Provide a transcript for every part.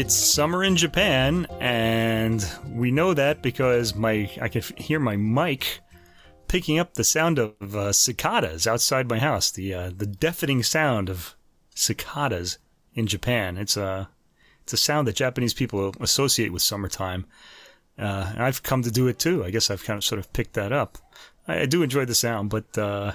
It's summer in Japan, and we know that because my I can hear my mic picking up the sound of uh, cicadas outside my house. The uh, the deafening sound of cicadas in Japan. It's a it's a sound that Japanese people associate with summertime. Uh, I've come to do it too. I guess I've kind of sort of picked that up. I, I do enjoy the sound, but uh,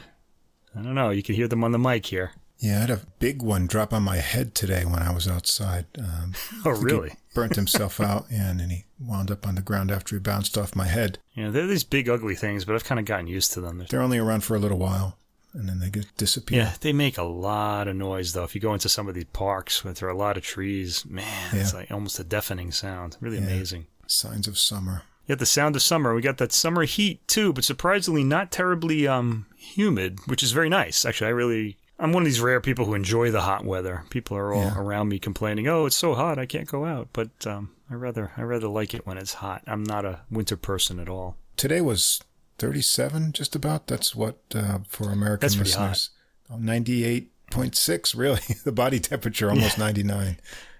I don't know. You can hear them on the mic here. Yeah, I had a big one drop on my head today when I was outside. Um, oh, really? burnt himself out, yeah, and he wound up on the ground after he bounced off my head. Yeah, they're these big, ugly things, but I've kind of gotten used to them. They're only around for a little while, and then they get disappear. Yeah, they make a lot of noise, though. If you go into some of these parks where there are a lot of trees, man, yeah. it's like almost a deafening sound. Really yeah. amazing. Signs of summer. Yeah, the sound of summer. We got that summer heat too, but surprisingly not terribly um, humid, which is very nice. Actually, I really I'm one of these rare people who enjoy the hot weather. People are all yeah. around me complaining, "Oh, it's so hot, I can't go out." But um, I rather I rather like it when it's hot. I'm not a winter person at all. Today was 37, just about. That's what uh, for American That's listeners. 98.6, really. the body temperature almost yeah. 99.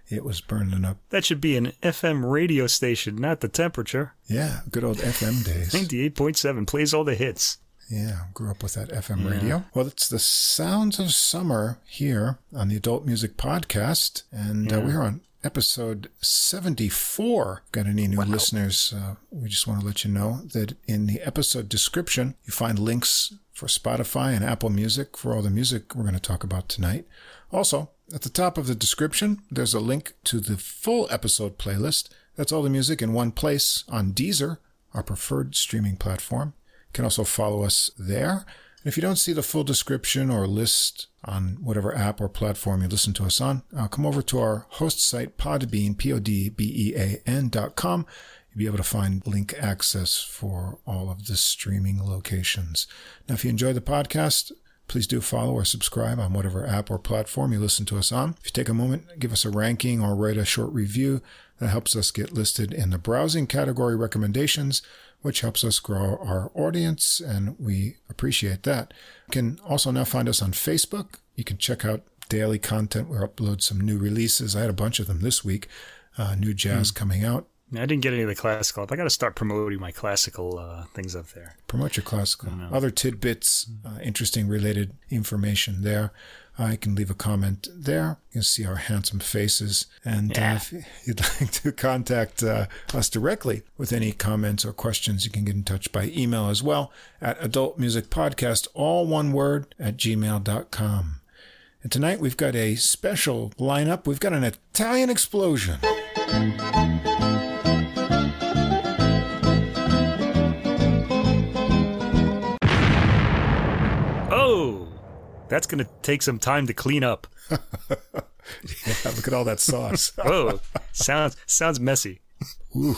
It was burning up. That should be an FM radio station, not the temperature. Yeah, good old FM days. 98.7 plays all the hits. Yeah, grew up with that FM yeah. radio. Well, it's the sounds of summer here on the Adult Music Podcast, and yeah. uh, we're on episode 74. Got any new wow. listeners? Uh, we just want to let you know that in the episode description, you find links for Spotify and Apple Music for all the music we're going to talk about tonight. Also, at the top of the description, there's a link to the full episode playlist. That's all the music in one place on Deezer, our preferred streaming platform can also follow us there. And If you don't see the full description or list on whatever app or platform you listen to us on, uh, come over to our host site, Podbean, P-O-D-B-E-A-N dot com. You'll be able to find link access for all of the streaming locations. Now, if you enjoy the podcast, please do follow or subscribe on whatever app or platform you listen to us on. If you take a moment, give us a ranking or write a short review, that helps us get listed in the browsing category recommendations which helps us grow our audience, and we appreciate that. You can also now find us on Facebook. You can check out daily content. We upload some new releases. I had a bunch of them this week. Uh, new jazz mm. coming out. I didn't get any of the classical. I got to start promoting my classical uh, things up there. Promote your classical. Other tidbits, uh, interesting related information there. I can leave a comment there. You can see our handsome faces. And uh, yeah. uh, if you'd like to contact uh, us directly with any comments or questions, you can get in touch by email as well at adultmusicpodcast, all one word, at gmail.com. And tonight we've got a special lineup. We've got an Italian explosion. That's going to take some time to clean up. yeah, look at all that sauce. oh, sounds sounds messy. Ooh.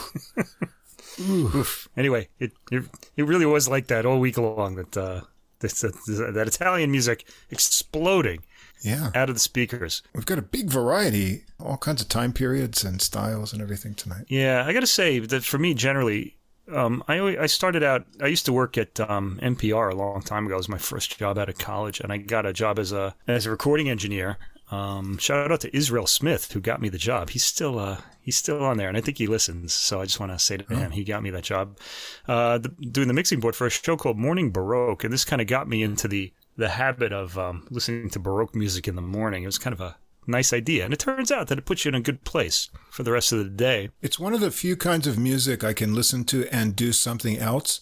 Ooh. Anyway, it, it it really was like that all week long. That uh, this, uh, that Italian music exploding. Yeah. Out of the speakers. We've got a big variety, all kinds of time periods and styles and everything tonight. Yeah, I got to say that for me, generally, um, I I started out. I used to work at um, NPR a long time ago. It was my first job out of college, and I got a job as a as a recording engineer. Um, shout out to Israel Smith who got me the job. He's still uh, he's still on there, and I think he listens. So I just want to say to oh. him, he got me that job, uh, the, doing the mixing board for a show called Morning Baroque, and this kind of got me into the the habit of um, listening to Baroque music in the morning. It was kind of a nice idea. And it turns out that it puts you in a good place for the rest of the day. It's one of the few kinds of music I can listen to and do something else.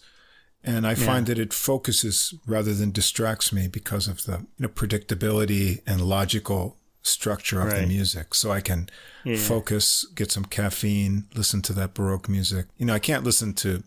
And I yeah. find that it focuses rather than distracts me because of the you know, predictability and logical structure of right. the music. So I can yeah. focus, get some caffeine, listen to that Baroque music. You know, I can't listen to,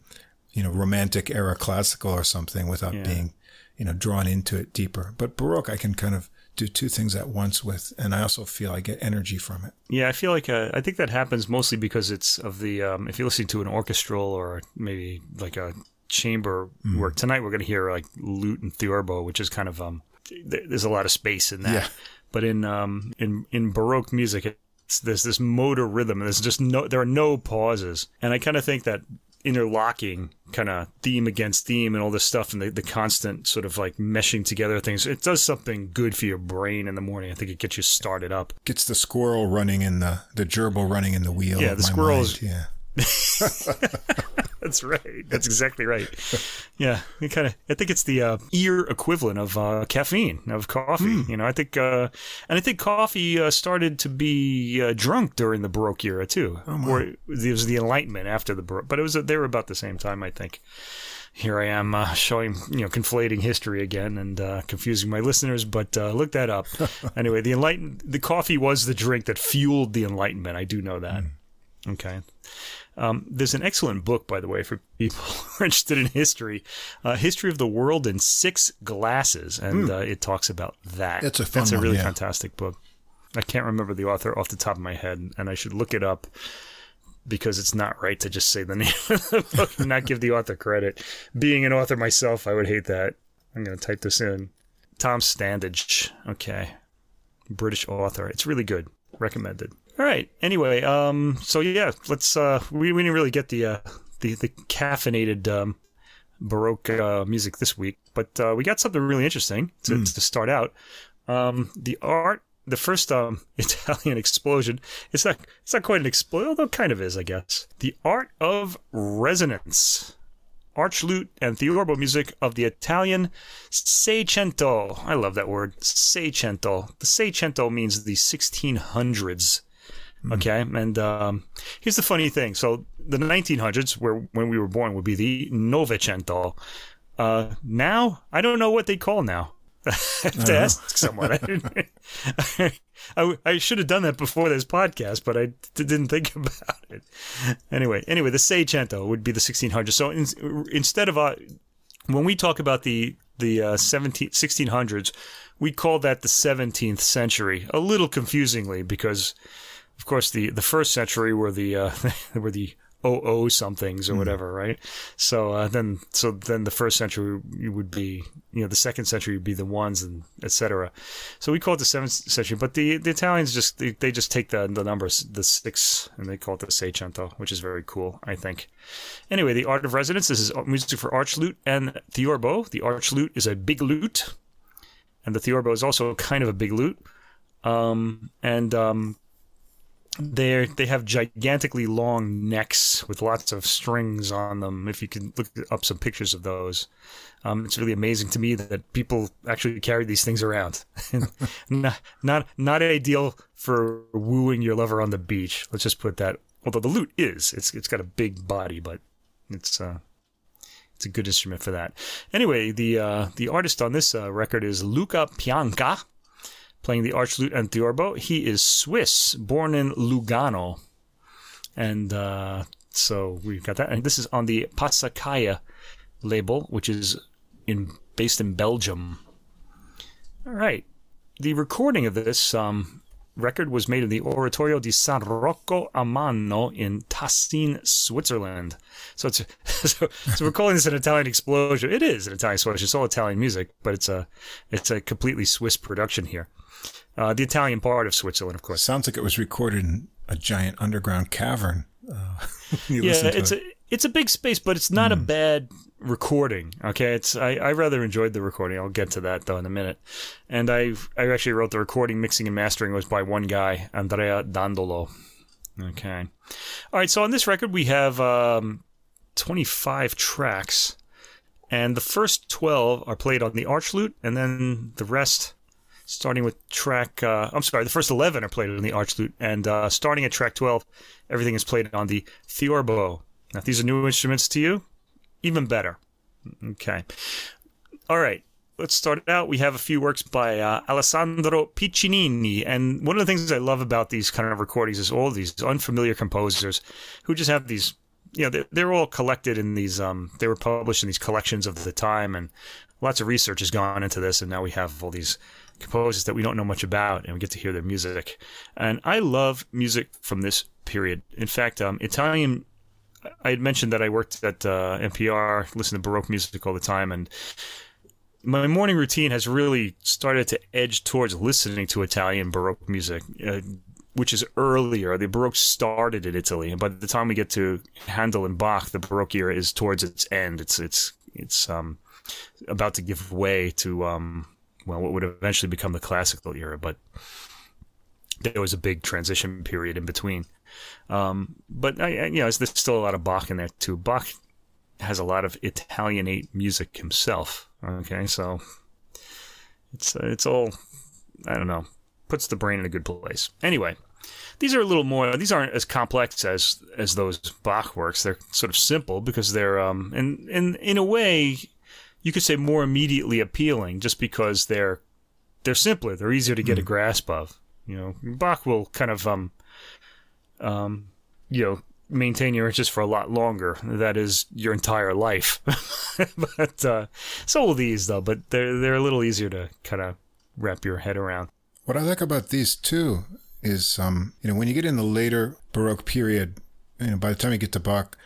you know, romantic era classical or something without yeah. being, you know, drawn into it deeper. But Baroque, I can kind of do two things at once with, and I also feel I get energy from it. Yeah, I feel like uh, I think that happens mostly because it's of the um, if you're listening to an orchestral or maybe like a chamber mm. work. Tonight we're going to hear like lute and theorbo, which is kind of um, there's a lot of space in that. Yeah. But in um in in baroque music, it's there's this motor rhythm. There's just no there are no pauses, and I kind of think that interlocking kind of theme against theme and all this stuff and the, the constant sort of like meshing together things it does something good for your brain in the morning i think it gets you started up Gets the squirrel running in the the gerbil running in the wheel. Yeah, the squirrel's-. Yeah. that's right that's exactly right yeah it kind of i think it's the uh, ear equivalent of uh, caffeine of coffee you know i think uh, and i think coffee uh, started to be uh, drunk during the baroque era too oh or it was the enlightenment after the baroque but it was they were about the same time i think here I am uh, showing, you know, conflating history again and uh, confusing my listeners, but uh, look that up. anyway, the enlighten the coffee was the drink that fueled the Enlightenment. I do know that. Okay. Um, there's an excellent book, by the way, for people who are interested in history, uh, "History of the World in Six Glasses," and uh, it talks about that. It's a fun That's a one, really yeah. fantastic book. I can't remember the author off the top of my head, and I should look it up because it's not right to just say the name of the book and not give the author credit. Being an author myself, I would hate that. I'm going to type this in. Tom Standage. Okay. British author. It's really good. Recommended. All right. Anyway, um, so yeah, let's. Uh, we we didn't really get the uh, the the caffeinated um, baroque uh, music this week, but uh, we got something really interesting to, to start out. Um, the art, the first um, Italian explosion. It's not. It's not quite an explosion, although it kind of is, I guess. The art of resonance. Archlute and theorbo music of the Italian Seicento. I love that word, Seicento. The Seicento means the 1600s. Okay, and um, here's the funny thing. So the 1900s, where when we were born, would be the Novecento. Uh, now I don't know what they call now. I have to ask someone. I, I, I should have done that before this podcast, but I d- didn't think about it. Anyway, anyway, the Seicento would be the 1600s. So in, instead of uh, when we talk about the the uh, 17, 1600s, we call that the 17th century. A little confusingly because, of course, the, the first century were the uh, were the OO somethings or whatever, right? So uh, then so then the first century would be you know the second century would be the ones and etc. So we call it the seventh century, but the, the Italians just they, they just take the the numbers the six and they call it the Seicento, which is very cool, I think. Anyway, the art of resonance. This is music for archlute and theorbo. The archlute is a big lute, and the theorbo is also kind of a big lute. Um, and um, they they have gigantically long necks with lots of strings on them. If you can look up some pictures of those, um, it's really amazing to me that people actually carry these things around. not not not ideal for wooing your lover on the beach. Let's just put that. Although the lute is, it's it's got a big body, but it's uh, it's a good instrument for that. Anyway, the uh, the artist on this uh, record is Luca Pianca, playing the archlute and theorbo. He is Swiss, born in Lugano, and uh, so we've got that. And this is on the Passacaille label, which is in based in Belgium. All right, the recording of this um, record was made in the Oratorio di San Rocco a Mano in Tassin, Switzerland. So it's so, so we're calling this an Italian explosion. It is an Italian explosion. It's all Italian music, but it's a it's a completely Swiss production here. Uh, the Italian part of Switzerland, of course. Sounds like it was recorded in a giant underground cavern. Uh, Yeah, it's it. a it's a big space, but it's not a bad recording. Okay, it's I, I rather enjoyed the recording. I'll get to that though in a minute. And I I actually wrote the recording, mixing and mastering was by one guy, Andrea Dandolo. Okay, all right. So on this record we have um, 25 tracks, and the first 12 are played on the archlute, and then the rest. Starting with track, uh, I'm sorry, the first 11 are played on the archlute, and uh, starting at track 12, everything is played on the theorbo. Now, if these are new instruments to you, even better. Okay. All right. Let's start it out. We have a few works by uh, Alessandro Piccinini. And one of the things I love about these kind of recordings is all these unfamiliar composers who just have these, you know, they're, they're all collected in these, um, they were published in these collections of the time. And lots of research has gone into this. And now we have all these composers that we don't know much about and we get to hear their music. And I love music from this period. In fact, um, Italian I had mentioned that I worked at uh, NPR, listened to Baroque music all the time, and my morning routine has really started to edge towards listening to Italian Baroque music. Uh, which is earlier. The Baroque started in Italy, and by the time we get to Handel and Bach, the Baroque era is towards its end. It's it's it's um, about to give way to um, well, what would eventually become the classical era, but there was a big transition period in between. Um, but I, I, you know, there's still a lot of Bach in there too. Bach has a lot of Italianate music himself. Okay, so it's uh, it's all I don't know puts the brain in a good place. Anyway, these are a little more. These aren't as complex as as those Bach works. They're sort of simple because they're um and and in a way you could say more immediately appealing just because they're they're simpler. They're easier to get mm. a grasp of. You know, Bach will kind of um um you know maintain your interest for a lot longer. That is your entire life. but uh, so will these though. But they're they're a little easier to kind of wrap your head around. What I like about these too is, um, you know, when you get in the later Baroque period, you know, by the time you get to Bach,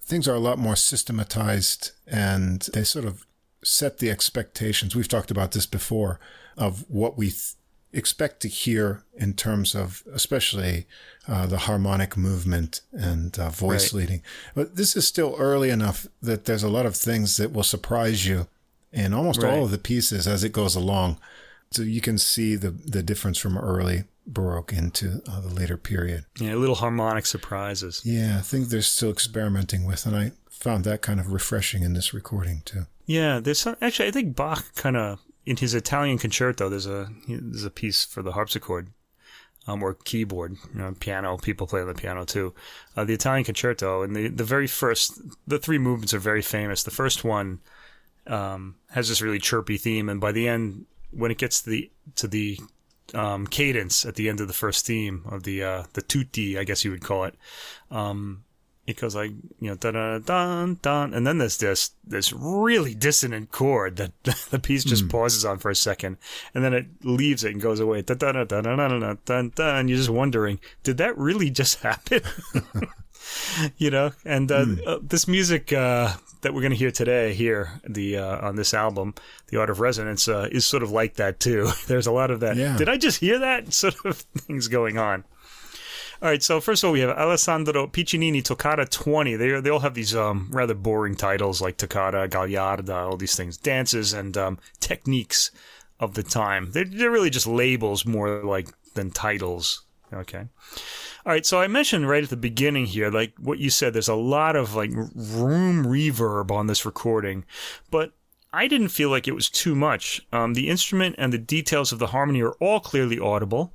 things are a lot more systematized and they sort of set the expectations. We've talked about this before of what we th- expect to hear in terms of especially uh, the harmonic movement and uh, voice right. leading. But this is still early enough that there's a lot of things that will surprise you in almost right. all of the pieces as it goes along. So you can see the the difference from early Baroque into uh, the later period. Yeah, little harmonic surprises. Yeah, I think they're still experimenting with, and I found that kind of refreshing in this recording too. Yeah, there's some, actually I think Bach kind of in his Italian concerto. There's a there's a piece for the harpsichord. Um, or keyboard, you know, piano. People play on the piano too. Uh, the Italian concerto and the the very first, the three movements are very famous. The first one um, has this really chirpy theme, and by the end, when it gets to the to the um, cadence at the end of the first theme of the uh, the tutti, I guess you would call it. Um, it goes like you know da da dun dun, and then there's this this really dissonant chord that the piece just mm. pauses on for a second, and then it leaves it and goes away. Da da da da da da da, and you're just wondering, did that really just happen? you know, and uh, mm. uh, this music uh, that we're going to hear today here the uh, on this album, "The Art of Resonance," uh, is sort of like that too. There's a lot of that. Yeah. Did I just hear that sort of things going on? All right, so first of all, we have Alessandro Piccinini Toccata 20. They they all have these um, rather boring titles like Toccata, Gagliarda, all these things, dances and um, techniques of the time. They're, they're really just labels more like than titles. Okay. All right, so I mentioned right at the beginning here, like what you said, there's a lot of like room reverb on this recording, but I didn't feel like it was too much. Um, the instrument and the details of the harmony are all clearly audible,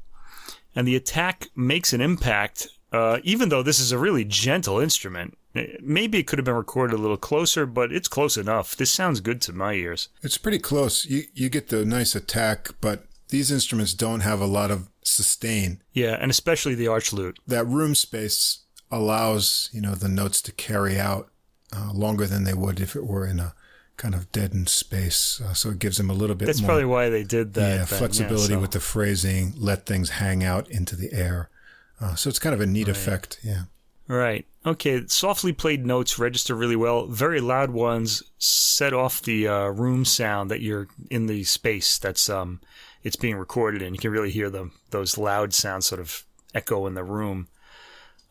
and the attack makes an impact, uh, even though this is a really gentle instrument. Maybe it could have been recorded a little closer, but it's close enough. This sounds good to my ears. It's pretty close. You you get the nice attack, but these instruments don't have a lot of sustain. Yeah, and especially the arch lute. That room space allows, you know, the notes to carry out uh, longer than they would if it were in a kind of deadened space. Uh, so it gives them a little bit That's more, probably why they did that. Yeah, flexibility yeah, so. with the phrasing, let things hang out into the air. Uh, so it's kind of a neat right. effect. Yeah. Right. Okay. Softly played notes register really well. Very loud ones set off the uh, room sound that you're in the space that's um it's being recorded in. You can really hear them those loud sounds sort of echo in the room.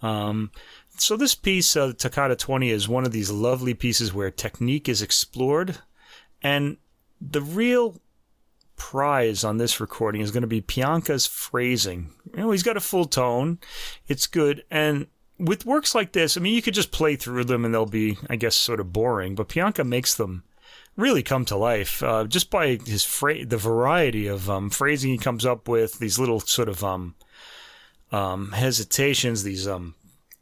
Um, so this piece, uh, Toccata 20, is one of these lovely pieces where technique is explored, and the real prize on this recording is going to be Pianca's phrasing. You know, he's got a full tone, it's good, and with works like this, I mean, you could just play through them and they'll be, I guess, sort of boring, but Pianca makes them really come to life uh, just by his fra- the variety of um, phrasing he comes up with, these little sort of um, um, hesitations, these um,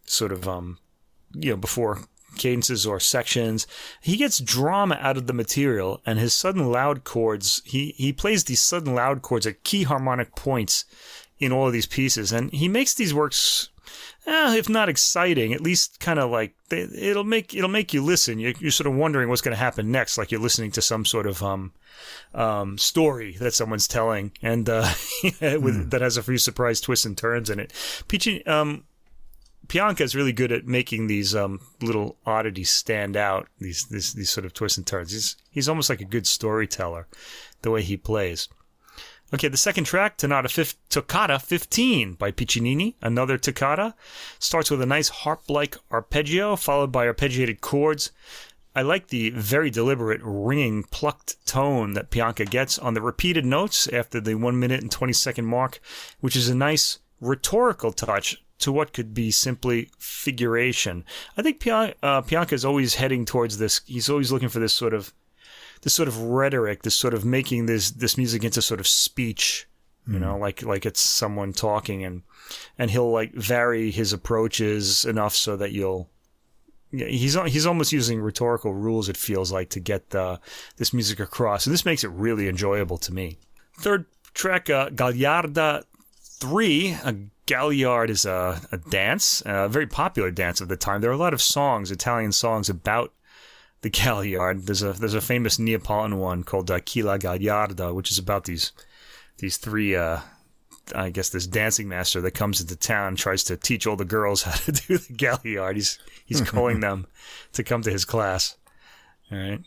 sort of um, you know before cadences or sections. He gets drama out of the material, and his sudden loud chords. He he plays these sudden loud chords at key harmonic points in all of these pieces, and he makes these works eh, if not exciting, at least kind of like it'll make it'll make you listen. You're, you're sort of wondering what's going to happen next, like you're listening to some sort of um, um, story that someone's telling, and uh, with, mm. that has a few surprise twists and turns in it. Pichi, um, Pianca is really good at making these um, little oddities stand out. These, these these sort of twists and turns. He's he's almost like a good storyteller, the way he plays. Okay, the second track, Tonata fif- Toccata 15 by Piccinini, another toccata. Starts with a nice harp like arpeggio, followed by arpeggiated chords. I like the very deliberate, ringing, plucked tone that Pianca gets on the repeated notes after the 1 minute and 20 second mark, which is a nice rhetorical touch to what could be simply figuration. I think Pian- uh, Pianca is always heading towards this. He's always looking for this sort of this sort of rhetoric, this sort of making this this music into sort of speech, you know, like like it's someone talking, and and he'll like vary his approaches enough so that you'll. Yeah, he's he's almost using rhetorical rules. It feels like to get the, this music across, and this makes it really enjoyable to me. Third track, uh, Gagliarda three. A Galliard is a, a dance, a very popular dance of the time. There are a lot of songs, Italian songs about the Galliard. There's a there's a famous Neapolitan one called uh, Chi la Gagliarda, which is about these these three. Uh, I guess this dancing master that comes into town and tries to teach all the girls how to do the Galliard. He's he's calling them to come to his class. All right.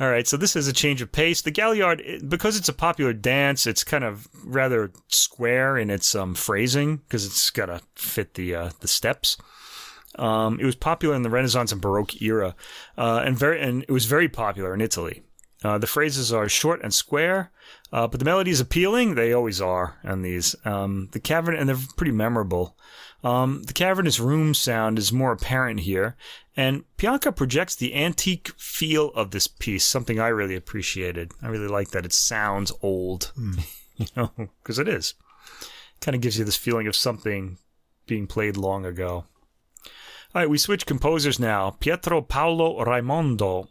All right, so this is a change of pace. The Galliard, because it's a popular dance, it's kind of rather square in its um, phrasing because it's got to fit the uh, the steps. Um, it was popular in the Renaissance and Baroque era, uh, and very and it was very popular in Italy. Uh, the phrases are short and square, uh, but the melody is appealing. They always are on these. Um, the cavern and they're pretty memorable. Um, the cavernous room sound is more apparent here, and Pianca projects the antique feel of this piece, something I really appreciated. I really like that it sounds old, you know, because it is. Kind of gives you this feeling of something being played long ago. All right, we switch composers now. Pietro Paolo Raimondo,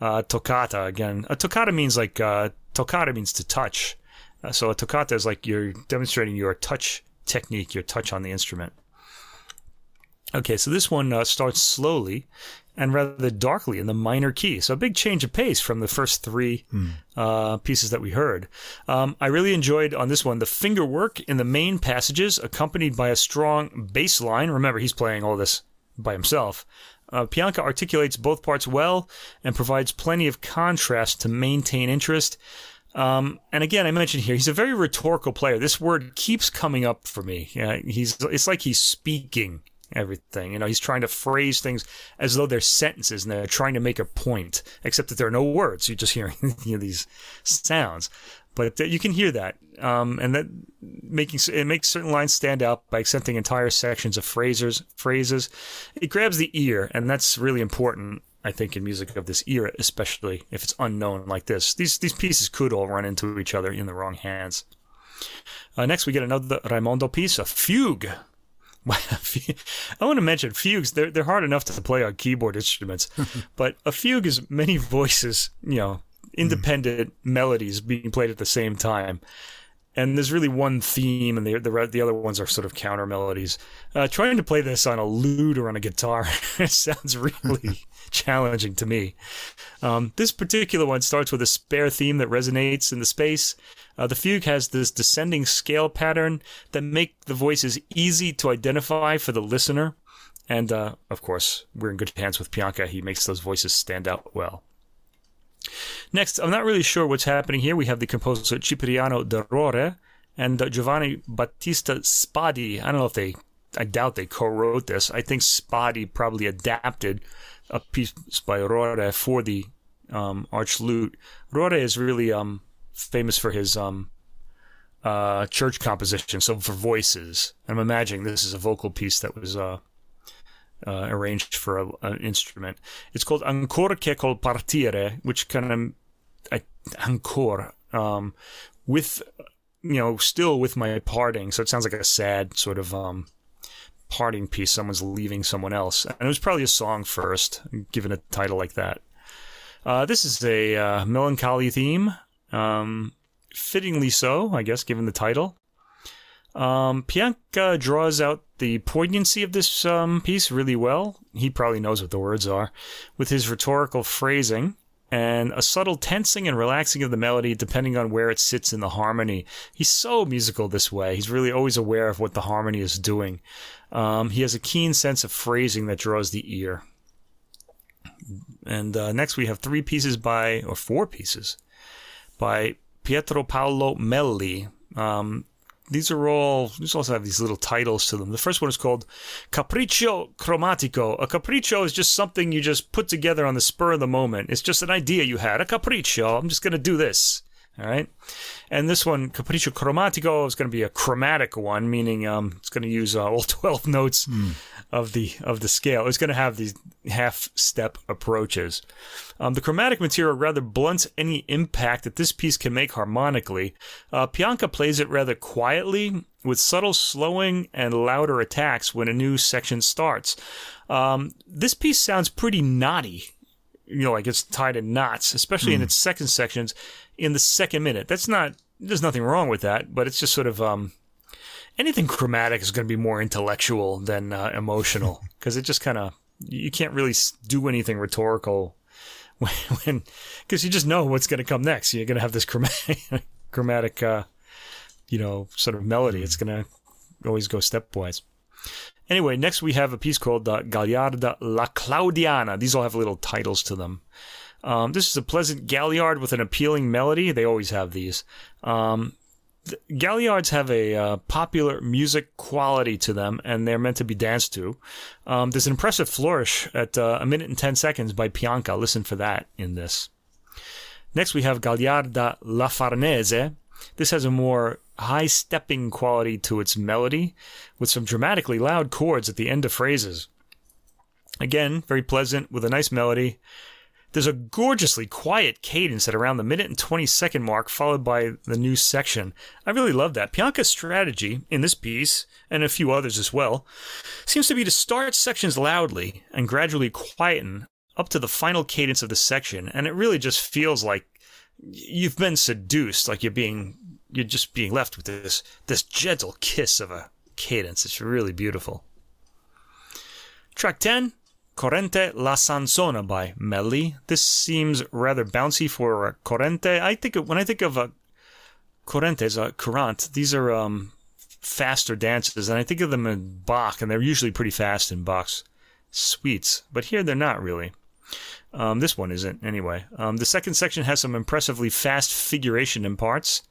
uh, toccata again. A toccata means like uh, toccata means to touch. Uh, so a toccata is like you're demonstrating your touch technique, your touch on the instrument. Okay, so this one uh, starts slowly and rather darkly in the minor key. So a big change of pace from the first three uh, pieces that we heard. Um, I really enjoyed on this one the finger work in the main passages, accompanied by a strong bass line. Remember, he's playing all this by himself. Uh, Pianca articulates both parts well and provides plenty of contrast to maintain interest. Um, and again, I mentioned here, he's a very rhetorical player. This word keeps coming up for me. Yeah, he's it's like he's speaking everything. You know, he's trying to phrase things as though they're sentences and they're trying to make a point, except that there are no words. You're just hearing you know, these sounds. But you can hear that, um, and that making it makes certain lines stand out by accenting entire sections of phrases. Phrases, it grabs the ear, and that's really important. I think in music of this era, especially if it's unknown like this, these these pieces could all run into each other in the wrong hands. Uh, next, we get another Raimondo piece, a fugue. I want to mention fugues. They're they're hard enough to play on keyboard instruments, but a fugue is many voices, you know, independent melodies being played at the same time. And there's really one theme, and the the, the other ones are sort of counter melodies. Uh, trying to play this on a lute or on a guitar sounds really challenging to me. Um, this particular one starts with a spare theme that resonates in the space. Uh, the fugue has this descending scale pattern that make the voices easy to identify for the listener. And uh, of course, we're in good hands with Pianca. He makes those voices stand out well. Next, I'm not really sure what's happening here. We have the composer Cipriano de Rore and Giovanni Battista Spadi. I don't know if they, I doubt they co-wrote this. I think Spadi probably adapted a piece by Rore for the um, arch lute. Rore is really um, famous for his um, uh, church composition, so for voices. I'm imagining this is a vocal piece that was uh, uh, arranged for a, an instrument. It's called Ancora che col partire, which kind of I, ancora um, with you know still with my parting. So it sounds like a sad sort of um, parting piece. Someone's leaving someone else, and it was probably a song first, given a title like that. Uh, this is a uh, melancholy theme, um, fittingly so, I guess, given the title. Um, draws out the poignancy of this um, piece really well. He probably knows what the words are, with his rhetorical phrasing and a subtle tensing and relaxing of the melody depending on where it sits in the harmony. He's so musical this way. He's really always aware of what the harmony is doing. Um, he has a keen sense of phrasing that draws the ear. And uh, next we have three pieces by, or four pieces, by Pietro Paolo Melli. Um, these are all, these also have these little titles to them. The first one is called Capriccio Cromatico. A capriccio is just something you just put together on the spur of the moment. It's just an idea you had. A capriccio. I'm just going to do this. All right. And this one, Capriccio Cromatico, is going to be a chromatic one, meaning um, it's going to use uh, all 12 notes mm. Of the of the scale. It's going to have these half step approaches. Um, the chromatic material rather blunts any impact that this piece can make harmonically. Uh, Pianca plays it rather quietly, with subtle slowing and louder attacks when a new section starts. Um, this piece sounds pretty knotty you know, like it's tied in knots, especially mm. in hmm. its second sections in the second minute. That's not, there's nothing wrong with that, but it's just sort of, um, anything chromatic is going to be more intellectual than uh, emotional because it just kind of, you can't really do anything rhetorical when, because you just know what's going to come next. You're going to have this chromatic, chromatic, uh, you know, sort of melody. It's going to always go stepwise. Anyway, next we have a piece called uh, Gagliarda La Claudiana. These all have little titles to them. Um, this is a pleasant galliard with an appealing melody. They always have these. Um, galliards have a uh, popular music quality to them, and they're meant to be danced to. Um, there's an impressive flourish at uh, a minute and 10 seconds by Pianca. Listen for that in this. Next, we have Gagliarda La Farnese. This has a more high stepping quality to its melody, with some dramatically loud chords at the end of phrases. Again, very pleasant with a nice melody. There's a gorgeously quiet cadence at around the minute and 20 second mark, followed by the new section. I really love that. Pianca's strategy in this piece, and a few others as well, seems to be to start sections loudly and gradually quieten up to the final cadence of the section, and it really just feels like you've been seduced, like you're being you're just being left with this this gentle kiss of a cadence. It's really beautiful. Track 10, Corrente La Sansona by Melli. This seems rather bouncy for a corrente. I think of, when I think of a corrente a courant, these are um, faster dances, and I think of them in Bach, and they're usually pretty fast in Bach's suites. But here they're not really. Um, this one isn't, anyway. Um, the second section has some impressively fast figuration in parts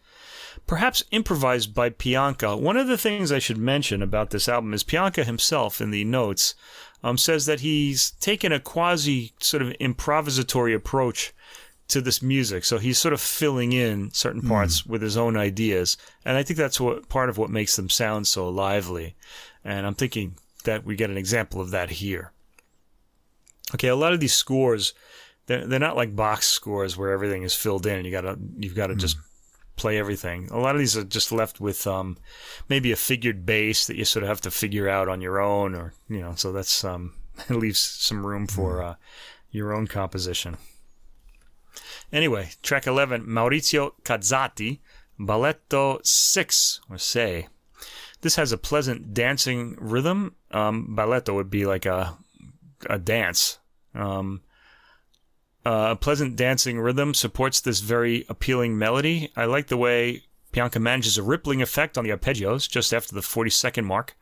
perhaps improvised by Pianca. One of the things I should mention about this album is Pianca himself in the notes um, says that he's taken a quasi sort of improvisatory approach to this music. So he's sort of filling in certain hmm. parts mm. with his own ideas. And I think that's what part of what makes them sound so lively. And I'm thinking that we get an example of that here. Okay, a lot of these scores, they're, they're not like Bach scores where everything is filled in. You gotta, you've got to mm. just play everything. A lot of these are just left with um, maybe a figured bass that you sort of have to figure out on your own, or you know, so that's um, it leaves some room for mm-hmm. uh, your own composition. Anyway, track eleven, Maurizio Cazzati, Balletto Six or Sei. This has a pleasant dancing rhythm. Um, balletto would be like a a dance. Um, uh, a pleasant dancing rhythm supports this very appealing melody. I like the way Pianca manages a rippling effect on the arpeggios just after the 40 second mark.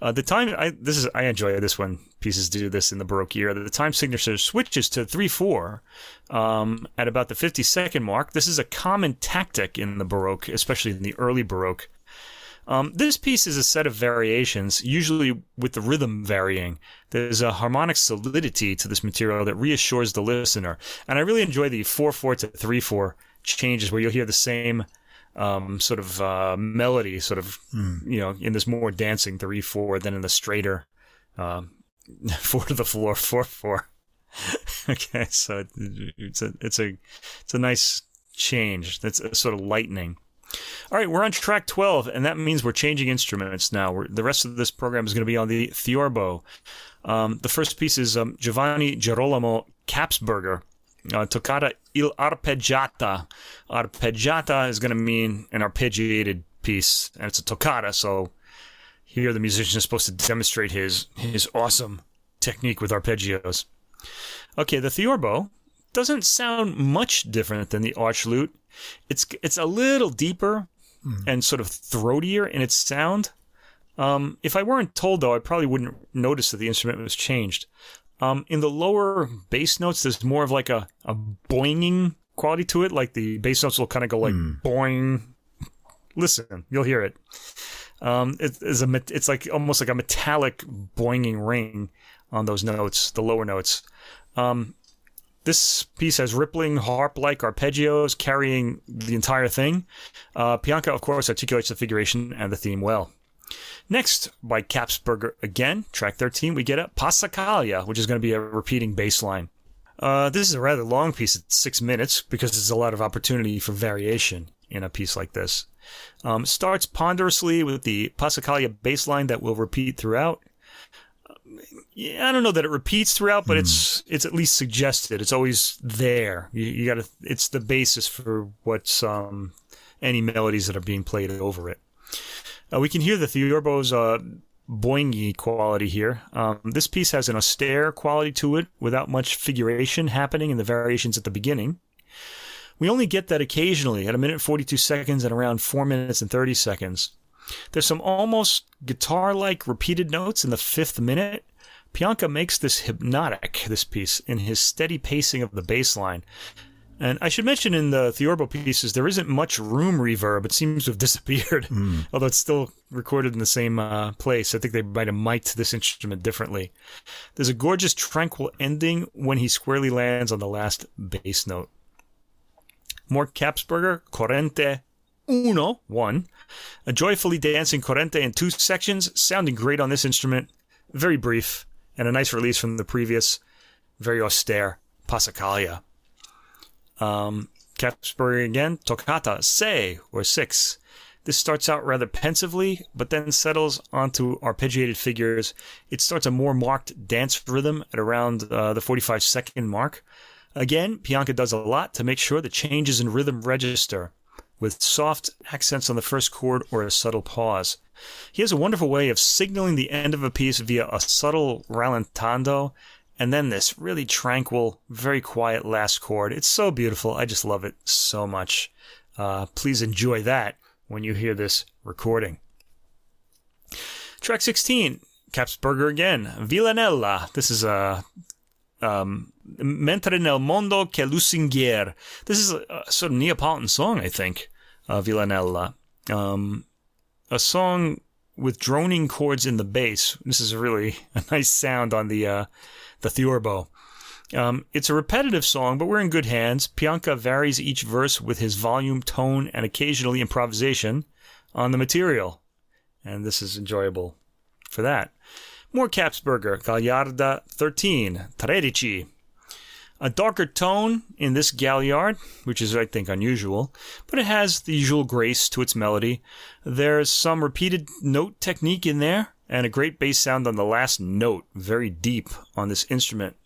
Uh, the time I this is I enjoy this when pieces do this in the Baroque era. The time signature switches to three four um, at about the 50 second mark. This is a common tactic in the Baroque, especially in the early Baroque. Um, this piece is a set of variations, usually with the rhythm varying. There's a harmonic solidity to this material that reassures the listener. And I really enjoy the 4 4 to 3 4 changes where you'll hear the same um, sort of uh, melody, sort of, mm. you know, in this more dancing 3 4 than in the straighter um, 4 to the floor 4 4. okay, so it's a, it's a, it's a nice change. That's sort of lightning. All right, we're on track 12, and that means we're changing instruments now. We're, the rest of this program is going to be on the Theorbo. Um, the first piece is um, Giovanni Girolamo Kapsberger, uh, Toccata il arpeggiata. Arpeggiata is going to mean an arpeggiated piece, and it's a toccata, so here the musician is supposed to demonstrate his, his awesome technique with arpeggios. Okay, the Theorbo doesn't sound much different than the arch lute. It's it's a little deeper mm. and sort of throatier in its sound. Um, if I weren't told, though, I probably wouldn't notice that the instrument was changed. Um, in the lower bass notes, there's more of like a, a boinging quality to it. Like the bass notes will kind of go like boing. Listen, you'll hear it. Um, it is a it's like almost like a metallic boinging ring on those notes, the lower notes. Um, this piece has rippling harp-like arpeggios carrying the entire thing. Uh, Pianca, of course, articulates the figuration and the theme well. Next, by Kapsberger again, track 13, we get a Passacaglia, which is going to be a repeating bass line. Uh, this is a rather long piece, it's six minutes, because there's a lot of opportunity for variation in a piece like this. Um, starts ponderously with the Passacaglia bass line that will repeat throughout. Yeah, I don't know that it repeats throughout, but it's it's at least suggested. It's always there. You, you got to. It's the basis for what's um, any melodies that are being played over it. Uh, we can hear the Theorbo's uh, boingy quality here. Um, this piece has an austere quality to it without much figuration happening in the variations at the beginning. We only get that occasionally at a minute 42 seconds and around 4 minutes and 30 seconds. There's some almost guitar like repeated notes in the fifth minute. Pianca makes this hypnotic, this piece, in his steady pacing of the bass line. And I should mention in the Theorbo pieces, there isn't much room reverb. It seems to have disappeared, Hmm. although it's still recorded in the same uh, place. I think they might have mic'd this instrument differently. There's a gorgeous, tranquil ending when he squarely lands on the last bass note. More Kapsberger, Corrente Uno, one. A joyfully dancing Corrente in two sections, sounding great on this instrument. Very brief, and a nice release from the previous, very austere Passacaglia. Um, Kapsberger again, Toccata, Sei, or six. This starts out rather pensively, but then settles onto arpeggiated figures. It starts a more marked dance rhythm at around uh, the 45 second mark. Again, Pianca does a lot to make sure the changes in rhythm register, with soft accents on the first chord or a subtle pause. He has a wonderful way of signaling the end of a piece via a subtle rallentando and then this really tranquil, very quiet last chord. It's so beautiful. I just love it so much. Uh, please enjoy that when you hear this recording. Track 16, Kapsberger again, Villanella. This is a um, Mentre nel mondo che lusinghier. This is a, a sort of Neapolitan song, I think, uh, Villanella. Um, a song with droning chords in the bass. This is really a nice sound on the uh, the Theorbo. Um, it's a repetitive song, but we're in good hands. Pianca varies each verse with his volume, tone, and occasionally improvisation on the material. And this is enjoyable for that. More Kapsberger, Gagliarda 13, Tredici. A darker tone in this Galliard, which is, I think, unusual, but it has the usual grace to its melody. There's some repeated note technique in there, and a great bass sound on the last note, very deep on this instrument.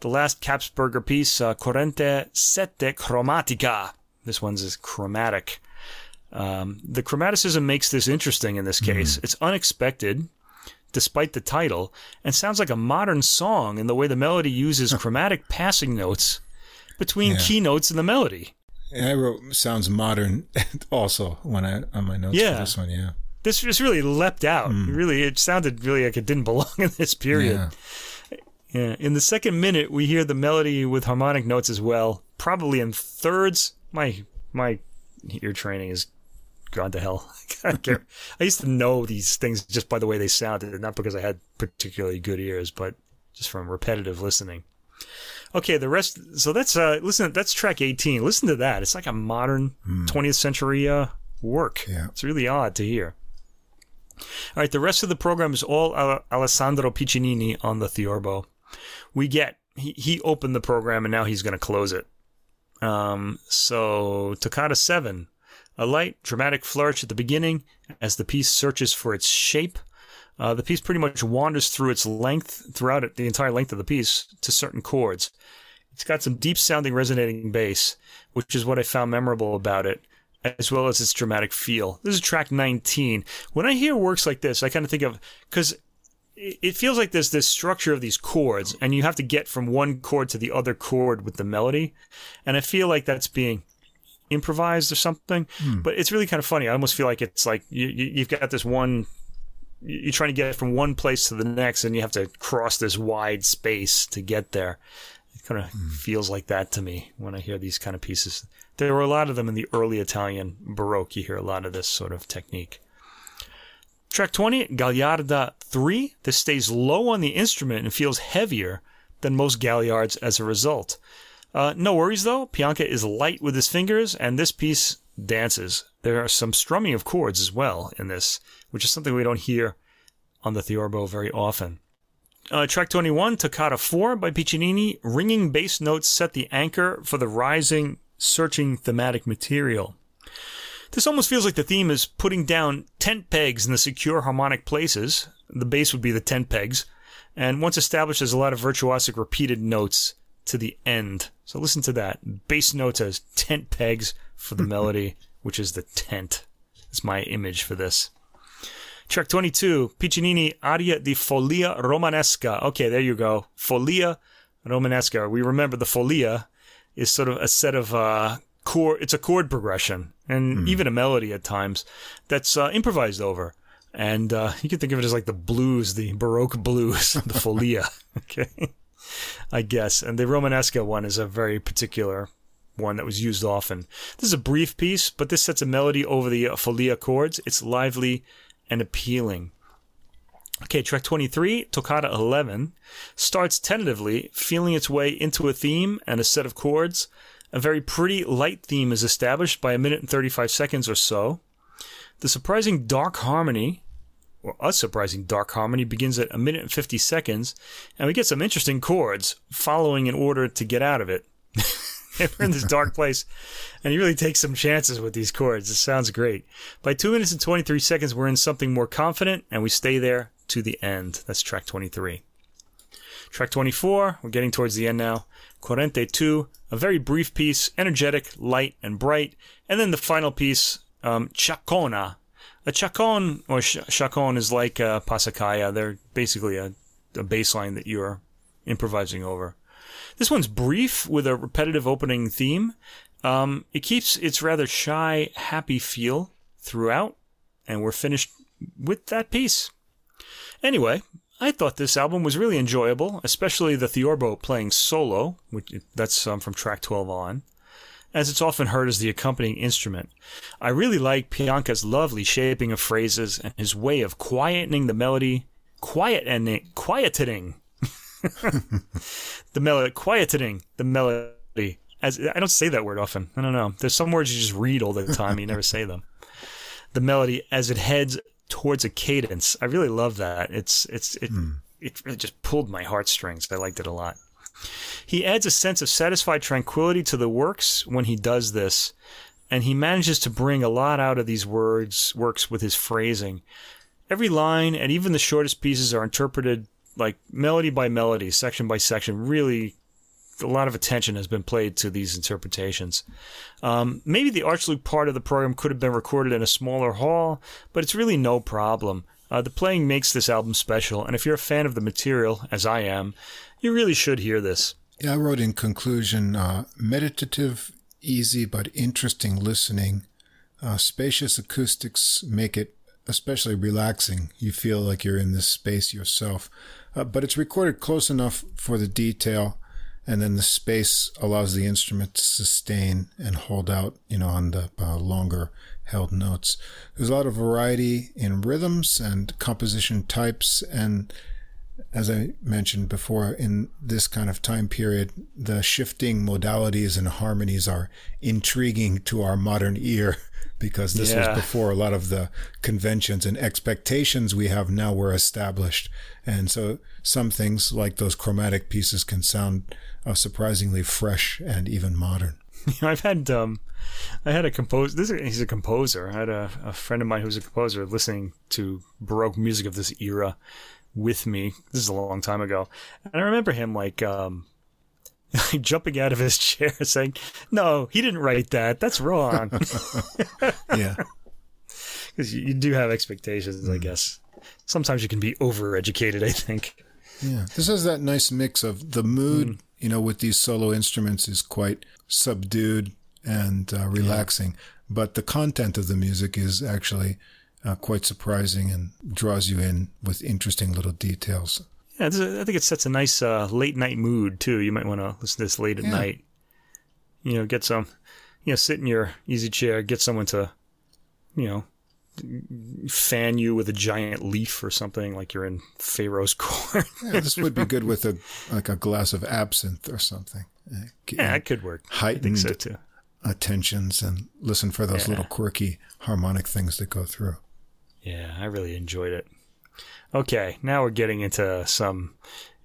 The last Kapsberger piece, uh, Corrente Sette Chromatica. This one's is chromatic. Um, the chromaticism makes this interesting in this case. It's unexpected, despite the title, and sounds like a modern song in the way the melody uses chromatic passing notes between Yeah. key notes in the melody. And I wrote sounds modern also when I on my notes Yeah. for this one. Yeah. This just really leapt out. Really, it sounded really like it didn't belong in this period. Yeah. Yeah. In the second minute, we hear the melody with harmonic notes as well, probably in thirds. My my ear training has gone to hell. I, I used to know these things just by the way they sounded, not because I had particularly good ears, but just from repetitive listening. Okay, the rest. So that's uh, listen. That's track eighteen. Listen to that. It's like a modern 20th century uh, work. Yeah. It's really odd to hear. All right, the rest of the program is all Alessandro Piccinini on the Theorbo. We get he, he opened the program and now he's going to close it. Um, so Toccata seven, a light dramatic flourish at the beginning as the piece searches for its shape. Uh, the piece pretty much wanders through its length throughout it, the entire length of the piece to certain chords. It's got some deep sounding resonating bass, which is what I found memorable about it, as well as its dramatic feel. This is track 19. When I hear works like this, I kind of think of, because it feels like there's this structure of these chords, and you have to get from one chord to the other chord with the melody. And I feel like that's being improvised or something. Hmm. But it's really kind of funny. I almost feel like it's like you, you, you've got this one, you- you're trying to get from one place to the next, and you have to cross this wide space to get there. Kind of mm. feels like that to me when I hear these kind of pieces. There were a lot of them in the early Italian Baroque. You hear a lot of this sort of technique. Track 20, Gagliarda 3. This stays low on the instrument and feels heavier than most Gagliards as a result. Uh, no worries though, Pianca is light with his fingers, and this piece dances. There are some strumming of chords as well in this, which is something we don't hear on the Theorbo very often. Uh, track 21, Toccata 4 by Piccinini. Ringing bass notes set the anchor for the rising, searching thematic material. This almost feels like the theme is putting down tent pegs in the secure harmonic places. The bass would be the tent pegs. And once established, there's a lot of virtuosic repeated notes to the end. So listen to that. Bass notes as tent pegs for the melody, which is the tent. It's my image for this. Track 22, Piccinini Aria di Follia Romanesca. Okay, there you go. Follia Romanesca. We remember the Follia is sort of a set of uh, chord, it's a chord progression and mm. even a melody at times that's uh, improvised over. And uh, you can think of it as like the blues, the Baroque blues, the Follia. okay, I guess. And the Romanesca one is a very particular one that was used often. This is a brief piece, but this sets a melody over the uh, Follia chords. It's lively and appealing. Okay, track 23, Toccata 11, starts tentatively, feeling its way into a theme and a set of chords. A very pretty light theme is established by a minute and 35 seconds or so. The surprising dark harmony, or a surprising dark harmony, begins at a minute and 50 seconds, and we get some interesting chords following in order to get out of it. we're in this dark place, and you really take some chances with these chords. It sounds great. By two minutes and 23 seconds, we're in something more confident, and we stay there to the end. That's track 23. Track 24, we're getting towards the end now. Corrente 2, a very brief piece, energetic, light, and bright. And then the final piece, um, Chacona. A chacon or ch- chacon is like a passacaglia. They're basically a, a bass line that you're improvising over. This one's brief with a repetitive opening theme. Um, it keeps its rather shy, happy feel throughout, and we're finished with that piece. Anyway, I thought this album was really enjoyable, especially the Theorbo playing solo, which that's um, from track 12 on, as it's often heard as the accompanying instrument. I really like Pianca's lovely shaping of phrases and his way of quietening the melody, quiet and quietening the melody, quietening the melody. As I don't say that word often. I don't know. There's some words you just read all the time. you never say them. The melody as it heads towards a cadence. I really love that. It's it's it, mm. it, it just pulled my heartstrings. I liked it a lot. He adds a sense of satisfied tranquility to the works when he does this, and he manages to bring a lot out of these words works with his phrasing. Every line and even the shortest pieces are interpreted like melody by melody, section by section, really a lot of attention has been played to these interpretations. Um, maybe the archlute part of the program could have been recorded in a smaller hall, but it's really no problem. Uh, the playing makes this album special, and if you're a fan of the material, as I am, you really should hear this. Yeah, I wrote in conclusion uh, meditative, easy, but interesting listening. Uh, spacious acoustics make it especially relaxing. You feel like you're in this space yourself. Uh, but it's recorded close enough for the detail and then the space allows the instrument to sustain and hold out, you know, on the uh, longer held notes. There's a lot of variety in rhythms and composition types, and as I mentioned before, in this kind of time period, the shifting modalities and harmonies are intriguing to our modern ear because this yeah. was before a lot of the conventions and expectations we have now were established. And so some things like those chromatic pieces can sound uh, surprisingly fresh and even modern. I've had um, I had a composer. This is, he's a composer. I had a, a friend of mine who's a composer listening to baroque music of this era with me. This is a long time ago, and I remember him like um, jumping out of his chair saying, "No, he didn't write that. That's wrong." yeah, because you, you, do have expectations, mm. I guess. Sometimes you can be overeducated. I think. Yeah, this has that nice mix of the mood. Mm. You know, with these solo instruments, is quite subdued and uh, relaxing, yeah. but the content of the music is actually uh, quite surprising and draws you in with interesting little details. Yeah, this is- I think it sets a nice uh, late night mood too. You might want to listen to this late at Yeah. night. You know, get some, you know, sit in your easy chair, get someone to, you know, fan you with a giant leaf or something like you're in Pharaoh's court. Yeah, this would be good with a like a glass of absinthe or something. Yeah, it could work. Heightened so too. attentions and listen for those Yeah. little quirky harmonic things that go through. Yeah, I really enjoyed it. Okay, now we're getting into some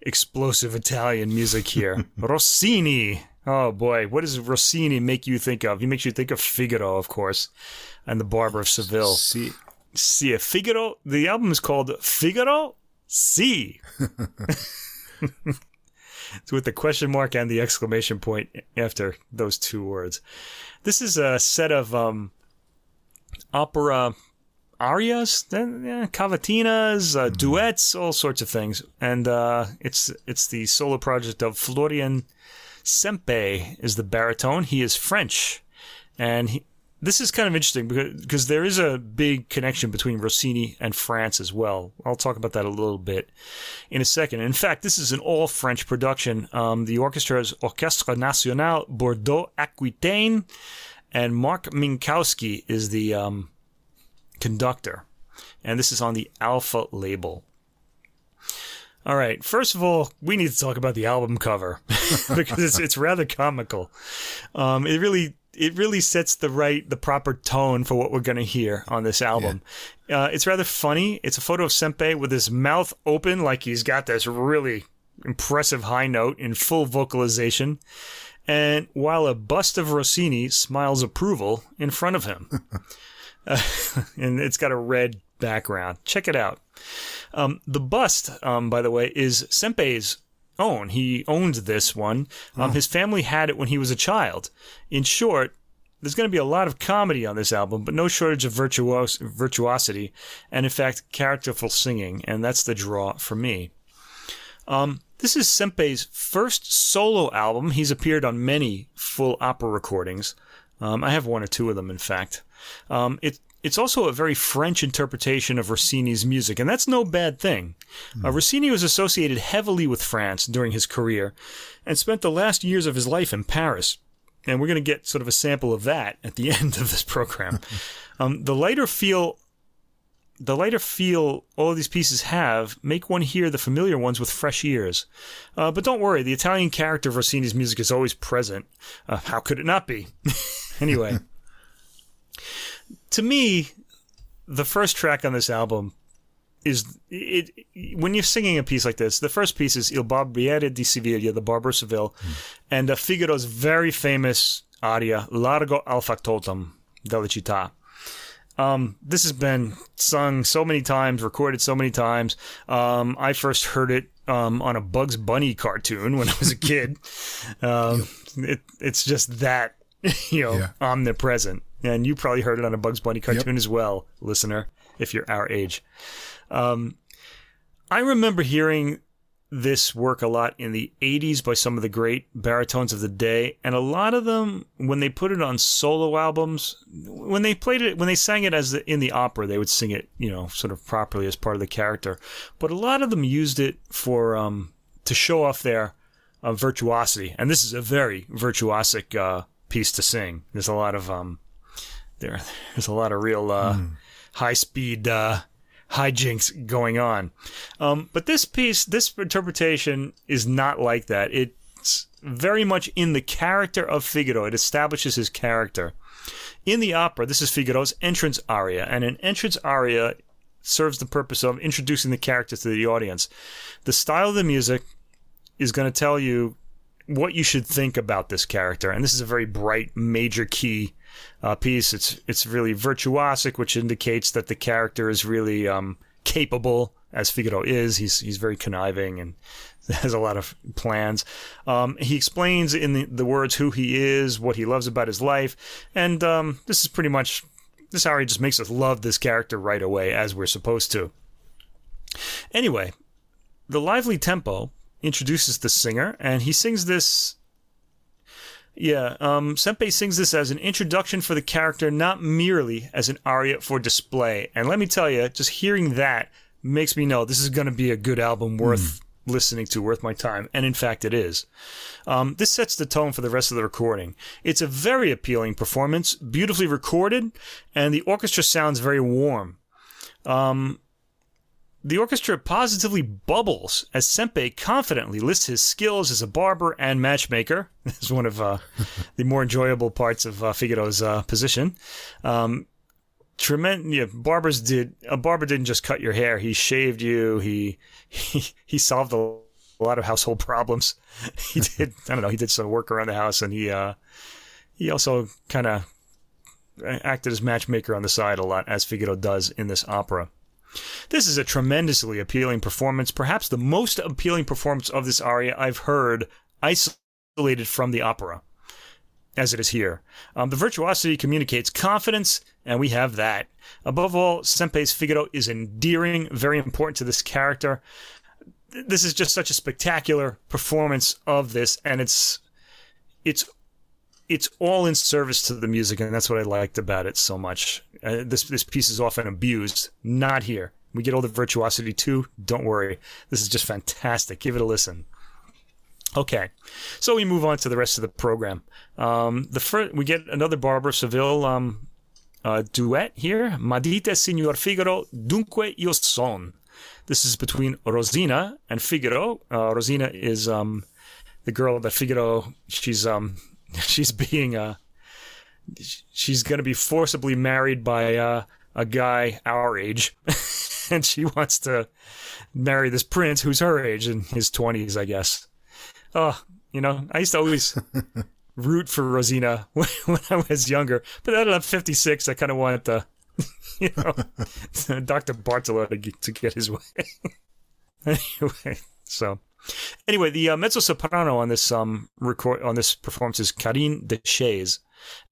explosive Italian music here. Rossini. Oh boy, what does Rossini make you think of? He makes you think of Figaro, of course, and the Barber of Seville. See, See, Figaro. The album is called Figaro. See. it's with the question mark and the exclamation point after those two words. This is a set of um, opera arias, then, yeah, cavatinas, uh, duets, all sorts of things, and uh, it's it's the solo project of Florian Sempey is the baritone. He is French, and he, this is kind of interesting because, because there is a big connection between Rossini and France as well. I'll talk about that a little bit in a second. In fact, this is an all French production. Um, the orchestra is Orchestre National Bordeaux Aquitaine, and Marc Minkowski is the um, conductor. And this is on the Alpha label. All right. First of all, we need to talk about the album cover because it's it's rather comical. Um, it really it really sets the right the proper tone for what we're going to hear on this album. Uh, it's rather funny. It's a photo of Sempey with his mouth open, like he's got this really impressive high note in full vocalization, and while a bust of Rossini smiles approval in front of him. Uh, and it's got a red background. Check it out. Um, the bust, um, by the way, is Sempey's own. He owned this one. Um, His family had it when he was a child. In short, there's going to be a lot of comedy on this album, but no shortage of virtuos- virtuosity, and in fact, characterful singing, and that's the draw for me. Um, this is Sempey's first solo album. He's appeared on many full opera recordings. Um, I have one or two of them, in fact. Um, it, it's also a very French interpretation of Rossini's music, and that's no bad thing. Uh, Rossini was associated heavily with France during his career and spent the last years of his life in Paris. And we're going to get sort of a sample of that at the end of this program. um, the lighter feel the lighter feel all these pieces have make one hear the familiar ones with fresh ears. Uh, but don't worry, the Italian character of Rossini's music is always present. Uh, how could it not be? anyway, to me, the first track on this album is it, when you're singing a piece like this. The first piece is Il Barbiere di Siviglia, the Barber of Seville, and uh, Figaro's very famous aria Largo al factotum della città. Um, this has been sung so many times, recorded so many times. Um, I first heard it um, on a Bugs Bunny cartoon when I was a kid. Um, it, it's just that, you know, Yeah. omnipresent. And you probably heard it on a Bugs Bunny cartoon as well, listener, if you're our age. Um, I remember hearing this work a lot in the 80s by some of the great baritones of the day. And a lot of them when they put it on solo albums when they played it when they sang it as the, in the opera they would sing it you know sort of properly as part of the character. But a lot of them used it for um to show off their uh, virtuosity. And this is a very virtuosic uh piece to sing. There's a lot of um there there's a lot of real uh high speed uh hijinks going on. Um, but this piece, this interpretation is not like that. It's very much in the character of Figaro. It establishes his character. In the opera, this is Figaro's entrance aria, and an entrance aria serves the purpose of introducing the character to the audience. The style of the music is going to tell you what you should think about this character, and this is a very bright major key uh, piece. It's it's really virtuosic, which indicates that the character is really um, capable, as Figaro is. He's he's very conniving and has a lot of plans. Um, he explains in the, the words who he is, what he loves about his life, and um, this is pretty much this aria just makes us love this character right away, as we're supposed to. Anyway, the lively tempo introduces the singer, and he sings this yeah, um, Sempey sings this as an introduction for the character, not merely as an aria for display. And let me tell you, just hearing that makes me know this is going to be a good album worth listening to, worth my time, and in fact, it is. Um, this sets the tone for the rest of the recording. It's a very appealing performance, beautifully recorded, and the orchestra sounds very warm. Um, the orchestra positively bubbles as Sempey confidently lists his skills as a barber and matchmaker. This is one of uh, the more enjoyable parts of uh, Figaro's uh, position. Um, tremendous. Yeah, barbers did a barber didn't just cut your hair; he shaved you. He he he solved a, lot of household problems. He did. I don't know. He did some work around the house, and he uh, he also kind of acted as matchmaker on the side a lot, as Figaro does in this opera. This is a tremendously appealing performance, perhaps the most appealing performance of this aria I've heard isolated from the opera, as it is here. Um, the virtuosity communicates confidence, and we have that. Above all, Sempey's Figaro is endearing, very important to this character. This is just such a spectacular performance of this, and it's it's it's all in service to the music, and that's what I liked about it so much. Uh, this this piece is often abused. Not here. We get all the virtuosity too. Don't worry. This is just fantastic. Give it a listen. Okay, so we move on to the rest of the program. Um, the first, we get another Barber of Seville um, uh, duet here. Madite Signor Figaro, dunque io son. This is between Rosina and Figaro. Uh, Rosina is um, the girl that Figaro. She's um, she's being uh, she's going to be forcibly married by uh, a guy our age, and she wants to marry this prince who's her age in his twenties, I guess. Oh, you know, I used to always root for Rosina when, when I was younger, but then I'm 56. I kind of wanted to, you know, Dr. Bartolo to get, to get his way. anyway, so Anyway, the uh, mezzo soprano on this um record on this performance is Karine Deshays,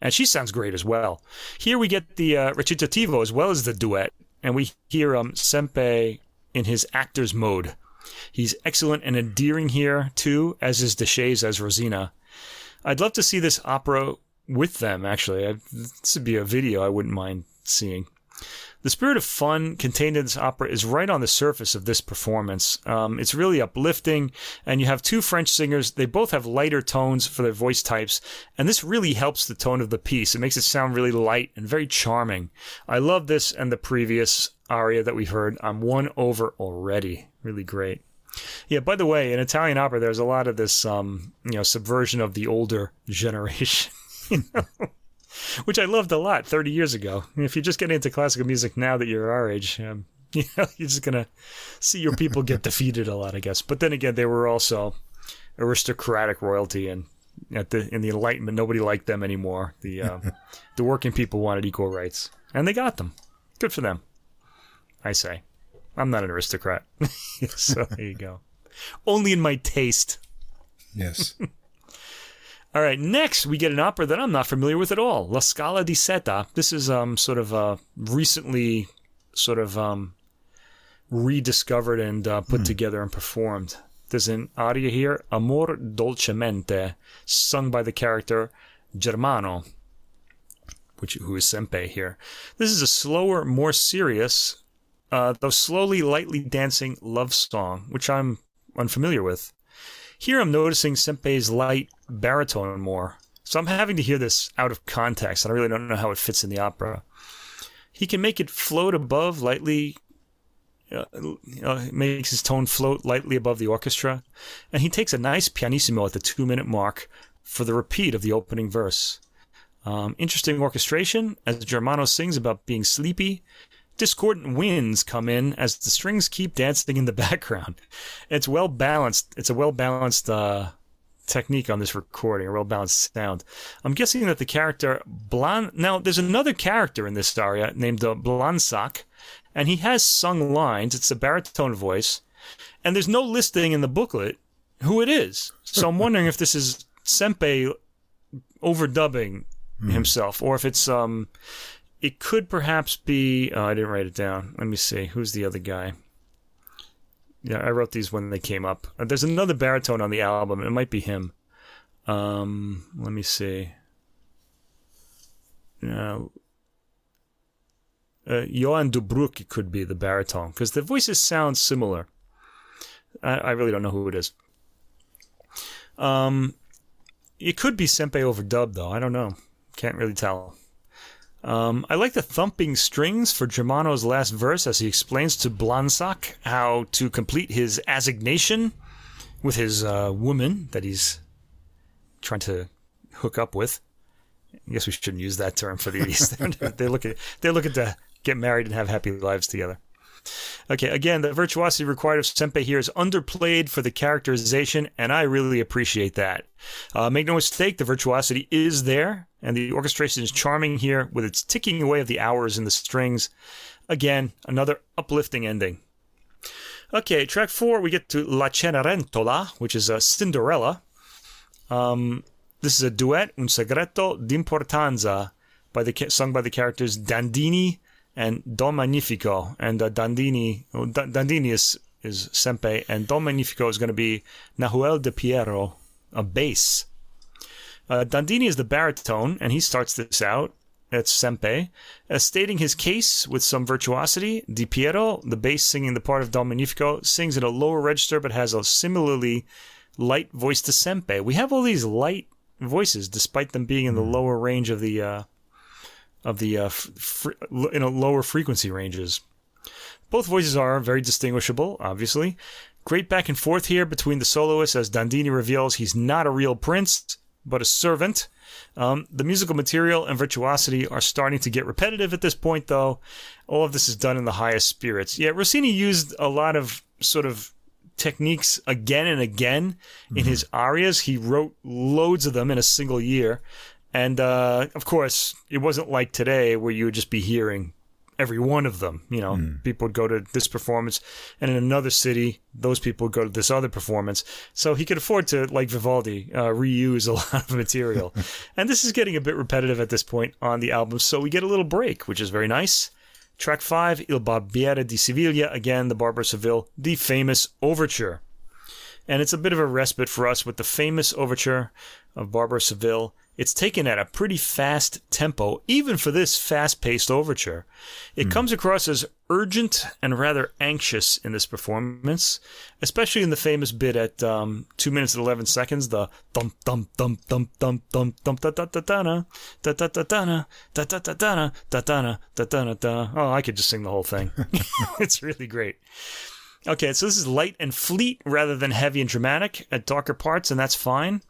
and she sounds great as well. Here we get the uh, recitativo as well as the duet, and we hear um Sempey in his actor's mode. He's excellent and endearing here too, as is Deshays as Rosina. I'd love to see this opera with them. Actually, I, this would be a video I wouldn't mind seeing. The spirit of fun contained in this opera is right on the surface of this performance. Um, it's really uplifting, and you have two French singers. They both have lighter tones for their voice types, and this really helps the tone of the piece. It makes it sound really light and very charming. I love this and the previous aria that we've heard. I'm won over already. Really great. Yeah, by the way, in Italian opera, there's a lot of this, um, you know, subversion of the older generation. you know? Which I loved a lot 30 years ago. If you're just getting into classical music now that you're our age, um, you know, you're just gonna see your people get defeated a lot, I guess. But then again, they were also aristocratic royalty, and at the in the Enlightenment, nobody liked them anymore. The uh, the working people wanted equal rights, and they got them. Good for them, I say. I'm not an aristocrat, so there you go. Only in my taste. Yes. All right, next we get an opera that I'm not familiar with at all, La Scala di Seta. This is um sort of uh recently sort of um rediscovered and uh, put hmm. together and performed. There's an aria here, Amor dolcemente, sung by the character Germano, which who is Sempey here. This is a slower, more serious, uh, though slowly, lightly dancing love song, which I'm unfamiliar with. Here I'm noticing Sempey's light baritone more. So I'm having to hear this out of context. and I really don't know how it fits in the opera. He can make it float above lightly, uh, makes his tone float lightly above the orchestra, and he takes a nice pianissimo at the two minute mark for the repeat of the opening verse. Um, interesting orchestration as Germano sings about being sleepy discordant winds come in as the strings keep dancing in the background. It's well balanced. It's a well balanced uh, technique on this recording, a well balanced sound. I'm guessing that the character Blan. Now, there's another character in this aria named uh, Blansac, and he has sung lines. It's a baritone voice, and there's no listing in the booklet who it is. So I'm wondering if this is Sempey overdubbing mm. himself, or if it's um it could perhaps be. Oh, I didn't write it down. Let me see. Who's the other guy? Yeah, I wrote these when they came up. Uh, there's another baritone on the album. It might be him. Um, let me see. Uh, uh, Johan Dubruck could be the baritone because the voices sound similar. I, I really don't know who it is. Um, it could be Sempey overdubbed though. I don't know. Can't really tell. Um, I like the thumping strings for Germano's last verse as he explains to Blansac how to complete his assignation with his uh, woman that he's trying to hook up with. I guess we shouldn't use that term for these. they look looking they're looking to get married and have happy lives together. Okay, again, the virtuosity required of Sempey here is underplayed for the characterization, and I really appreciate that. Uh, make no mistake, the virtuosity is there, and the orchestration is charming here with its ticking away of the hours in the strings. Again, another uplifting ending. Okay, track four, we get to La Cenerentola, which is a Cinderella. Um, this is a duet, Un segreto d'importanza, by the sung by the characters Dandini and Don Magnifico. And uh, Dandini, oh, Dandini is, is Sempey, and Don Magnifico is going to be Nahuel Di Pierro, a bass. Uh, Dandini is the baritone, and he starts this out. That's Sempey. Uh, stating his case with some virtuosity, Di Pierro, the bass singing the part of Don Magnifico, sings in a lower register but has a similarly light voice to Sempey. We have all these light voices despite them being in the lower range of the uh, of the uh, fr- in a lower frequency ranges. Both voices are very distinguishable, obviously. Great back and forth here between the soloists as Dandini reveals he's not a real prince, but a servant. Um, the musical material and virtuosity are starting to get repetitive at this point, though. All of this is done in the highest spirits. Yeah, Rossini used a lot of sort of techniques again and again mm-hmm. in his arias. He wrote loads of them in a single year. And uh, of course, it wasn't like today where you would just be hearing every one of them. You know, mm. people would go to this performance, and in another city, those people would go to this other performance. So he could afford to, like Vivaldi, uh, reuse a lot of material. and this is getting a bit repetitive at this point on the album, so we get a little break, which is very nice. Track 5, Il Barbiere di Siviglia, again, the Barber of Seville, the famous overture. And it's a bit of a respite for us with the famous overture of Barber of Seville it's taken at a pretty fast tempo, even for this fast paced overture. It mm. comes across as urgent and rather anxious in this performance, especially in the famous bit at um, 2 minutes and 11 seconds, the thump, thump, thump, thump, thump, thump, thump, da da da da da da da da da da da da da da da da da da Oh, I could just sing the whole thing. it's really great. Okay, so this is light and fleet rather than heavy and dramatic at darker parts, and that's fine.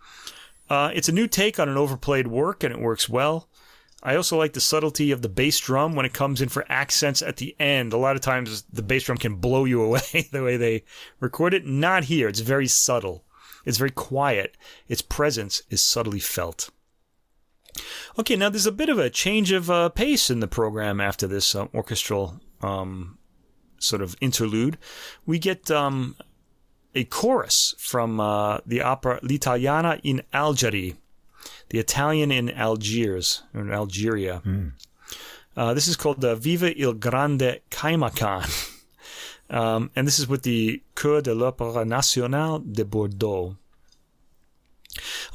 Uh, it's a new take on an overplayed work, and it works well. I also like the subtlety of the bass drum when it comes in for accents at the end. A lot of times the bass drum can blow you away the way they record it. Not here. It's very subtle. It's very quiet. Its presence is subtly felt. Okay, now there's a bit of a change of uh, pace in the program after this uh, orchestral um, sort of interlude. We get um, a chorus from uh, the opera L'Italiana in Algeri, the Italian in Algiers, or in Algeria. Mm. Uh, this is called the Viva il Grande Kaimakan. um, and this is with the Chœur de l'Opéra Nationale de Bordeaux.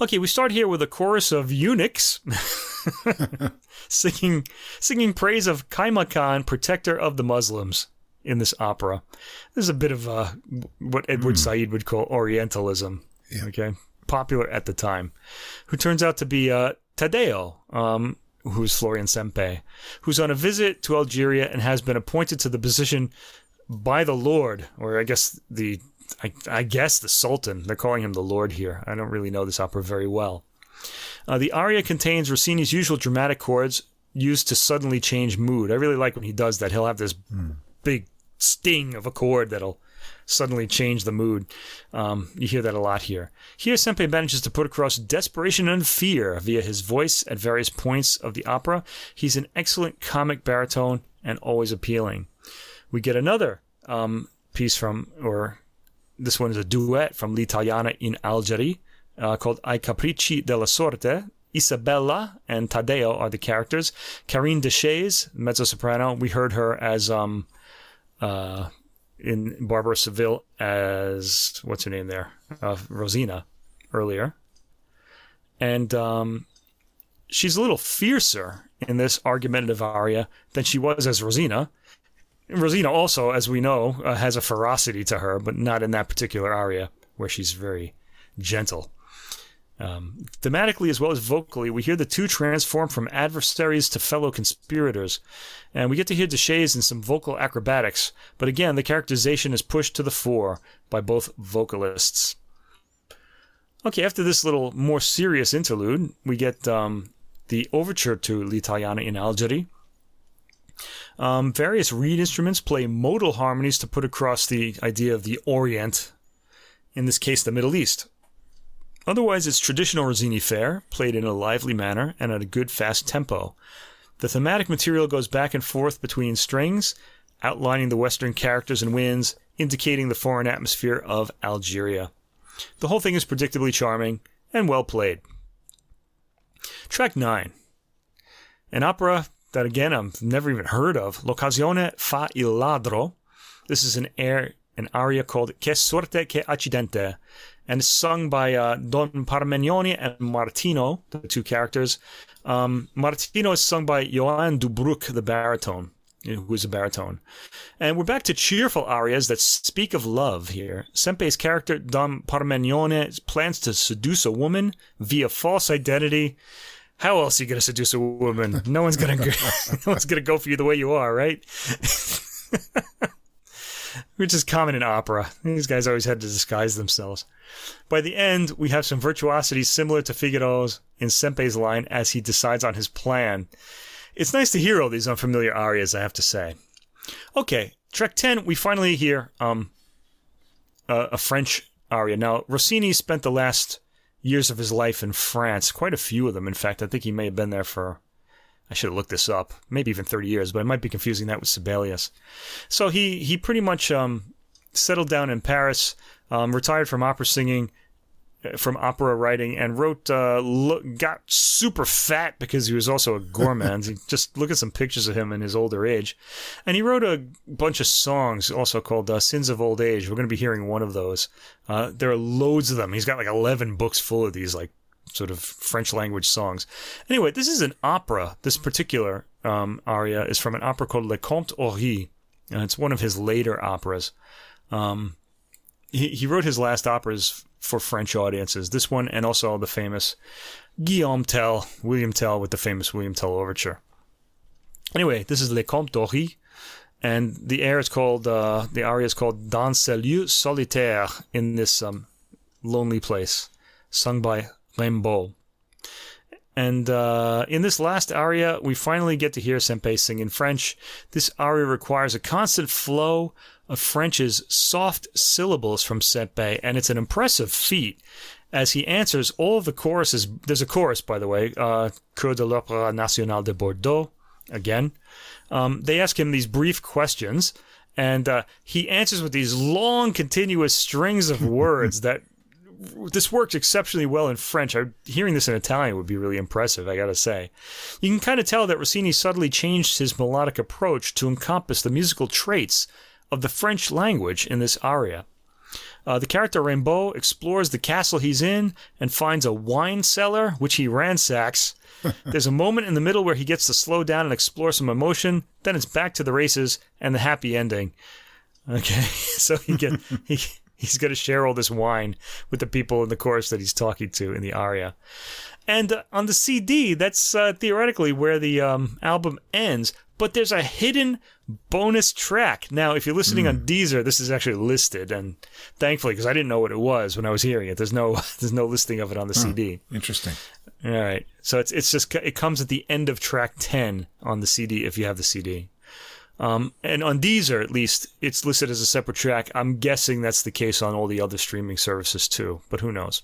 Okay, we start here with a chorus of eunuchs singing singing praise of Kaimakan, protector of the Muslims in this opera. There's a bit of uh, what Edward mm. Said would call Orientalism. Yeah. Okay, popular at the time, who turns out to be uh, Taddeo, um, who's Florian Sempe, who's on a visit to Algeria and has been appointed to the position by the Lord, or I guess the I, I guess the Sultan. They're calling him the Lord here. I don't really know this opera very well. Uh, the aria contains Rossini's usual dramatic chords used to suddenly change mood. I really like when he does that. He'll have this mm. big sting of a chord that'll suddenly change the mood. Um, you hear that a lot here. Here, Sempey manages to put across desperation and fear via his voice at various points of the opera. He's an excellent comic baritone and always appealing. We get another um, piece from, or this one is a duet from L'Italiana in Algeri uh, called I Capricci della Sorte. Isabella and Taddeo are the characters. Karine Deshays, mezzo soprano, we heard her as um, uh, in Barber of Seville as what's her name there, uh, Rosina, earlier, and um, she's a little fiercer in this argumentative aria than she was as Rosina. Rosina also, as we know, uh, has a ferocity to her, but not in that particular aria where she's very gentle. Um, thematically as well as vocally, we hear the two transform from adversaries to fellow conspirators, and we get to hear Deshays in some vocal acrobatics, but again, the characterization is pushed to the fore by both vocalists. Okay, after this little more serious interlude, we get um, the overture to L'Italiana in Algeri. Um, various reed instruments play modal harmonies to put across the idea of the Orient, in this case, the Middle East. Otherwise, it's traditional Rossini fare, played in a lively manner and at a good fast tempo. The thematic material goes back and forth between strings, outlining the Western characters and winds, indicating the foreign atmosphere of Algeria. The whole thing is predictably charming and well played. Track 9. An opera that again I've never even heard of, L'occasione fa il ladro. This is an air, an aria called Che sorte che accidente, and sung by uh, Don Parmenione and Martino, the two characters. Um, Martino is sung by Johan Dubruck, the baritone, who is a baritone. And we're back to cheerful arias that speak of love here. Sempey's character, Don Parmenione, plans to seduce a woman via false identity how else are you going to seduce a woman? No one's going to no one's going to go for you the way you are, right? Which is common in opera. These guys always had to disguise themselves. By the end, we have some virtuosity similar to Figaro's in Sempey's line as he decides on his plan. It's nice to hear all these unfamiliar arias, I have to say. Okay, track 10, we finally hear um, a, a French aria. Now, Rossini spent the last years of his life in France. Quite a few of them, in fact. I think he may have been there for, I should have looked this up, maybe even 30 years, but I might be confusing that with Sibelius. So he, he pretty much um, settled down in Paris, um, retired from opera singing, from opera writing and wrote uh, look, got super fat because he was also a gourmand. just look at some pictures of him in his older age, and he wrote a bunch of songs also called uh, "Sins of Old Age." We're going to be hearing one of those. Uh, there are loads of them. He's got like eleven books full of these like sort of French language songs. Anyway, this is an opera. This particular um, aria is from an opera called Le Comte Ory, and it's one of his later operas. Um, he, he wrote his last operas for French audiences. This one and also the famous Guillaume Tell, William Tell with the famous William Tell overture. Anyway, this is Le Comte d'Ory, and the air is called uh, the aria is called Dans ce lieu solitaire in this um, lonely place, sung by Raimbaud. And uh, in this last aria, we finally get to hear Sempey sing in French. This aria requires a constant flow of French's soft syllables from Sempey, and it's an impressive feat as he answers all of the choruses. There's a chorus, by the way, uh, Chœur de l'Opéra National de Bordeaux, again. Um, they ask him these brief questions, and uh, he answers with these long, continuous strings of words that this works exceptionally well in French. I, hearing this in Italian would be really impressive, I gotta say. You can kind of tell that Rossini subtly changed his melodic approach to encompass the musical traits of the French language in this aria. Uh, the character Raimbaud explores the castle he's in and finds a wine cellar, which he ransacks. There's a moment in the middle where he gets to slow down and explore some emotion. Then it's back to the races and the happy ending. Okay, so he get he he's going to share all this wine with the people in the chorus that he's talking to in the aria. And uh, on the CD, that's uh, theoretically where the um, album ends but there's a hidden bonus track. Now, if you're listening mm. on Deezer, this is actually listed, and thankfully, because I didn't know what it was when I was hearing it, there's no there's no listing of it on the CD. Interesting. All right, so it's it's just it comes at the end of track ten on the CD if you have the CD. Um, and on Deezer, at least, it's listed as a separate track. I'm guessing that's the case on all the other streaming services too, but who knows?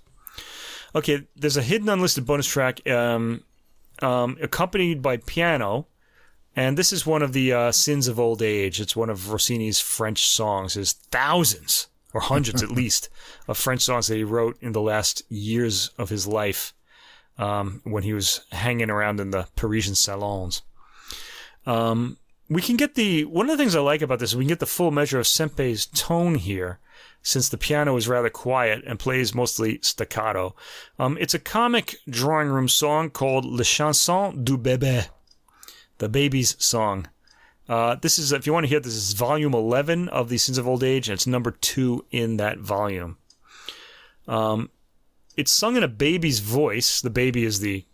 Okay, there's a hidden unlisted bonus track um, um, accompanied by piano and this is one of the uh, sins of old age. It's one of Rossini's French songs. There's thousands, or hundreds at least, of French songs that he wrote in the last years of his life um, when he was hanging around in the Parisian salons. Um, we can get the one of the things I like about this is we can get the full measure of Sempey's tone here, since the piano is rather quiet and plays mostly staccato. Um, it's a comic drawing room song called Le Chanson du Bébé the baby's song. Uh, this is, if you want to hear this, is volume 11 of The Sins of Old Age, and it's number two in that volume. Um, it's sung in a baby's voice. The baby is the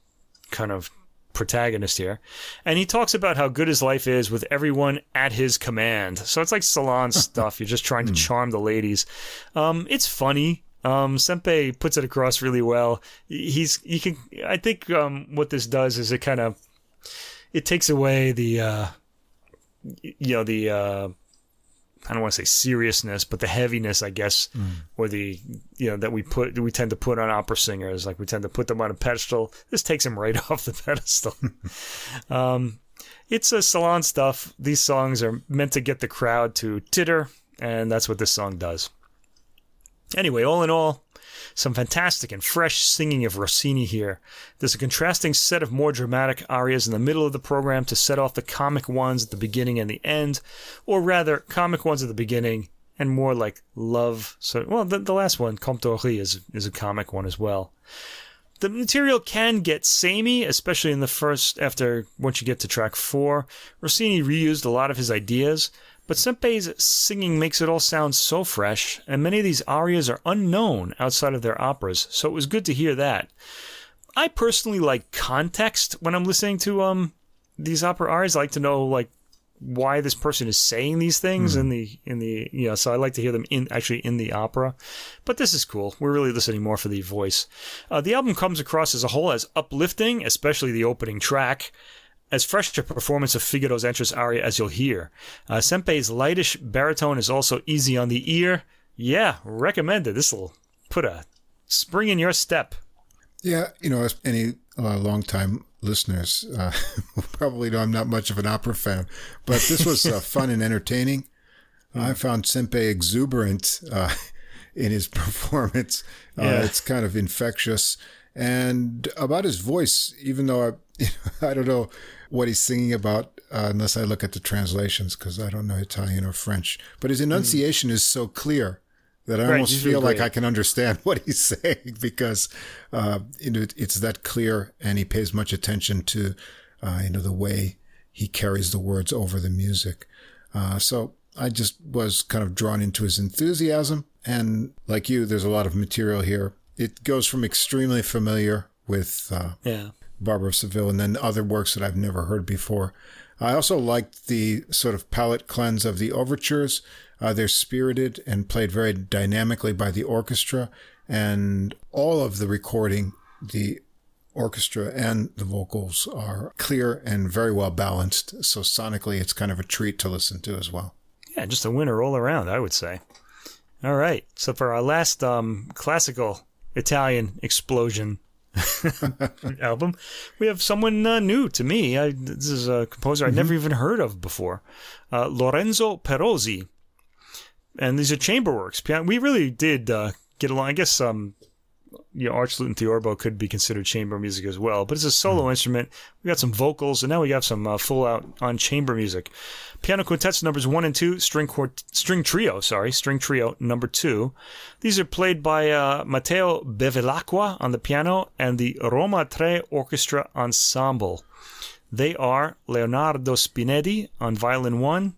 kind of protagonist here. And he talks about how good his life is with everyone at his command. So it's like salon stuff. You're just trying to charm the ladies. Um, it's funny. Um, Sempey puts it across really well. He's, he can, I think, um, what this does is it kind of, it takes away the, uh, you know, the, uh, I don't want to say seriousness, but the heaviness, I guess, mm. or the you know that we put we tend to put on opera singers, like we tend to put them on a pedestal. This takes them right off the pedestal. um, it's a salon stuff. These songs are meant to get the crowd to titter, and that's what this song does. Anyway, all in all, some fantastic and fresh singing of Rossini here. There's a contrasting set of more dramatic arias in the middle of the program to set off the comic ones at the beginning and the end, or rather, comic ones at the beginning and more like love. So, well, the, the last one, Comte d'Ory, is, is a comic one as well. The material can get samey, especially in the first, after once you get to track four. Rossini reused a lot of his ideas, but Sempey's singing makes it all sound so fresh, and many of these arias are unknown outside of their operas, so it was good to hear that. I personally like context when I'm listening to um these opera arias. I like to know like why this person is saying these things mm. in the in the you know so I like to hear them in actually in the opera but this is cool we're really listening more for the voice uh, the album comes across as a whole as uplifting especially the opening track as fresh a performance of Figaro's entrance aria as you'll hear. Uh, Sempey's lightish baritone is also easy on the ear. Yeah, recommended. This will put a spring in your step. Yeah, you know, any uh, long-time listeners uh, probably know I'm not much of an opera fan, but this was uh, fun and entertaining. I found Sempey exuberant uh, in his performance. Uh, yeah. It's kind of infectious. And about his voice, even though I, I don't know what he's singing about uh, unless I look at the translations because I don't know Italian or French. But his enunciation mm. is so clear that I right, almost feel like I can understand what he's saying because uh, you know, it's that clear and he pays much attention to uh, you know the way he carries the words over the music. Uh, so I just was kind of drawn into his enthusiasm. And like you, there's a lot of material here. It goes from extremely familiar with uh, yeah. Barber of Seville, and then other works that I've never heard before. I also liked the sort of palette cleanse of the overtures. Uh, they're spirited and played very dynamically by the orchestra, and all of the recording, the orchestra and the vocals are clear and very well balanced. So sonically, it's kind of a treat to listen to as well. Yeah, just a winner all around, I would say. All right, so for our last um, classical Italian explosion album. We have someone uh, new to me. I, this is a composer I'd mm-hmm. never even heard of before, uh, Lorenzo Perosi, and these are chamber works. We really did uh, get along. I guess um, you know, Arch and Theorbo could be considered chamber music as well, but it's a solo mm. instrument. We got some vocals, and now we have some uh, full out on chamber music. Piano quintets numbers one and two, string quart- string trio, sorry, string trio number two. These are played by uh, Matteo Bevilacqua on the piano and the Roma Tre Orchestra Ensemble. They are Leonardo Spinetti on violin one.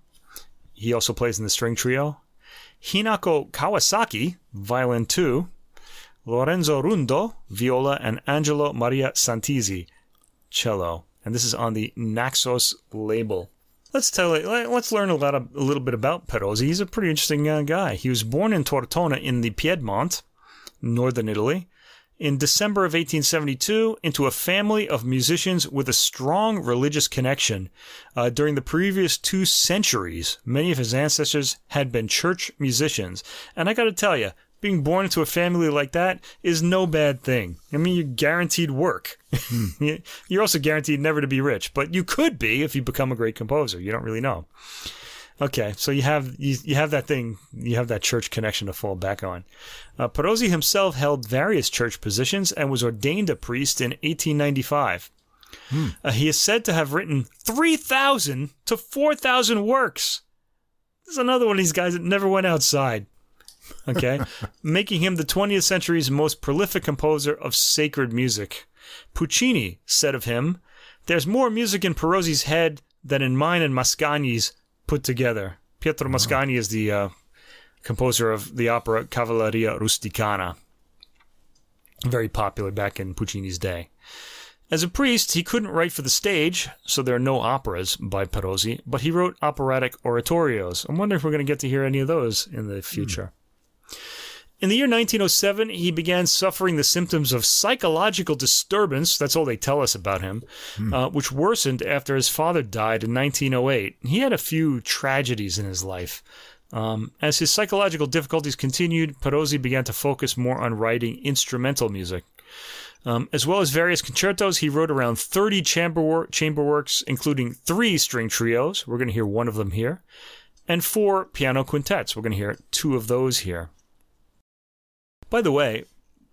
He also plays in the string trio. Hinako Kawasaki, violin two. Lorenzo Rundo, viola, and Angelo Maria Santisi, cello. And this is on the Naxos label. Let's tell it. let's learn a, lot of, a little bit about Perosi. He's a pretty interesting uh, guy. He was born in Tortona in the Piedmont, northern Italy, in December of 1872 into a family of musicians with a strong religious connection. Uh, during the previous two centuries, many of his ancestors had been church musicians. And I got to tell you, being born into a family like that is no bad thing. I mean, you're guaranteed work. Hmm. you're also guaranteed never to be rich, but you could be if you become a great composer. You don't really know. Okay, so you have you, you have that thing, you have that church connection to fall back on. Uh, Perosi himself held various church positions and was ordained a priest in 1895. Hmm. Uh, he is said to have written 3,000 to 4,000 works. This is another one of these guys that never went outside okay, making him the 20th century's most prolific composer of sacred music. Puccini said of him, There's more music in Perosi's head than in mine and Mascagni's put together. Pietro Mascagni is the uh, composer of the opera Cavalleria Rusticana, very popular back in Puccini's day. As a priest, he couldn't write for the stage, so there are no operas by Perosi, but he wrote operatic oratorios. I'm wondering if we're going to get to hear any of those in the future. In the year 1907, he began suffering the symptoms of psychological disturbance. That's all they tell us about him, uh, which worsened after his father died in 1908. He had a few tragedies in his life. Um, as his psychological difficulties continued, Perosi began to focus more on writing instrumental music. Um, as well as various concertos, he wrote around 30 chamber, wor- chamber works, including three string trios. We're going to hear one of them here, and four piano quintets. We're going to hear two of those here. By the way,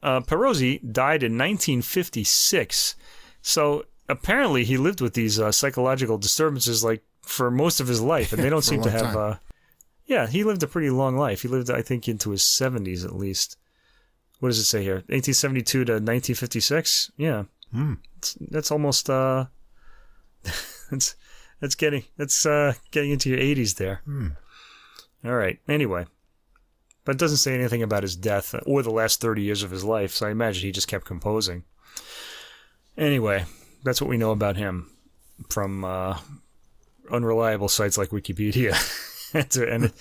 uh, Perosi died in 1956, so apparently he lived with these uh, psychological disturbances like for most of his life, and they don't seem to have. Uh, yeah, he lived a pretty long life. He lived, I think, into his 70s at least. What does it say here? 1872 to 1956. Yeah, Hmm. It's- that's almost. uh That's that's getting that's uh getting into your 80s there. Hmm. All right. Anyway, but it doesn't say anything about his death or the last 30 years of his life, so I imagine he just kept composing. Anyway, that's what we know about him from uh, unreliable sites like Wikipedia. and,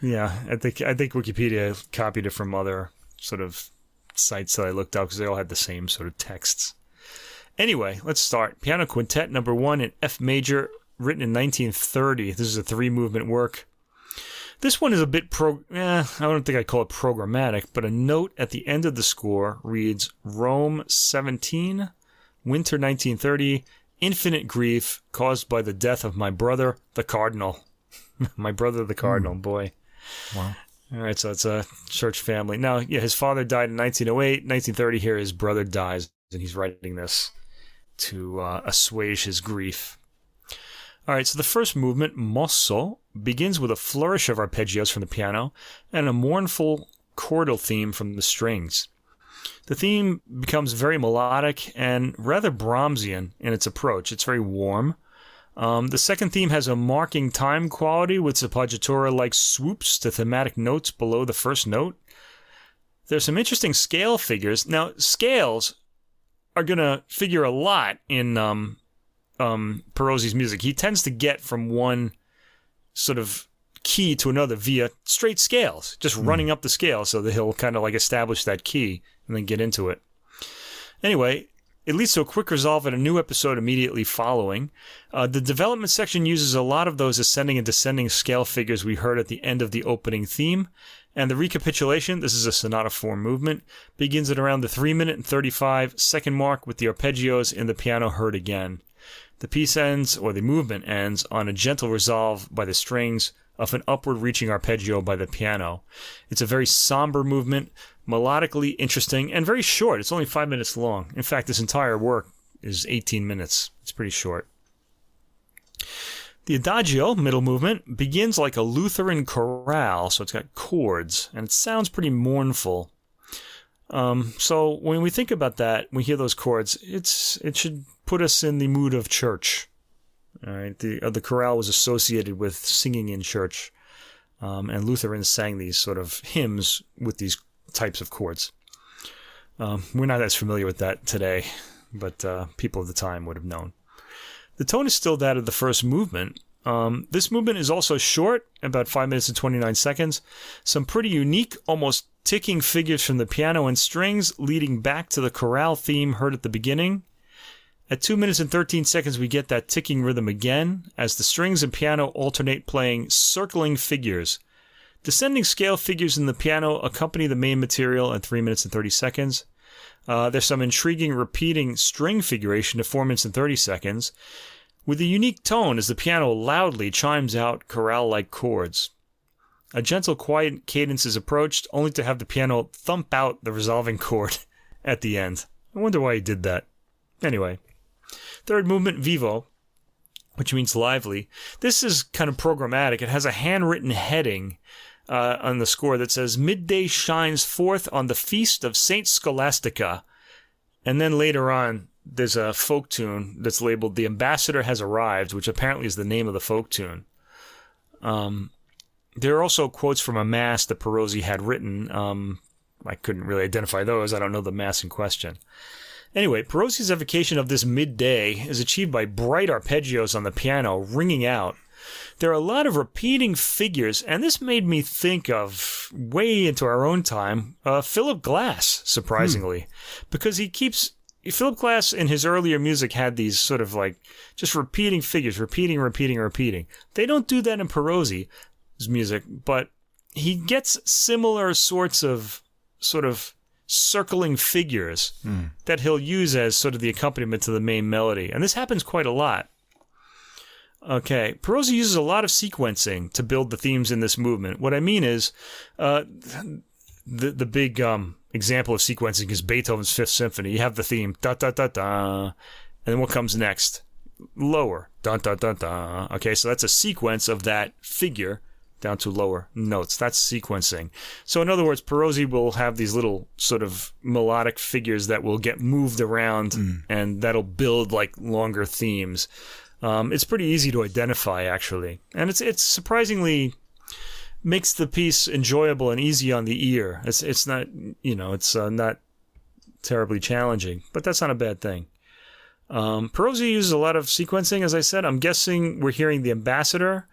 yeah, I think I think Wikipedia copied it from other sort of sites that I looked up because they all had the same sort of texts. Anyway, let's start. Piano Quintet number one in F major, written in 1930. This is a three movement work. This one is a bit pro. Eh, I don't think I call it programmatic, but a note at the end of the score reads Rome 17, Winter 1930, Infinite grief caused by the death of my brother, the Cardinal. my brother, the Cardinal, boy. Wow. All right, so it's a church family. Now, yeah, his father died in 1908. 1930, here his brother dies, and he's writing this to uh, assuage his grief. All right, so the first movement, Mosso, begins with a flourish of arpeggios from the piano and a mournful chordal theme from the strings. The theme becomes very melodic and rather Brahmsian in its approach. It's very warm. Um, the second theme has a marking time quality with appoggiatura like swoops to thematic notes below the first note. There's some interesting scale figures. Now, scales are going to figure a lot in um, um, Perosi's music. He tends to get from one sort of key to another via straight scales, just running up the scale so that he'll kind of like establish that key and then get into it. Anyway, it leads to a quick resolve in a new episode immediately following. Uh, the development section uses a lot of those ascending and descending scale figures we heard at the end of the opening theme. And the recapitulation, this is a sonata form movement, begins at around the 3 minute and 35 second mark with the arpeggios in the piano heard again. The piece ends, or the movement ends, on a gentle resolve by the strings of an upward reaching arpeggio by the piano. It's a very somber movement, melodically interesting, and very short. It's only five minutes long. In fact, this entire work is 18 minutes. It's pretty short. The Adagio, middle movement, begins like a Lutheran chorale, so it's got chords, and it sounds pretty mournful. Um, so when we think about that, we hear those chords, it's it should put us in the mood of church. All right, the uh, the chorale was associated with singing in church, um, and Lutherans sang these sort of hymns with these types of chords. Um, we're not as familiar with that today, but uh, people of the time would have known. The tone is still that of the first movement. Um, this movement is also short, about 5 minutes and 29 seconds. Some pretty unique, almost ticking figures from the piano and strings leading back to the chorale theme heard at the beginning. At 2 minutes and 13 seconds, we get that ticking rhythm again as the strings and piano alternate playing circling figures. Descending scale figures in the piano accompany the main material at 3 minutes and 30 seconds. Uh, there's some intriguing repeating string figuration to 4 minutes and 30 seconds, with a unique tone as the piano loudly chimes out chorale like chords. A gentle, quiet cadence is approached, only to have the piano thump out the resolving chord at the end. I wonder why he did that. Anyway, third movement, vivo, which means lively. This is kind of programmatic. It has a handwritten heading uh, on the score that says "Midday shines forth on the feast of Saint Scholastica," and then later on there's a folk tune that's labeled "The Ambassador Has Arrived," which apparently is the name of the folk tune. Um, there are also quotes from a mass that Perosi had written. Um, I couldn't really identify those. I don't know the mass in question. Anyway, Perosi's evocation of this midday is achieved by bright arpeggios on the piano ringing out. There are a lot of repeating figures, and this made me think of way into our own time, uh, Philip Glass, surprisingly, hmm. because he keeps Philip Glass in his earlier music had these sort of like just repeating figures, repeating, repeating, repeating. They don't do that in Perosi's music, but he gets similar sorts of sort of circling figures mm. that he'll use as sort of the accompaniment to the main melody. And this happens quite a lot. Okay, Perosi uses a lot of sequencing to build the themes in this movement. What I mean is, uh, the the big um, example of sequencing is Beethoven's Fifth Symphony. You have the theme da da da da, and then what comes next? Lower da da da da. Okay, so that's a sequence of that figure down to lower notes. That's sequencing. So in other words, Perosi will have these little sort of melodic figures that will get moved around mm. and that'll build like longer themes. Um, it's pretty easy to identify actually. And it's, it's surprisingly makes the piece enjoyable and easy on the ear. It's, it's not, you know, it's uh, not terribly challenging, but that's not a bad thing. Um, Perosi uses a lot of sequencing, as I said. I'm guessing we're hearing the ambassador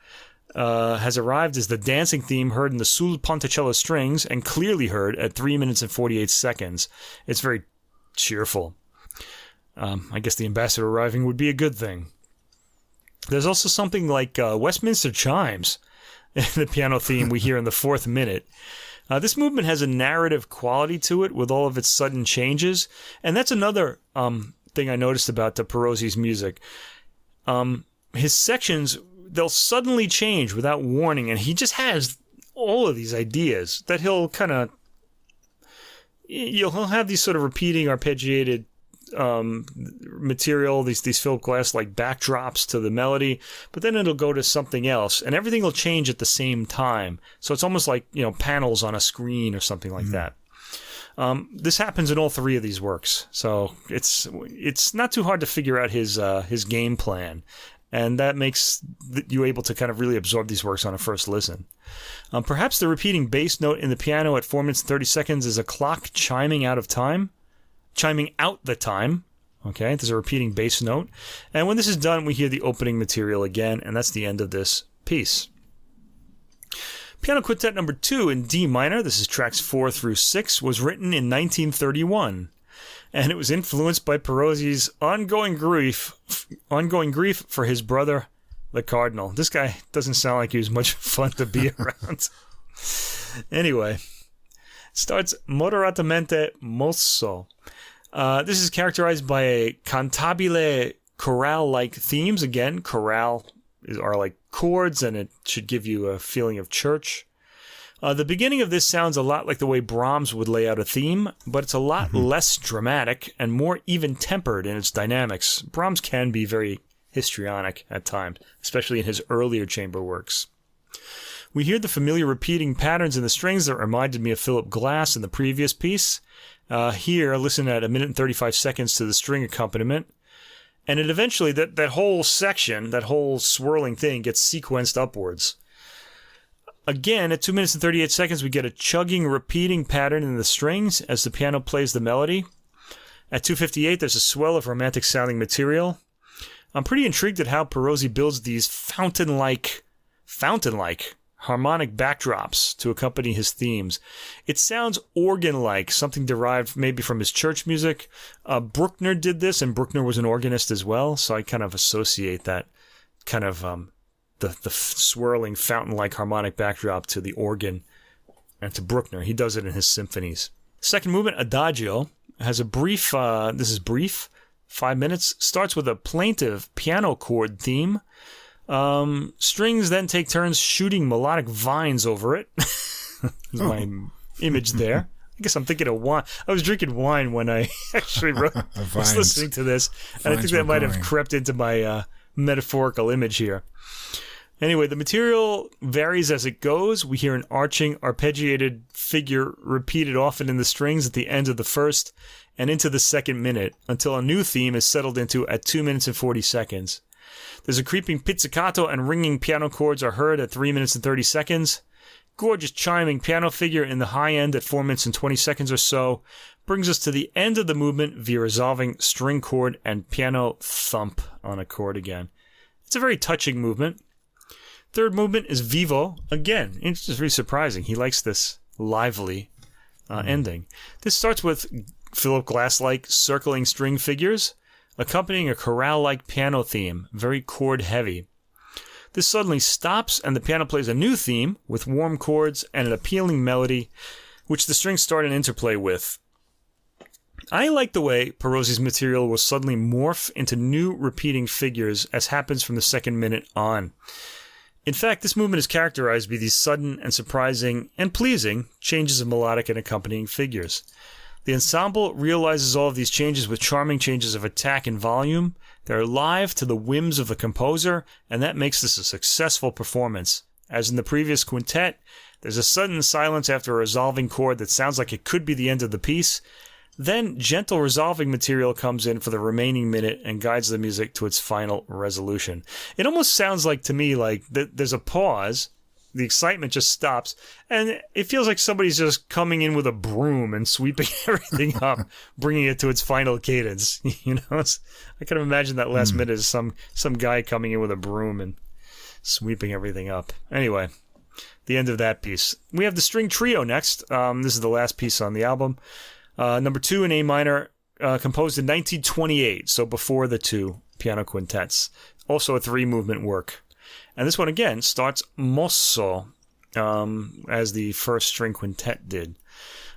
uh, has arrived as the dancing theme heard in the Sul Ponticello strings and clearly heard at 3 minutes and 48 seconds. It's very cheerful. Um, I guess the ambassador arriving would be a good thing. There's also something like uh, Westminster chimes the piano theme we hear in the fourth minute. Uh, this movement has a narrative quality to it with all of its sudden changes, and that's another um, thing I noticed about the Perosi's music. Um, his sections they'll suddenly change without warning, and he just has all of these ideas that he'll kind of you'll he'll have these sort of repeating arpeggiated um, material, these these Philip Glass like backdrops to the melody, but then it'll go to something else, and everything will change at the same time. So it's almost like you know panels on a screen or something like mm-hmm. that. Um, this happens in all three of these works, so it's it's not too hard to figure out his uh, his game plan, and that makes you able to kind of really absorb these works on a first listen. Um, perhaps the repeating bass note in the piano at 4 minutes and 30 seconds is a clock chiming out of time, chiming out the time. Okay, there's a repeating bass note. And when this is done, we hear the opening material again, and that's the end of this piece. Piano Quintet number 2 in D minor, this is tracks 4 through 6, was written in 1931 and it was influenced by Perosi's ongoing grief, ongoing grief for his brother, the cardinal. This guy doesn't sound like he was much fun to be around. anyway, starts moderatamente mosso. Uh, this is characterized by a cantabile chorale-like themes. Again, chorale are like chords, and it should give you a feeling of church. Uh, the beginning of this sounds a lot like the way Brahms would lay out a theme, but it's a lot mm-hmm. less dramatic and more even tempered in its dynamics. Brahms can be very histrionic at times, especially in his earlier chamber works. We hear the familiar repeating patterns in the strings that reminded me of Philip Glass in the previous piece. Uh, here, listen at a minute and 35 seconds to the string accompaniment. And it eventually, that, that whole section, that whole swirling thing gets sequenced upwards. Again, at 2 minutes and 38 seconds, we get a chugging, repeating pattern in the strings as the piano plays the melody. At 258, there's a swell of romantic sounding material. I'm pretty intrigued at how Perosi builds these fountain like, fountain like harmonic backdrops to accompany his themes. It sounds organ like, something derived maybe from his church music. Uh, Bruckner did this, and Bruckner was an organist as well, so I kind of associate that kind of um, the, the swirling fountain like harmonic backdrop to the organ and to Bruckner. He does it in his symphonies. Second movement, Adagio, has a brief, uh, this is brief, five minutes, starts with a plaintive piano chord theme. Um, strings then take turns shooting melodic vines over it. oh. my image there. I guess I'm thinking of wine. I was drinking wine when I actually wrote, was listening to this, and I think that might going. have crept into my uh, metaphorical image here. Anyway, the material varies as it goes. We hear an arching, arpeggiated figure repeated often in the strings at the end of the first and into the second minute until a new theme is settled into at 2 minutes and 40 seconds. There's a creeping pizzicato and ringing piano chords are heard at 3 minutes and 30 seconds. Gorgeous chiming piano figure in the high end at 4 minutes and 20 seconds or so brings us to the end of the movement via resolving string chord and piano thump on a chord again. It's a very touching movement. Third movement is Vivo. Again, it's just really surprising. He likes this lively uh, ending. This starts with Philip Glass like circling string figures, accompanying a chorale like piano theme, very chord heavy. This suddenly stops, and the piano plays a new theme with warm chords and an appealing melody, which the strings start an interplay with. I like the way Perosi's material will suddenly morph into new repeating figures as happens from the second minute on. In fact, this movement is characterized by these sudden and surprising and pleasing changes of melodic and accompanying figures. The ensemble realizes all of these changes with charming changes of attack and volume. They're live to the whims of the composer, and that makes this a successful performance. As in the previous quintet, there's a sudden silence after a resolving chord that sounds like it could be the end of the piece, then gentle resolving material comes in for the remaining minute and guides the music to its final resolution. It almost sounds like to me like th- there's a pause, the excitement just stops, and it feels like somebody's just coming in with a broom and sweeping everything up, bringing it to its final cadence. you know, it's, I can imagine that last mm. minute is some some guy coming in with a broom and sweeping everything up. Anyway, the end of that piece. We have the string trio next. Um, this is the last piece on the album. Uh, number two in A minor, uh, composed in 1928, so before the two piano quintets. Also a three movement work. And this one again starts mosso, um, as the first string quintet did.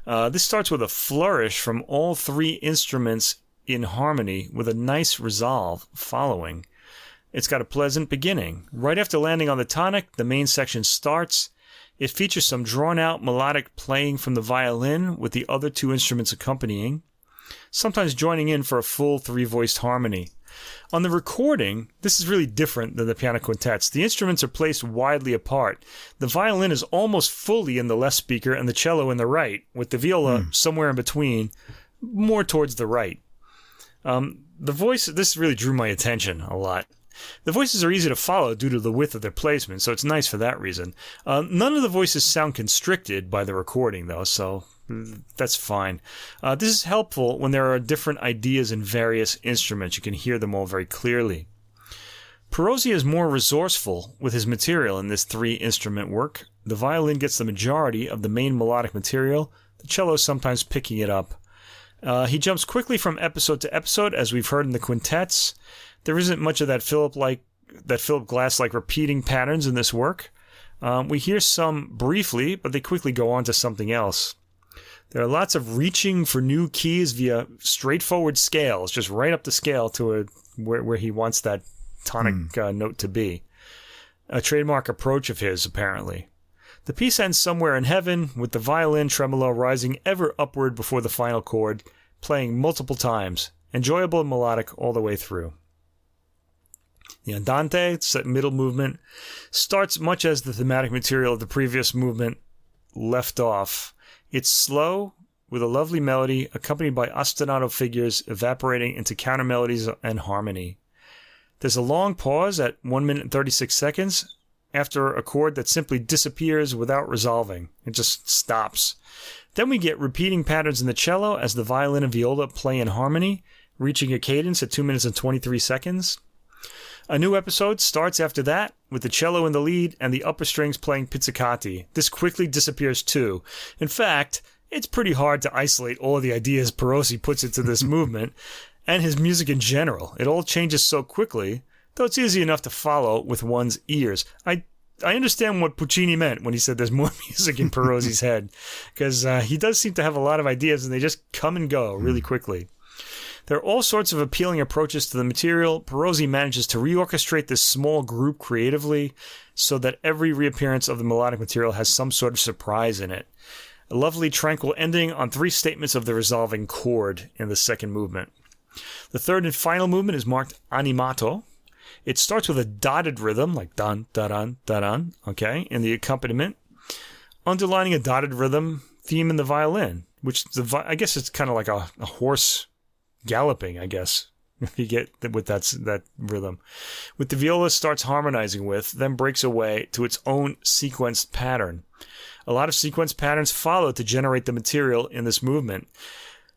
Uh, this starts with a flourish from all three instruments in harmony with a nice resolve following. It's got a pleasant beginning. Right after landing on the tonic, the main section starts it features some drawn out melodic playing from the violin with the other two instruments accompanying, sometimes joining in for a full three voiced harmony. On the recording, this is really different than the piano quintets. The instruments are placed widely apart. The violin is almost fully in the left speaker and the cello in the right, with the viola mm. somewhere in between, more towards the right. Um, the voice, this really drew my attention a lot. The voices are easy to follow due to the width of their placement, so it's nice for that reason. Uh, none of the voices sound constricted by the recording, though, so that's fine. Uh, this is helpful when there are different ideas in various instruments. You can hear them all very clearly. Perosi is more resourceful with his material in this three instrument work. The violin gets the majority of the main melodic material, the cello sometimes picking it up. Uh, he jumps quickly from episode to episode, as we've heard in the quintets. There isn't much of that Philip like that Philip Glass like repeating patterns in this work. Um, we hear some briefly, but they quickly go on to something else. There are lots of reaching for new keys via straightforward scales, just right up the scale to a, where, where he wants that tonic hmm. uh, note to be. A trademark approach of his, apparently. The piece ends somewhere in heaven, with the violin tremolo rising ever upward before the final chord, playing multiple times, enjoyable and melodic all the way through. The andante, set middle movement, starts much as the thematic material of the previous movement left off. It's slow, with a lovely melody, accompanied by ostinato figures evaporating into counter melodies and harmony. There's a long pause at 1 minute and 36 seconds after a chord that simply disappears without resolving. It just stops. Then we get repeating patterns in the cello as the violin and viola play in harmony, reaching a cadence at 2 minutes and 23 seconds. A new episode starts after that with the cello in the lead and the upper strings playing pizzicati. This quickly disappears too. In fact, it's pretty hard to isolate all of the ideas Perosi puts into this movement and his music in general. It all changes so quickly, though it's easy enough to follow with one's ears. I I understand what Puccini meant when he said there's more music in Perosi's head, because uh, he does seem to have a lot of ideas and they just come and go really quickly. There are all sorts of appealing approaches to the material. Perosi manages to reorchestrate this small group creatively so that every reappearance of the melodic material has some sort of surprise in it. A lovely, tranquil ending on three statements of the resolving chord in the second movement. The third and final movement is marked animato. It starts with a dotted rhythm, like dun, da dun, da dun, okay, in the accompaniment, underlining a dotted rhythm theme in the violin, which the, I guess it's kind of like a, a horse galloping, I guess, if you get with that that rhythm. With the viola starts harmonizing with, then breaks away to its own sequenced pattern. A lot of sequence patterns follow to generate the material in this movement.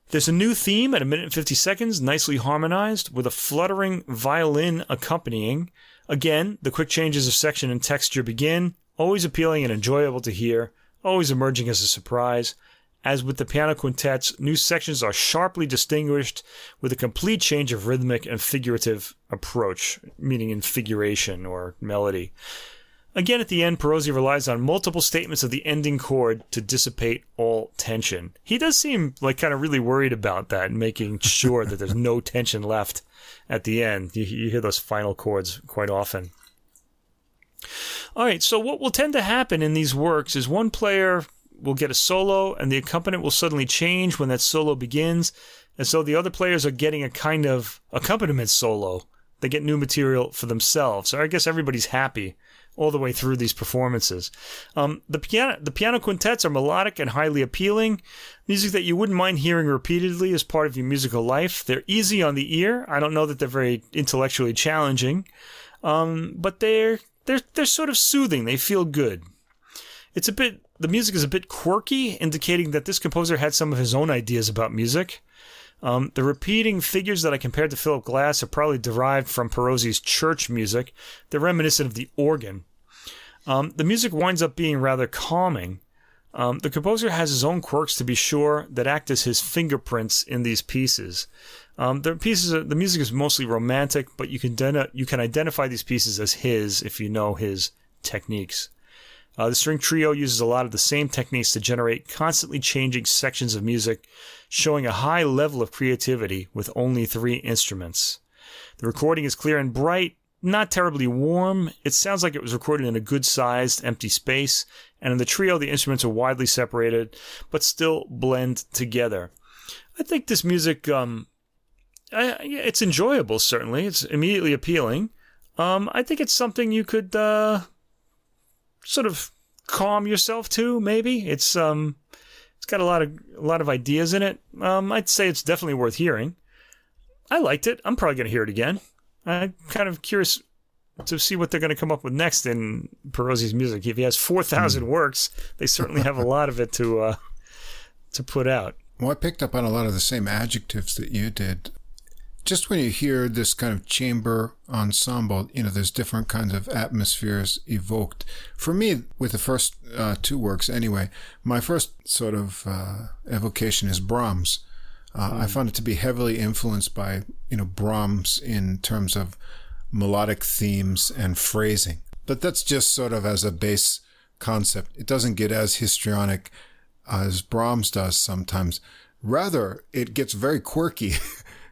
There's a new theme at a minute and 50 seconds, nicely harmonized, with a fluttering violin accompanying. Again, the quick changes of section and texture begin, always appealing and enjoyable to hear, always emerging as a surprise. As with the piano quintets, new sections are sharply distinguished with a complete change of rhythmic and figurative approach, meaning in figuration or melody. Again, at the end, Perosi relies on multiple statements of the ending chord to dissipate all tension. He does seem like kind of really worried about that making sure that there's no tension left at the end. You, you hear those final chords quite often. All right, so what will tend to happen in these works is one player will get a solo and the accompaniment will suddenly change when that solo begins. And so the other players are getting a kind of accompaniment solo. They get new material for themselves. So I guess everybody's happy all the way through these performances. Um, the piano the piano quintets are melodic and highly appealing, music that you wouldn't mind hearing repeatedly as part of your musical life. They're easy on the ear. I don't know that they're very intellectually challenging, um, but they're they're they're sort of soothing. They feel good. It's a bit the music is a bit quirky, indicating that this composer had some of his own ideas about music. Um, the repeating figures that I compared to Philip Glass are probably derived from Perosi's church music. They're reminiscent of the organ. Um, the music winds up being rather calming. Um, the composer has his own quirks, to be sure, that act as his fingerprints in these pieces. Um, the pieces, are, the music is mostly romantic, but you can you can identify these pieces as his if you know his techniques. Uh, the string trio uses a lot of the same techniques to generate constantly changing sections of music, showing a high level of creativity with only three instruments. The recording is clear and bright, not terribly warm. It sounds like it was recorded in a good sized empty space, and in the trio, the instruments are widely separated, but still blend together. I think this music, um, I, it's enjoyable, certainly. It's immediately appealing. Um, I think it's something you could, uh, sort of calm yourself to. Maybe it's um, it's got a lot of a lot of ideas in it. Um, I'd say it's definitely worth hearing. I liked it. I'm probably going to hear it again. I'm kind of curious to see what they're going to come up with next in Perosi's music. If he has 4,000 mm. works, they certainly have a lot of it to uh, to put out. Well, I picked up on a lot of the same adjectives that you did just when you hear this kind of chamber ensemble, you know, there's different kinds of atmospheres evoked. For me, with the first uh, two works anyway, my first sort of uh, evocation is Brahms. Uh, mm. I found it to be heavily influenced by, you know, Brahms in terms of melodic themes and phrasing. But that's just sort of as a base concept. It doesn't get as histrionic as Brahms does sometimes. Rather, it gets very quirky.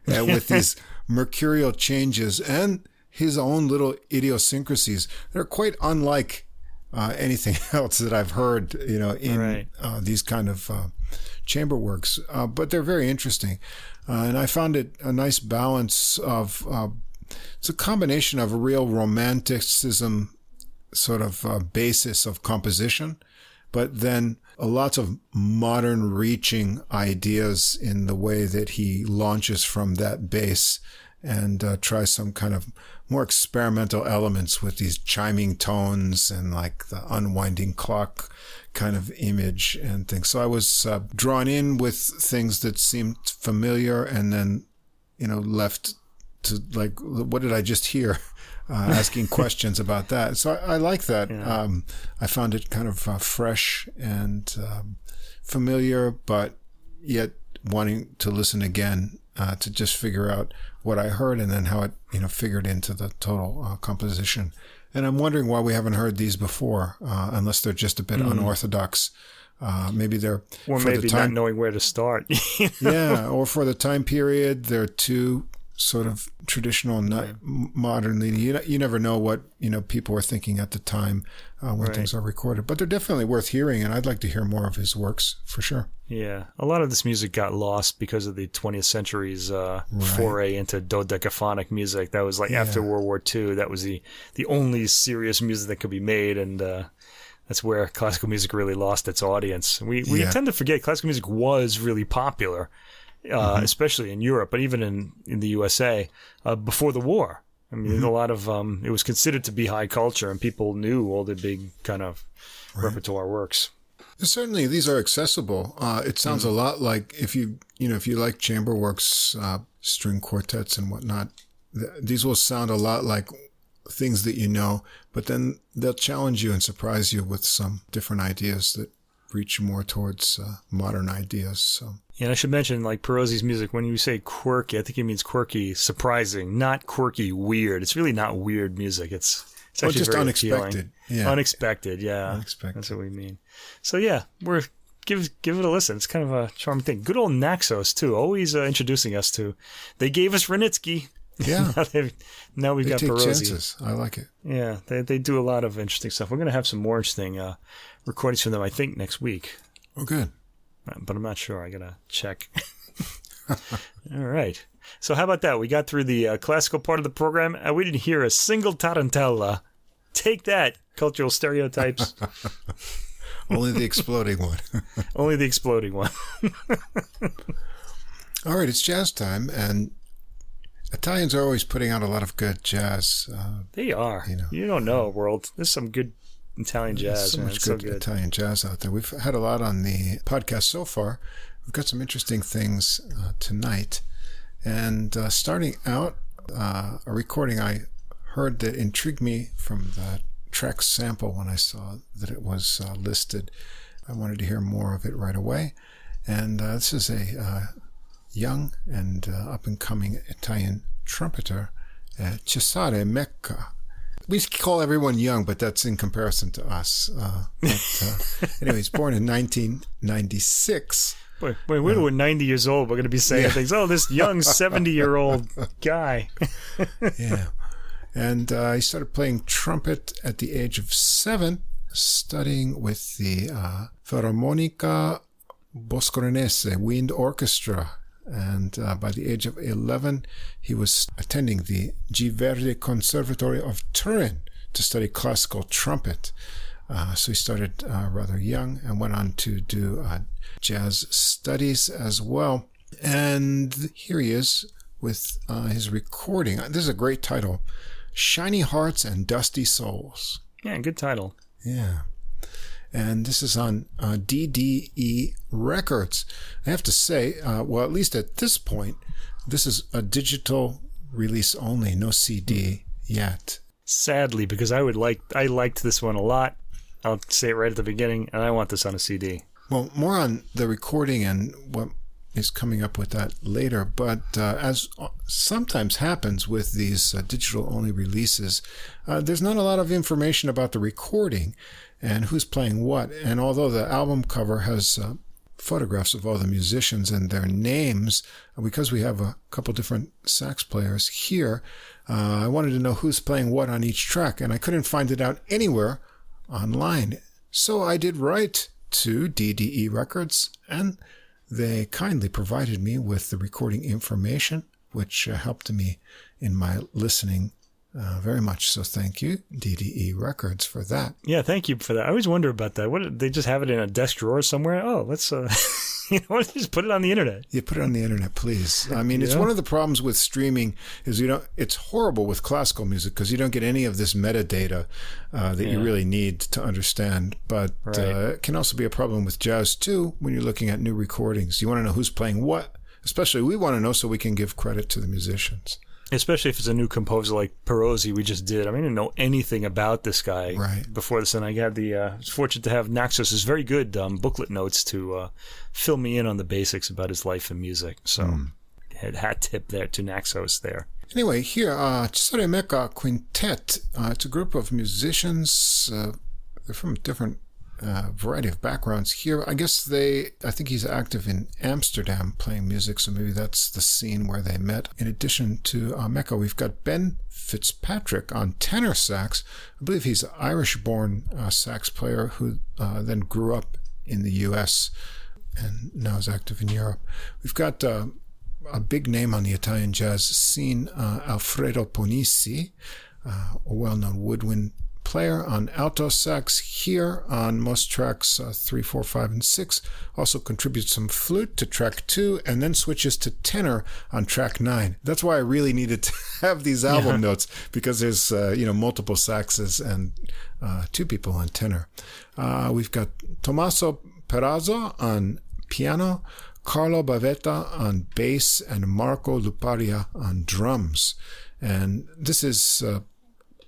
uh, with these mercurial changes and his own little idiosyncrasies that are quite unlike uh, anything else that I've heard, you know, in right. uh, these kind of uh, chamber works. Uh, but they're very interesting, uh, and I found it a nice balance of. it's a combination of a real romanticism sort of basis of composition, but then a lots of modern reaching ideas in the way that he launches from that base and uh, tries some kind of more experimental elements with these chiming tones and like the unwinding clock kind of image and things. So I was uh, drawn in with things that seemed familiar and then, you know, left to like, what did I just hear? uh, asking questions about that. So I, I like that. Yeah. Um, I found it kind of uh, fresh and um, familiar, but yet wanting to listen again uh, to just figure out what I heard and then how it you know figured into the total uh, composition. And I'm wondering why we haven't heard these before, uh, unless they're just a bit mm. unorthodox. Uh, maybe they're or maybe the time, not knowing where to start. yeah, or for the time period, they're too sort of traditional, not right. modernly. You you never know what you know people were thinking at the time uh, when right. things are recorded, but they're definitely worth hearing, and I'd like to hear more of his works for sure. Yeah, a lot of this music got lost because of the 20th century's uh, right. foray into dodecaphonic music. That was like yeah. after World War II. That was the the only serious music that could be made, and uh, that's where classical music really lost its audience. We we yeah. tend to forget classical music was really popular uh, mm-hmm. especially in Europe, but even in, in the USA uh, before the war. I mean, mm-hmm. a lot of um, it was considered to be high culture, and people knew all the big kind of right. repertoire works. Certainly, these are accessible. Uh, it sounds mm-hmm. a lot like if you you know if you like chamber works, uh, string quartets and whatnot. Th- these will sound a lot like things that you know, but then they'll challenge you and surprise you with some different ideas that reach more towards uh, modern ideas. So. Yeah, I should mention, like Perosi's music, when you say quirky, I think it means quirky, surprising, not quirky, weird. It's really not weird music. It's it's actually just unexpected. Yeah. Unexpected, yeah. Unexpected. That's what we mean. So yeah, we're give give it a listen. It's kind of a charming thing. Good old Naxos too, always uh, introducing us to. They gave us Wranitzky. Yeah. now, now we've they got chances. I like it. Yeah, they they do a lot of interesting stuff. We're gonna have some more interesting uh, recordings from them. I think next week. Oh, good. But I'm not sure. I gotta check. All right. So how about that? We got through the uh, classical part of the program, and we didn't hear a single tarantella. Take that, cultural stereotypes. Only the exploding one. Only the exploding one. All right, it's jazz time, and Italians are always putting out a lot of good jazz. Uh, they are. You know, you don't know, world. There's some good Italian jazz. so man. much good, so good, Italian jazz out there. We've had a lot on the podcast so far. We've got some interesting things uh, tonight. And uh, starting out, uh, a recording I heard that intrigued me from the track sample when I saw that it was uh, listed. I wanted to hear more of it right away. And uh, this is a uh, young and up and coming Italian trumpeter, Cesare Mecca we call everyone young, but that's in comparison to us. Uh, but, uh, anyway, he's born in 1996. Wait, wait, wait, uh, we're 90 years old. We're going to be saying yeah. things. Oh, this young 70 year old guy. yeah. And uh, he started playing trumpet at the age of seven, studying with the uh, Filarmonica Boscaronese Wind Orchestra and uh, by the age of 11, he was attending the G. Verdi Conservatory of Turin to study classical trumpet. Uh, so he started uh, rather young and went on to do uh, jazz studies as well. And here he is with uh, his recording. This is a great title Shiny Hearts and Dusty Souls. Yeah, good title. Yeah and this is on uh, DDE Records. I have to say, uh, well, at least at this point, this is a digital release only, no CD yet. Sadly, because I would like, I liked this one a lot. I'll say it right at the beginning, and I want this on a CD. Well, more on the recording and what is coming up with that later. But uh, as sometimes happens with these uh, digital only releases, uh, there's not a lot of information about the recording and who's playing what. And although the album cover has uh, photographs of all the musicians and their names, uh, because we have a couple different sax players here, uh, I wanted to know who's playing what on each track, and I couldn't find it out anywhere online. So I did write to DDE Records, and they kindly provided me with the recording information, which uh, helped me in my listening uh, very much. So thank you, DDE Records, for that. Yeah, thank you for that. I always wonder about that. What they just have it in a desk drawer somewhere? Oh, let's uh, you know, just put it on the internet. Yeah, put it on the internet, please. I mean, it's one of the problems with streaming is you know it's horrible with classical music because you don't get any of this metadata uh, that yeah. you really need to understand. But right. uh, it can also be a problem with jazz too when you're looking at new recordings. You want to know who's playing what. Especially, we want to know so we can give credit to the musicians especially if it's a new composer like Perosi we just did. I mean, I didn't know anything about this guy right. before this, and I had the uh, was fortunate to have Naxos's very good um, booklet notes to uh, fill me in on the basics about his life and music. So, mm. had hat tip there to Naxos there. Anyway, here, uh, Cesare Mecca Quintet. Uh, it's a group of musicians. Uh, they're from different a variety of backgrounds here. I guess they, I think he's active in Amsterdam playing music, so maybe that's the scene where they met. In addition to uh, Mecca, we've got Ben Fitzpatrick on tenor sax. I believe he's an Irish born uh, sax player who uh, then grew up in the US and now is active in Europe. We've got uh, a big name on the Italian jazz scene, uh, Alfredo Ponissi, uh, a well known woodwind player on alto sax here on most tracks uh, 3, 4, 5, and 6. Also contributes some flute to track 2 and then switches to tenor on track 9. That's why I really needed to have these album yeah. notes because there's, uh, you know, multiple saxes and uh, two people on tenor. Uh, we've got Tommaso Perazzo on piano, Carlo Bavetta on bass, and Marco Luparia on drums. And this is uh,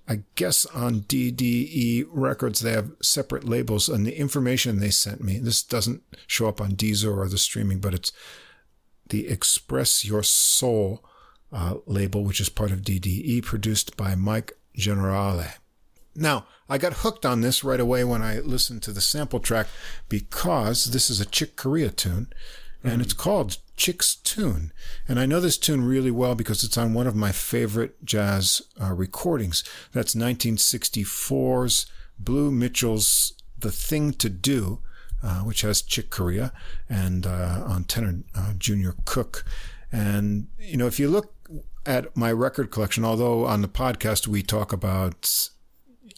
I guess on DDE Records, they have separate labels, and the information they sent me, this doesn't show up on Deezer or the streaming, but it's the Express Your Soul uh, label, which is part of DDE, produced by Mike Generale. Now, I got hooked on this right away when I listened to the sample track because this is a Chick Corea tune, and it's called Chick's Tune. And I know this tune really well because it's on one of my favorite jazz uh, recordings. That's 1964's Blue Mitchell's The Thing to Do, uh, which has Chick Corea and uh, on tenor uh, Junior Cook. And, you know, if you look at my record collection, although on the podcast we talk about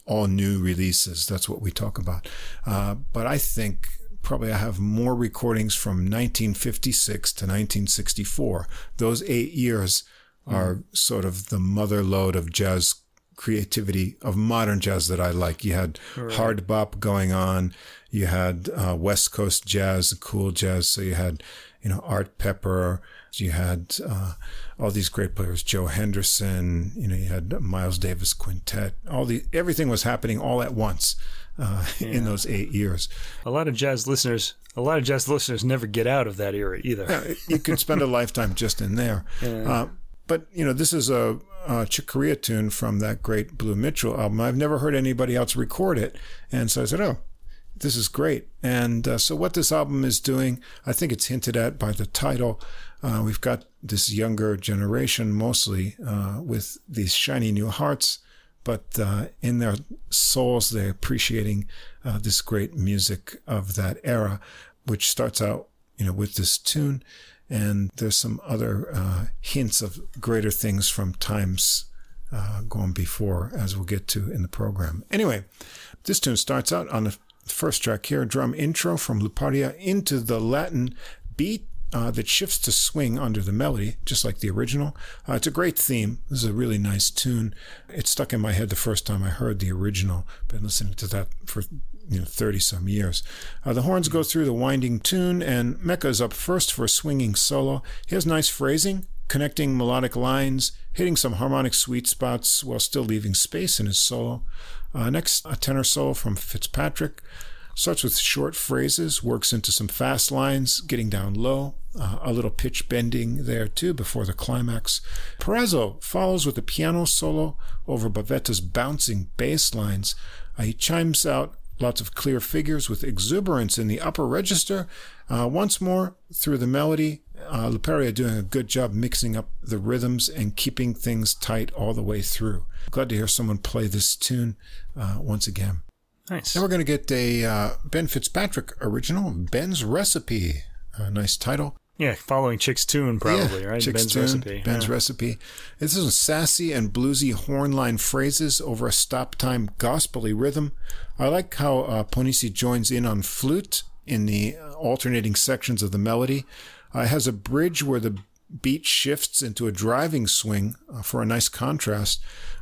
all new releases, that's what we talk about. Uh, but I think probably I have more recordings from 1956 to 1964. Those eight years mm. are sort of the mother lode of jazz creativity of modern jazz that I like. You had right. hard bop going on. You had uh, West Coast jazz, cool jazz. So you had, you know, Art Pepper. You had uh, all these great players, Joe Henderson. You know, you had Miles Davis Quintet. All the everything was happening all at once uh, yeah. in those eight years. A lot of jazz listeners, a lot of jazz listeners never get out of that era either. You could spend a lifetime just in there. Yeah. Uh, but you know, this is a, a Chick Corea tune from that great Blue Mitchell album. I've never heard anybody else record it, and so I said, "Oh, this is great." And uh, so, what this album is doing, I think it's hinted at by the title. Uh, we've got this younger generation, mostly uh, with these shiny new hearts but uh, in their souls, they're appreciating uh, this great music of that era, which starts out, you know, with this tune. And there's some other uh, hints of greater things from times uh, going before, as we'll get to in the program. Anyway, this tune starts out on the first track here, drum intro from Luparia into the Latin beat uh, that shifts to swing under the melody, just like the original. Uh, it's a great theme. This is a really nice tune. It stuck in my head the first time I heard the original. Been listening to that for you know 30 some years. Uh, the horns go through the winding tune, and Mecca is up first for a swinging solo. He has nice phrasing, connecting melodic lines, hitting some harmonic sweet spots while still leaving space in his solo. Uh, next, a tenor solo from Fitzpatrick. Starts with short phrases, works into some fast lines, getting down low, uh, a little pitch bending there too before the climax. Perazzo follows with a piano solo over Bavetta's bouncing bass lines. Uh, he chimes out lots of clear figures with exuberance in the upper register. Uh, once more, through the melody, uh, Luparia doing a good job mixing up the rhythms and keeping things tight all the way through. Glad to hear someone play this tune uh, once again. Nice. Then we're going to get a uh, Ben Fitzpatrick original, Ben's Recipe. A nice title. Yeah, following Chick's tune, probably, yeah, right? Chick's Ben's tune, recipe. Ben's yeah. recipe. This is sassy and bluesy hornline phrases over a stop time gospely rhythm. I like how uh, Ponissi joins in on flute in the alternating sections of the melody. Uh, it has a bridge where the beat shifts into a driving swing uh, for a nice contrast.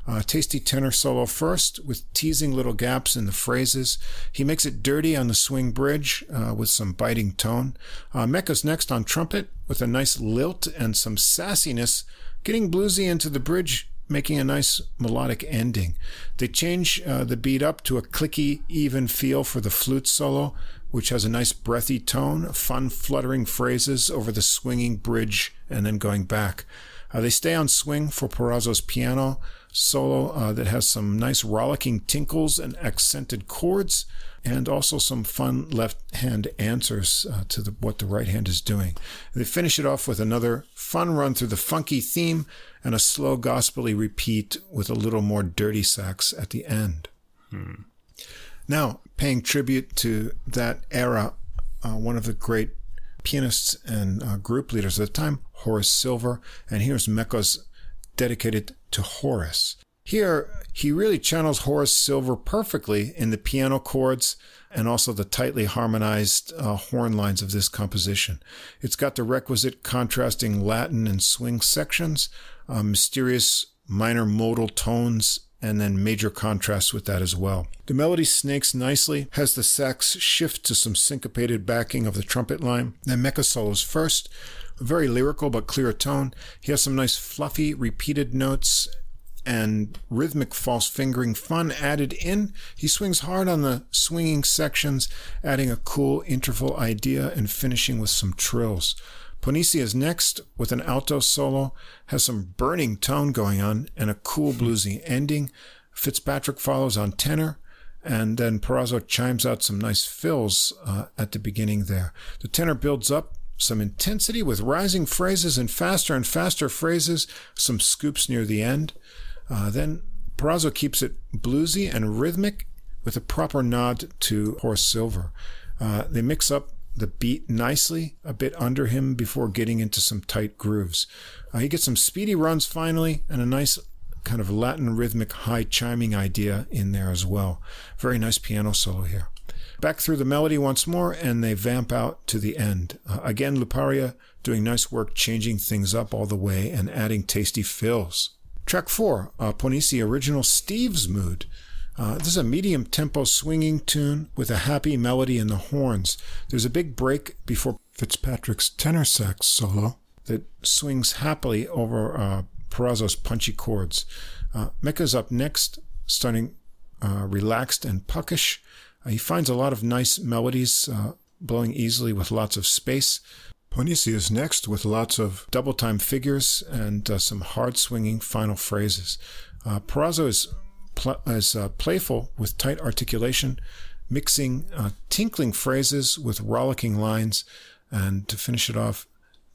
Uh, tasty tenor solo first with teasing little gaps in the phrases. He makes it dirty on the swing bridge uh, with some biting tone. Uh, Mecca's next on trumpet with a nice lilt and some sassiness, getting bluesy into the bridge, making a nice melodic ending. They change the beat up to a clicky, even feel for the flute solo, which has a nice breathy tone, fun fluttering phrases over the swinging bridge and then going back. Uh, they stay on swing for Perazzo's piano, solo uh, that has some nice rollicking tinkles and accented chords, and also some fun left hand answers uh, to the, what the right hand is doing. They finish it off with another fun run through the funky theme and a slow gospely repeat with a little more dirty sax at the end. Hmm. Now, paying tribute to that era, uh, one of the great pianists and uh, group leaders at the time, Horace Silver, and here's Mecca's dedicated to Horace. Here, he really channels Horace Silver perfectly in the piano chords and also the tightly harmonized uh, horn lines of this composition. It's got the requisite contrasting Latin and swing sections, uh, mysterious minor modal tones, and then major contrasts with that as well. The melody snakes nicely, has the sax shift to some syncopated backing of the trumpet line, then Mecca solos first, a very lyrical but clear tone. He has some nice fluffy repeated notes and rhythmic false fingering fun added in. He swings hard on the swinging sections, adding a cool interval idea and finishing with some trills. Ponisi is next with an alto solo, has some burning tone going on and a cool bluesy ending. Fitzpatrick follows on tenor, and then Perazzo chimes out some nice fills uh, at the beginning there. The tenor builds up some intensity with rising phrases and faster and faster phrases, some scoops near the end. Uh, then Perazzo keeps it bluesy and rhythmic with a proper nod to Horace Silver. Uh, they mix up the beat nicely a bit under him before getting into some tight grooves. Uh, he gets some speedy runs finally and a nice kind of Latin rhythmic high chiming idea in there as well. Very nice piano solo here. Back through the melody once more, and they vamp out to the end. Uh, again, Luparia doing nice work changing things up all the way and adding tasty fills. Track four, uh, Ponisi original Steve's Mood. Uh, this is a medium tempo swinging tune with a happy melody in the horns. There's a big break before Fitzpatrick's tenor sax solo that swings happily over uh, Perazzo's punchy chords. Uh, Mecca's up next, starting uh, relaxed and puckish. Uh, he finds a lot of nice melodies, uh, blowing easily with lots of space. Ponisi is next with lots of double time figures and uh, some hard swinging final phrases. Perazzo is, pl- is uh, playful with tight articulation, mixing uh, tinkling phrases with rollicking lines. And to finish it off,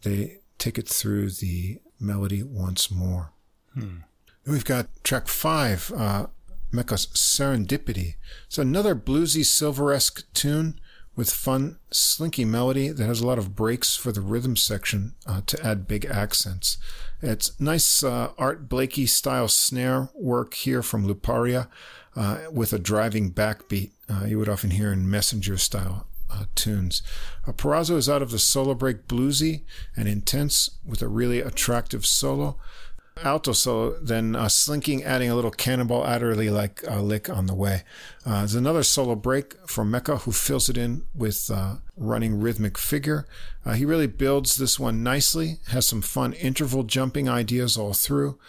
they take it through the melody once more. Hmm. Then we've got track five, uh, Mecca's Serendipity. It's another bluesy silveresque tune with fun, slinky melody that has a lot of breaks for the rhythm section uh, to add big accents. It's nice uh, Art Blakey style snare work here from Luparia uh, with a driving backbeat uh, you would often hear in messenger style uh, tunes. Uh, Perazzo is out of the solo break bluesy and intense with a really attractive solo alto solo, then uh, slinking, adding a little cannonball Adderley like uh, lick on the way. Uh, there's another solo break from Mecca, who fills it in with uh, running rhythmic figure. Uh, he really builds this one nicely, has some fun interval jumping ideas all through.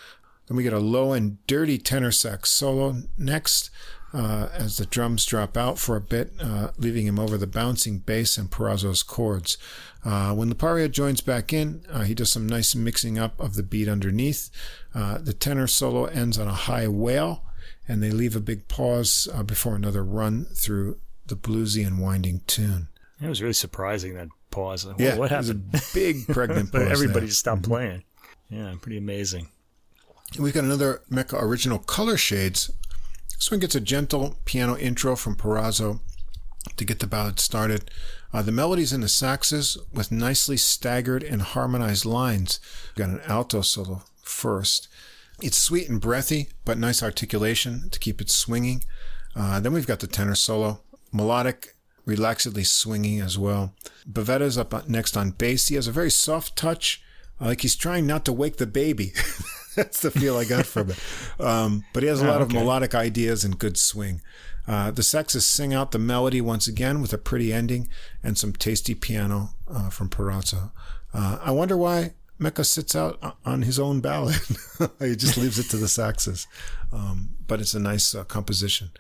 Then we get a low and dirty tenor sax solo next. Uh, as the drums drop out for a bit, uh, leaving him over the bouncing bass and Perazzo's chords. Uh, when Luparia joins back in, uh, he does some nice mixing up of the beat underneath. Uh, the tenor solo ends on a high wail, and they leave a big pause uh, before another run through the bluesy and winding tune. It was really surprising that pause. yeah, what happened? It was a big pregnant pause. Everybody there. just stopped mm-hmm. playing. Yeah, pretty amazing. We've got another Mecca original color shades. This one gets a gentle piano intro from Perazzo to get the ballad started. Uh, the melodies in the saxes with nicely staggered and harmonized lines. We've got an alto solo first. It's sweet and breathy, but nice articulation to keep it swinging. Uh, then we've got the tenor solo, melodic, relaxedly swinging as well. Bovetta's up next on bass. He has a very soft touch, uh, like he's trying not to wake the baby. That's the feel I got from it. Um, but he has a lot oh, okay. of melodic ideas and good swing. Uh, the sexes sing out the melody once again with a pretty ending and some tasty piano uh, from Perazzo. Uh, I wonder why Mecca sits out on his own ballad. he just leaves it to the saxes. Um, but it's a nice uh, composition.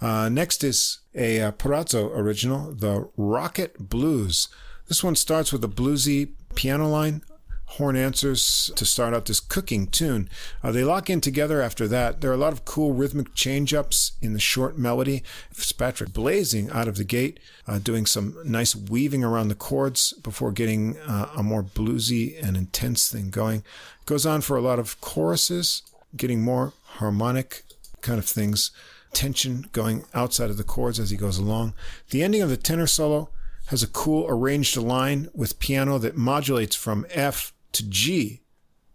Uh, next is a uh, Perazzo original, the Rocket Blues. This one starts with a bluesy piano line horn answers to start out this cooking tune. Uh, they lock in together after that. There are a lot of cool rhythmic change ups in the short melody. Fitzpatrick blazing out of the gate, uh, doing some nice weaving around the chords before getting uh, a more bluesy and intense thing going. Goes on for a lot of choruses, getting more harmonic kind of things, tension going outside of the chords as he goes along. The ending of the tenor solo has a cool arranged line with piano that modulates from F to G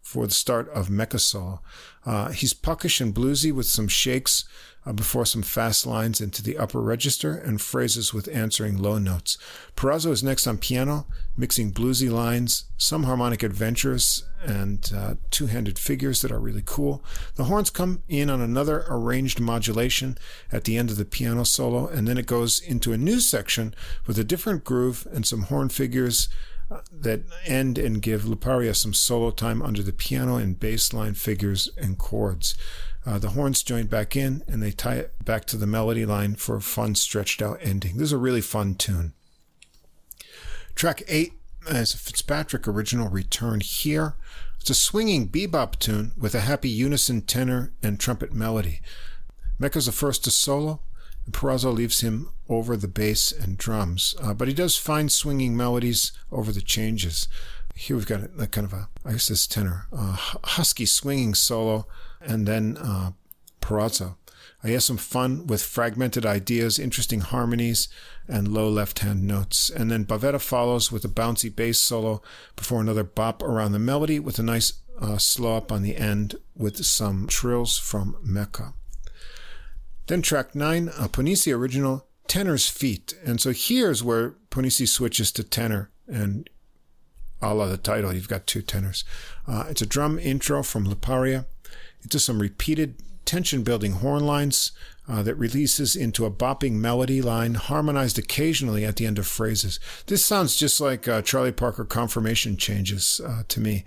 for the start of Mecca solo. Uh, he's puckish and bluesy with some shakes uh, before some fast lines into the upper register and phrases with answering low notes. Perazzo is next on piano, mixing bluesy lines, some harmonic adventures, and uh, two handed figures that are really cool. The horns come in on another arranged modulation at the end of the piano solo, and then it goes into a new section with a different groove and some horn figures that end and give Luparia some solo time under the piano and bass line figures and chords. Uh, the horns join back in and they tie it back to the melody line for a fun, stretched out ending. This is a really fun tune. Track 8 is a Fitzpatrick original Return Here. It's a swinging bebop tune with a happy unison tenor and trumpet melody. Mecca's the first to solo, Perazzo leaves him over the bass and drums, uh, but he does fine swinging melodies over the changes. Here we've got a, a kind of a, I guess this tenor, husky swinging solo, and then uh, Perazzo. He has some fun with fragmented ideas, interesting harmonies, and low left hand notes. And then Bavetta follows with a bouncy bass solo before another bop around the melody with a nice uh, slow up on the end with some trills from Mecca. Then track nine, a Ponisi original, Tenor's Feet. And so here's where Ponisi switches to tenor and a la the title, you've got two tenors. Uh, it's a drum intro from Luparia. It does some repeated tension building horn lines uh, that releases into a bopping melody line, harmonized occasionally at the end of phrases. This sounds just like uh, Charlie Parker confirmation changes uh, to me.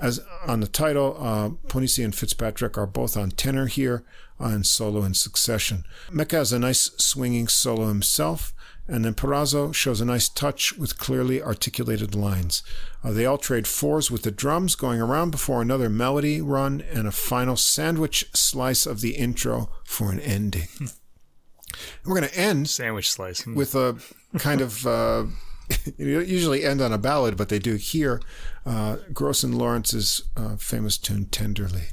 As on the title, uh, Ponisi and Fitzpatrick are both on tenor here on solo in succession. Mecca has a nice swinging solo himself, and then Perazzo shows a nice touch with clearly articulated lines. Uh, they all trade fours with the drums going around before another melody run and a final sandwich slice of the intro for an ending. Hmm. We're going to end sandwich slice hmm. with a kind of uh, usually end on a ballad, but they do here. Uh, Gross and Lawrence's uh, famous tune "Tenderly,"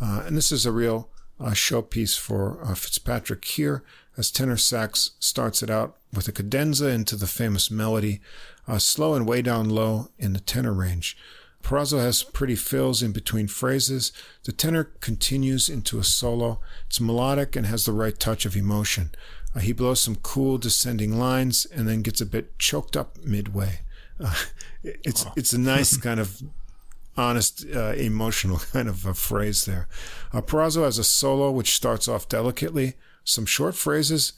uh, and this is a real uh, showpiece for uh, Fitzpatrick here, as tenor sax starts it out with a cadenza into the famous melody, uh, slow and way down low in the tenor range. Perazzo has pretty fills in between phrases. The tenor continues into a solo. It's melodic and has the right touch of emotion. Uh, he blows some cool descending lines and then gets a bit choked up midway. Uh, it's it's a nice kind of honest, uh, emotional kind of a phrase there. Uh, Perazzo has a solo which starts off delicately, some short phrases,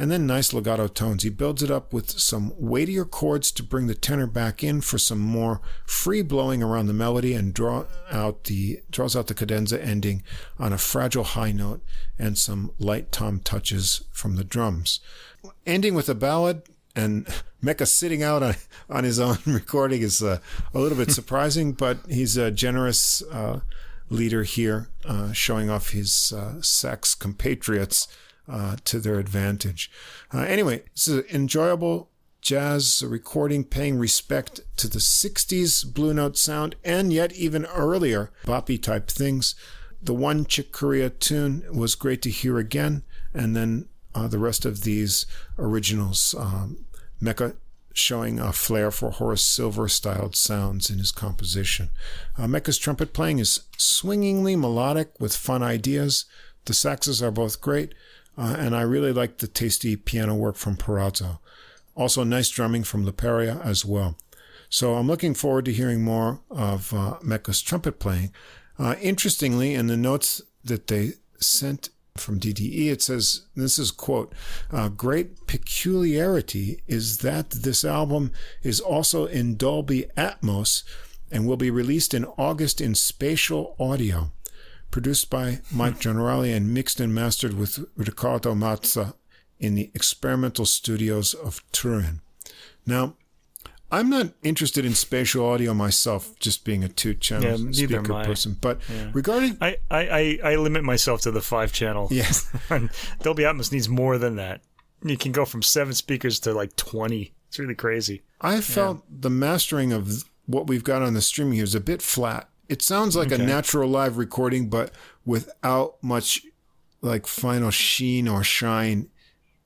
and then nice legato tones. He builds it up with some weightier chords to bring the tenor back in for some more free blowing around the melody and draw out the draws out the cadenza ending on a fragile high note and some light tom touches from the drums. Ending with a ballad and Mecca sitting out on, on his own recording is uh, a little bit surprising, but he's a generous uh, leader here, uh, showing off his uh, sax compatriots uh, to their advantage. Uh, anyway, this is an enjoyable jazz recording paying respect to the 60s Blue Note sound and yet even earlier boppy type things. The one Chick Corea tune was great to hear again, and then the rest of these originals um, Mecca showing a flair for Horace Silver styled sounds in his composition. Uh, Mecca's trumpet playing is swingingly melodic with fun ideas. The saxes are both great, uh, and I really like the tasty piano work from Perazzo. Also, nice drumming from Luparia as well. So I'm looking forward to hearing more of uh, Mecca's trumpet playing. Uh, interestingly, in the notes that they sent from DDE, it says, this is quote, a great peculiarity is that this album is also in Dolby Atmos and will be released in August in spatial audio, produced by Mike hmm. Generali and mixed and mastered with Riccardo Mazza in the experimental studios of Turin. Now, I'm not interested in spatial audio myself, just being a two channel Yeah, speaker person. But regarding I, I, I, limit myself to the five channel. Yes. Dolby Atmos needs more than that. You can go from seven speakers to like 20. It's really crazy. I felt the mastering of what we've got on the streaming here is a bit flat. It sounds like a natural live recording, but without much like final sheen or shine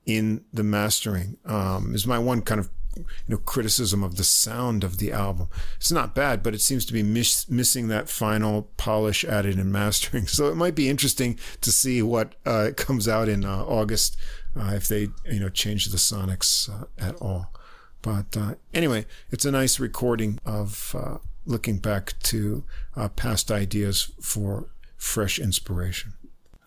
in the mastering. Um, is my one kind of you know criticism of the sound of the album. It's not bad, but it seems to be miss- missing that final polish added in mastering. So it might be interesting to see what uh, comes out in uh, August uh, if they you know change the sonics uh, at all. But uh, anyway, it's a nice recording of uh, looking back to past ideas for fresh inspiration.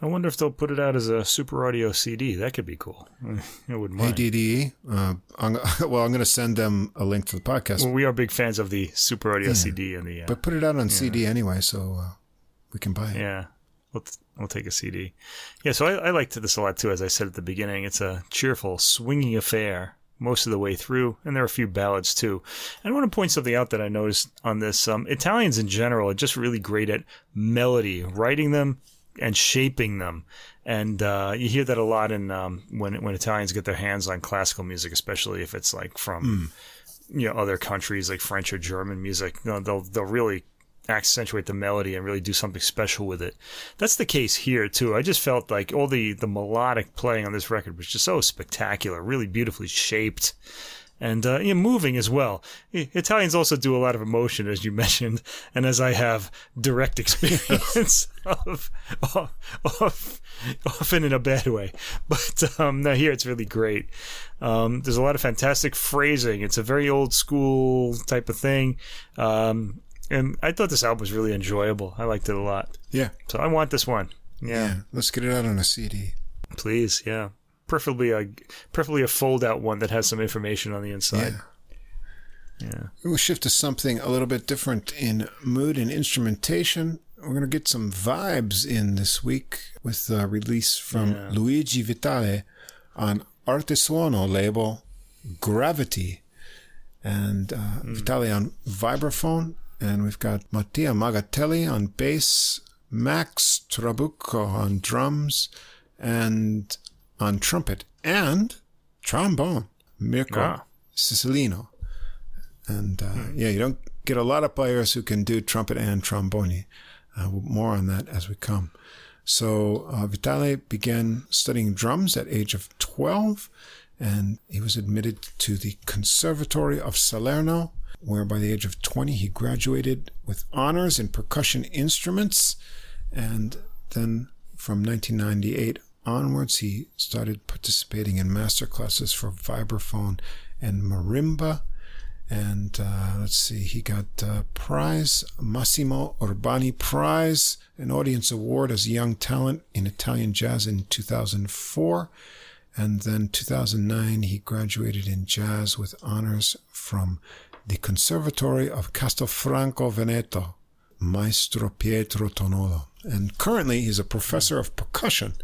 I wonder if they'll put it out as a Super Audio CD. That could be cool. I wouldn't mind. ADDE. Uh, I'm, well, I'm going to send them a link to the podcast, Well, we are big fans of the Super Audio CD and the. Uh, but put it out on CD anyway, so uh, we can buy it. yeah, we'll, t- we'll take a CD. Yeah, so I, I liked this a lot too. As I said at the beginning, it's a cheerful, swinging affair most of the way through, and there are a few ballads too. And I want to point something out that I noticed on this. Um, Italians in general are just really great at melody, writing them and shaping them. And uh, you hear that a lot in um, when when Italians get their hands on classical music, especially if it's like from you know other countries like French or German music. You know, they'll they'll really accentuate the melody and really do something special with it. That's the case here too. I just felt like all the the melodic playing on this record was just so spectacular, really beautifully shaped. And uh, yeah, moving as well. Italians also do a lot of emotion, as you mentioned, and as I have direct experience of, of, often in a bad way. But um, now here it's really great. Um, there's a lot of fantastic phrasing. It's a very old school type of thing. Um, and I thought this album was really enjoyable. I liked it a lot. Yeah, So I want this one. yeah. Yeah, Let's get it out on a CD. please. Yeah. Preferably a preferably a fold out one that has some information on the inside. Yeah. Yeah. We'll shift to something a little bit different in mood and instrumentation. We're going to get some vibes in this week with a release from Yeah. Luigi Vitale on Artesuono label Gravity. And uh, Vitale on vibraphone. And we've got Mattia Magatelli on bass, Max Trabucco on drums, and on trumpet, and trombone, Mirko Ah. Cisilino. And uh, yeah, you don't get a lot of players who can do trumpet and trombone. Uh, more on that as we come. So uh, Vitale began studying drums at age of 12, and he was admitted to the Conservatory of Salerno, where by the age of 20 he graduated with honors in percussion instruments. And then from 1998 onwards, he started participating in master classes for vibraphone and marimba. And uh, let's see, he got uh, prize, Massimo Urbani Prize, an audience award as a young talent in Italian jazz in 2004. And then 2009, he graduated in jazz with honors from the Conservatory of Castelfranco Veneto, Maestro Pietro Tonolo. And currently, he's a professor of percussion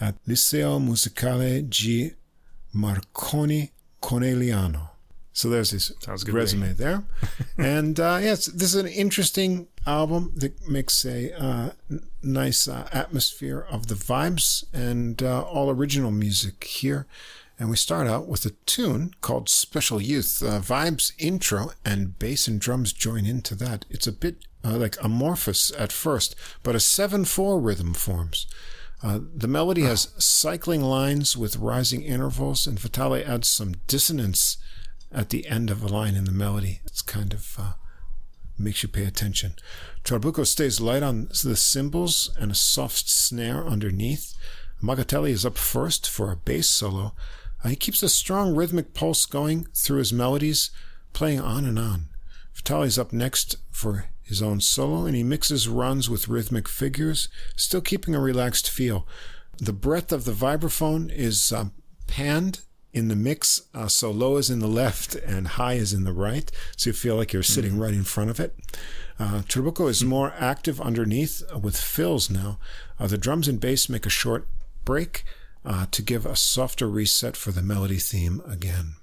at Liceo Musicale G. Marconi Conegliano. So there's his Sounds good resume there. and uh, yes, this is an interesting album that makes a uh, nice uh, atmosphere of the vibes and uh, all original music here. And we start out with a tune called Special Youth. Uh, vibes intro and bass and drums join into that. It's a bit uh, like amorphous at first, but a 7 4 rhythm forms. Uh, the melody has cycling lines with rising intervals, and Vitale adds some dissonance at the end of a line in the melody. It's kind of uh, makes you pay attention. Trabucco stays light on the cymbals and a soft snare underneath. Magatelli is up first for a bass solo. Uh, he keeps a strong rhythmic pulse going through his melodies, playing on and on. Vitale's up next for his own solo, and he mixes runs with rhythmic figures, still keeping a relaxed feel. The breadth of the vibraphone is um, panned in the mix, uh, so low is in the left and high is in the right, so you feel like you're sitting right in front of it. Uh, is more active underneath uh, with fills now. Uh, the drums and bass make a short break uh, to give a softer reset for the melody theme again.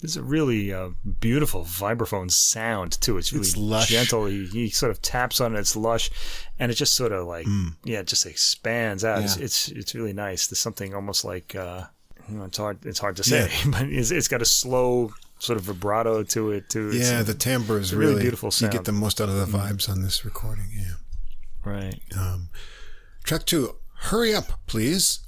There's a really uh, beautiful vibraphone sound to it. It's really It's lush. gentle. He, he sort of taps on it. It's lush, and it just sort of like yeah, it just expands out. It's, Hmm. Yeah. it's it's really nice. There's something almost like uh, you know, it's hard it's hard to say, but it's, it's got a slow sort of vibrato to it too. It's, yeah, the timbre is really really, beautiful You get the most out of the vibes on this recording. Yeah. right. Track two, hurry up, please.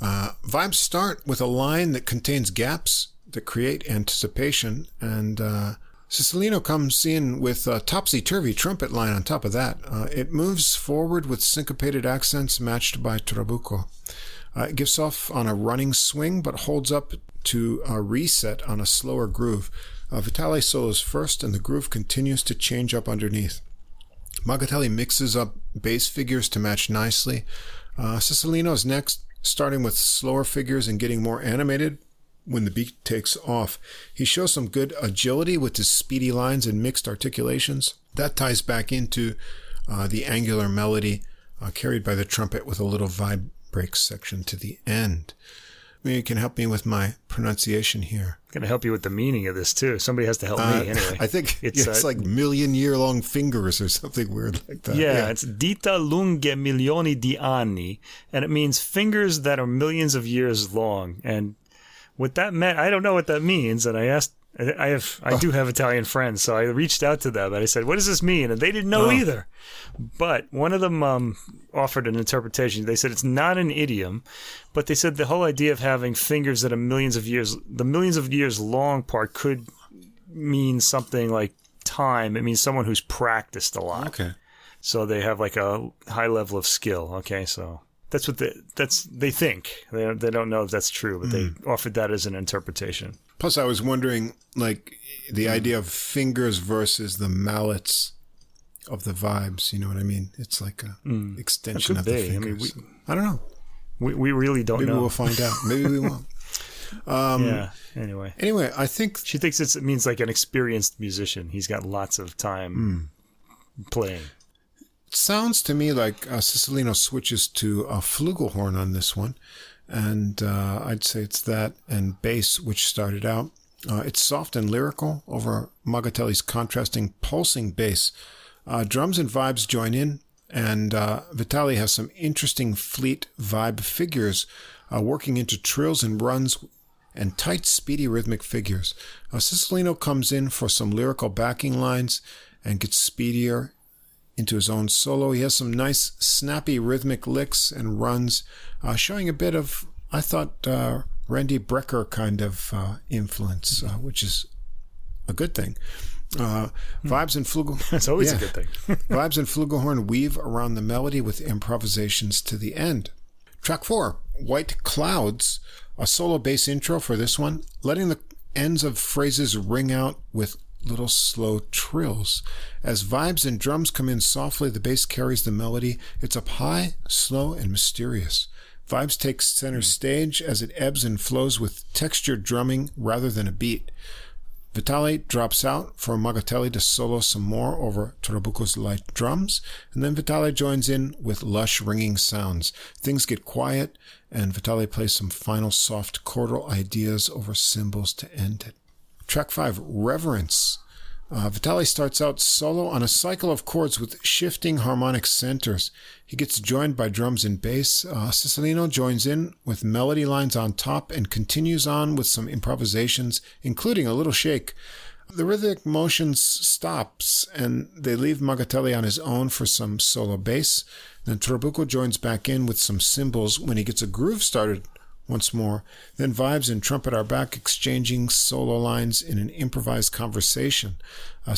Uh, vibes start with a line that contains gaps that create anticipation, and uh, Cisilino comes in with a topsy turvy trumpet line on top of that. Uh, it moves forward with syncopated accents matched by Trabucco. Uh, it gives off on a running swing, but holds up to a reset on a slower groove. Uh, Vitale solos first, and the groove continues to change up underneath. Magatelli mixes up bass figures to match nicely. Uh, is next, starting with slower figures and getting more animated when the beat takes off. He shows some good agility with his speedy lines and mixed articulations. That ties back into uh, the angular melody uh, carried by the trumpet with a little vibe break section to the end. Maybe you can help me with my pronunciation here. Going to help you with the meaning of this too. Somebody has to help Uh, me anyway. I think it's, It's, it's uh, like million year long fingers or something weird like that. Yeah, it's dita lunghe milioni di anni, and it means fingers that are millions of years long. And what that meant, I don't know what that means. And I asked, I have, I do have Italian friends, so I reached out to them and I said, "What does this mean?" And they didn't know either. But one of them um, offered an interpretation. They said it's not an idiom, but they said the whole idea of having fingers that are millions of years, the millions of years long part could mean something like time. It means someone who's practiced a lot. Okay. So they have like a high level of skill. Okay, so that's what they that's they think. They don't, they don't know if that's true, but they offered that as an interpretation. Plus, I was wondering, like, the Hmm. idea of fingers versus the mallets of the vibes. You know what I mean? It's like a extension Hmm. Could of the be. I mean, fingers. I, don't know. We we really don't Maybe know. we'll find out. Maybe we won't. Um, yeah. Anyway, Anyway, I think she thinks it means like an experienced musician. He's got lots of time playing. Sounds to me like uh, Cisilino switches to a flugelhorn on this one, and uh, I'd say it's that and bass, which started out. Uh, it's soft and lyrical over Magatelli's contrasting, pulsing bass. Uh, drums and vibes join in, and uh, Vitale has some interesting fleet vibe figures uh, working into trills and runs and tight, speedy rhythmic figures. Uh, Cisilino comes in for some lyrical backing lines and gets speedier into his own solo. He has some nice, snappy rhythmic licks and runs, uh, showing a bit of, I thought, uh, Randy Brecker kind of uh, influence, uh, which is a good thing. Uh, vibes and flugel. That's always Yeah. a good thing. Vibes and flugelhorn weave around the melody with improvisations to the end. Track four, White Clouds, a solo bass intro for this one, letting the ends of phrases ring out with little slow trills. As vibes and drums come in softly, the bass carries the melody. It's up high, slow, and mysterious. Vibes takes center hmm. stage as it ebbs and flows with textured drumming rather than a beat. Vitale drops out for Magatelli to solo some more over Trabucco's light drums, and then Vitale joins in with lush ringing sounds. Things get quiet, and Vitale plays some final soft chordal ideas over cymbals to end it. Track 5, Reverence. Uh, Vitale starts out solo on a cycle of chords with shifting harmonic centers. He gets joined by drums and bass. Uh, Cisilino joins in with melody lines on top and continues on with some improvisations, including a little shake. The rhythmic motion s- stops and they leave Magatelli on his own for some solo bass. Then Trabucco joins back in with some cymbals when he gets a groove started once more. Then vibes and trumpet are back exchanging solo lines in an improvised conversation. Uh,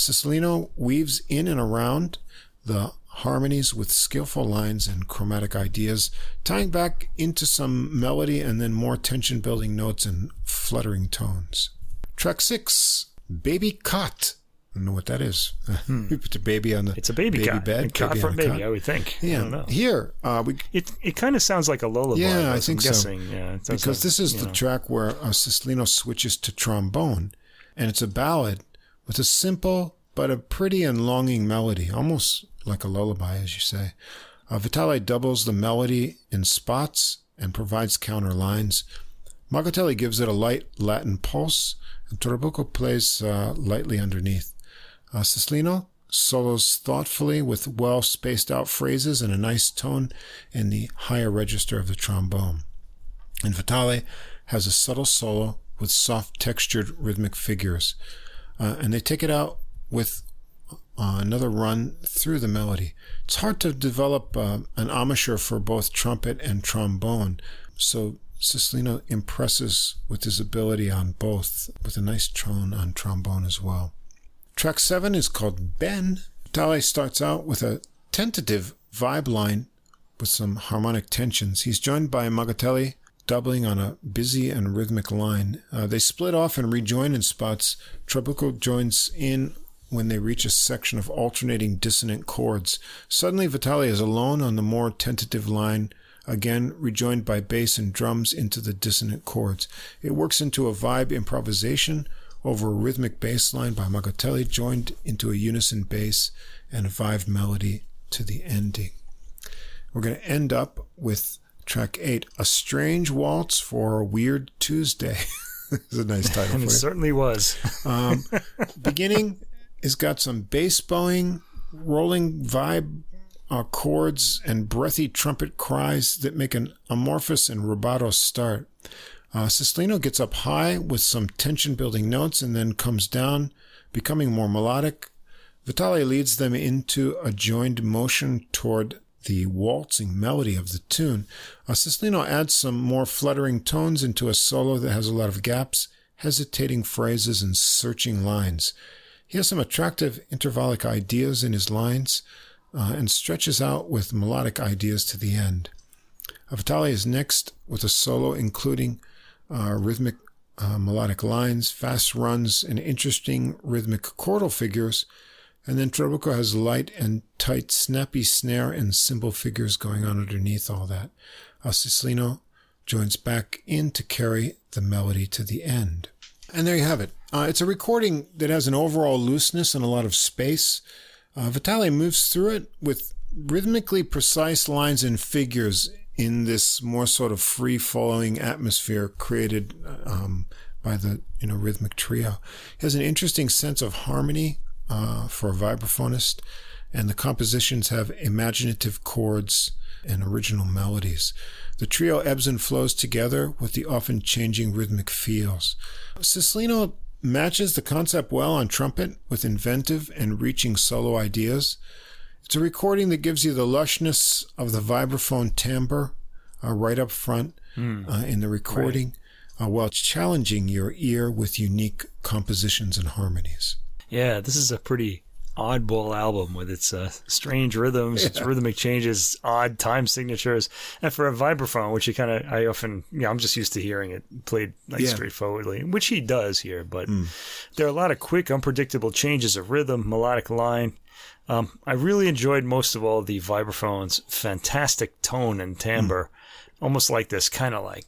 weaves in and around the harmonies with skillful lines and chromatic ideas, tying back into some melody and then more tension building notes and fluttering tones. Track six, Baby Cot. I don't know what that is. you put the baby on the Hmm. It's a baby, cot. bed. A cot baby for a baby, cot. I would think. Yeah. Here, uh, we It it kind of sounds like a lullaby. Yeah, I I'm think so. guessing. Yeah, it because have, this is the know. track where uh, switches to trombone, and it's a ballad with a simple but a pretty and longing melody, almost like a lullaby, as you say. Uh, Vitale doubles the melody in spots and provides counter lines. Magatelli gives it a light Latin pulse, and Trabucco plays uh, lightly underneath. Uh, solos thoughtfully with well spaced out phrases and a nice tone in the higher register of the trombone. And Vitale has a subtle solo with soft textured rhythmic figures. Uh, and they take it out with uh, another run through the melody. It's hard to develop uh, an embouchure for both trumpet and trombone, so Cisilino impresses with his ability on both, with a nice tone on trombone as well. Track seven is called Ben. Vitale starts out with a tentative vibe line with some harmonic tensions. He's joined by Magatelli doubling on a busy and rhythmic line. Uh, they split off and rejoin in spots. Trabucco joins in when they reach a section of alternating dissonant chords. Suddenly, Vitale is alone on the more tentative line, again rejoined by bass and drums into the dissonant chords. It works into a vibe improvisation over a rhythmic bass line by Magatelli, joined into a unison bass and a vibe melody to the ending. We're going to end up with track eight, A Strange Waltz for a Weird Tuesday. it's a nice title. and it certainly was. um, beginning has got some bass bowing, rolling vibe uh, chords, and breathy trumpet cries that make an amorphous and rubato start. Uh, gets up high with some tension building notes and then comes down, becoming more melodic. Vitale leads them into a joined motion toward the waltzing melody of the tune. Uh, adds some more fluttering tones into a solo that has a lot of gaps, hesitating phrases, and searching lines. He has some attractive intervallic ideas in his lines uh, and stretches out with melodic ideas to the end. Uh, Vitale is next with a solo including uh, rhythmic uh, melodic lines, fast runs, and interesting rhythmic chordal figures. And then Trabucco has light and tight, snappy snare and cymbal figures going on underneath all that. Uh, Cisilino joins back in to carry the melody to the end. And there you have it. Uh, it's a recording that has an overall looseness and a lot of space. Uh, Vitale moves through it with rhythmically precise lines and figures in this more sort of free flowing atmosphere created um, by the you know rhythmic trio. He has an interesting sense of harmony uh, for a vibraphonist, and the compositions have imaginative chords and original melodies. The trio ebbs and flows together with the often changing rhythmic feels. Cisilino matches the concept well on trumpet with inventive and reaching solo ideas. It's a recording that gives you the lushness of the vibraphone timbre uh, right up front mm. uh, in the recording, right. uh, while challenging your ear with unique compositions and harmonies. Yeah, this is a pretty oddball album with its uh, strange rhythms, yeah. its rhythmic changes, odd time signatures, and for a vibraphone, which you kind of I often you know I'm just used to hearing it played like yeah. straightforwardly, which he does here, but mm. there are a lot of quick, unpredictable changes of rhythm, melodic line. Um, I really enjoyed most of all the vibraphone's fantastic tone and timbre, mm. almost like this kind of like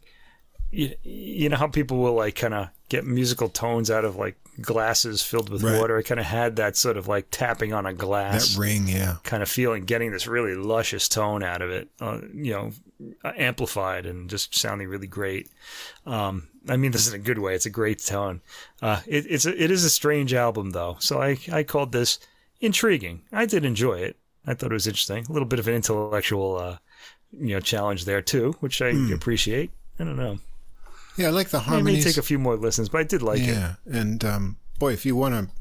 you, you know how people will like kind of get musical tones out of like glasses filled with right. water. It kind of had that sort of like tapping on a glass. That ring, yeah. Kind of feeling, getting this really luscious tone out of it, uh, you know, amplified and just sounding really great. Um, I mean, this is a good way. It's a great tone. Uh, it, it's a, it is a strange album though. So I, I called this intriguing. I did enjoy it. I thought it was interesting. A little bit of an intellectual, uh, you know, challenge there too, which I mm. appreciate. I don't know. Yeah, I like the harmonies. It may take a few more listens, but I did like yeah. it. Yeah, and um, boy, if you want to,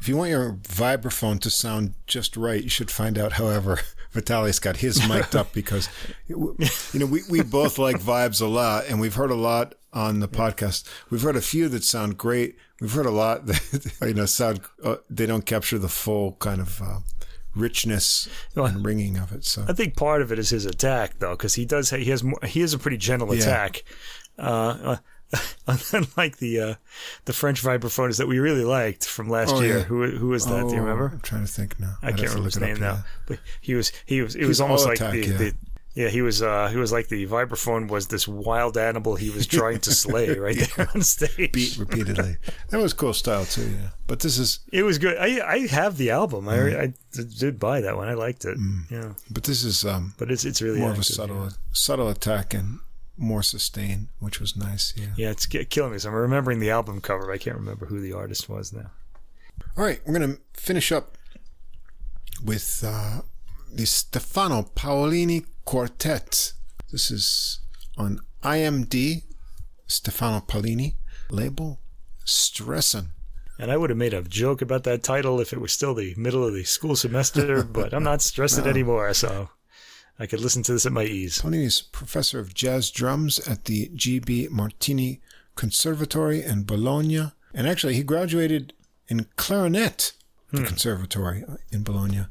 if you want your vibraphone to sound just right, you should find out. However, Vitale's got his mic'd up because, you know, we we both like vibes a lot, and we've heard a lot on the podcast. We've heard a few that sound great. We've heard a lot that you know sound uh, they don't capture the full kind of. Uh, richness well, and ringing of it. So I think part of it is his attack, though, because he does he has more, he has a pretty gentle yeah. attack, uh, unlike the uh, the French vibraphonist that we really liked from last oh, year. Yeah. Who who was that? Oh, Do you oh, remember? I'm trying to think now. I I'd can't remember his name now. But he was he was it was almost like attack, the, yeah. the yeah, he was. Uh, he was like the vibraphone was this wild animal he was trying to slay right yeah. there on stage, beat repeatedly. That was cool style too. Yeah, but this is. It was good. I I have the album. Mm. I, I did buy that one. I liked it. Mm. Yeah, but this is. um But it's it's really more active, of a subtle yeah. subtle attack and more sustained, which was nice. Yeah. Yeah, it's killing me. So I'm remembering the album cover. But I can't remember who the artist was now. All right, we're going to finish up with uh, the Stefano Paolini Quartet. This is on IMD, Stefano Paolini label, Stressin'. And I would have made a joke about that title if it was still the middle of the school semester, but I'm not stressing no. anymore, so I could listen to this at my ease. Paolini is professor of jazz drums at the G.B. Martini Conservatory in Bologna. And actually, he graduated in clarinet hmm. conservatory in Bologna.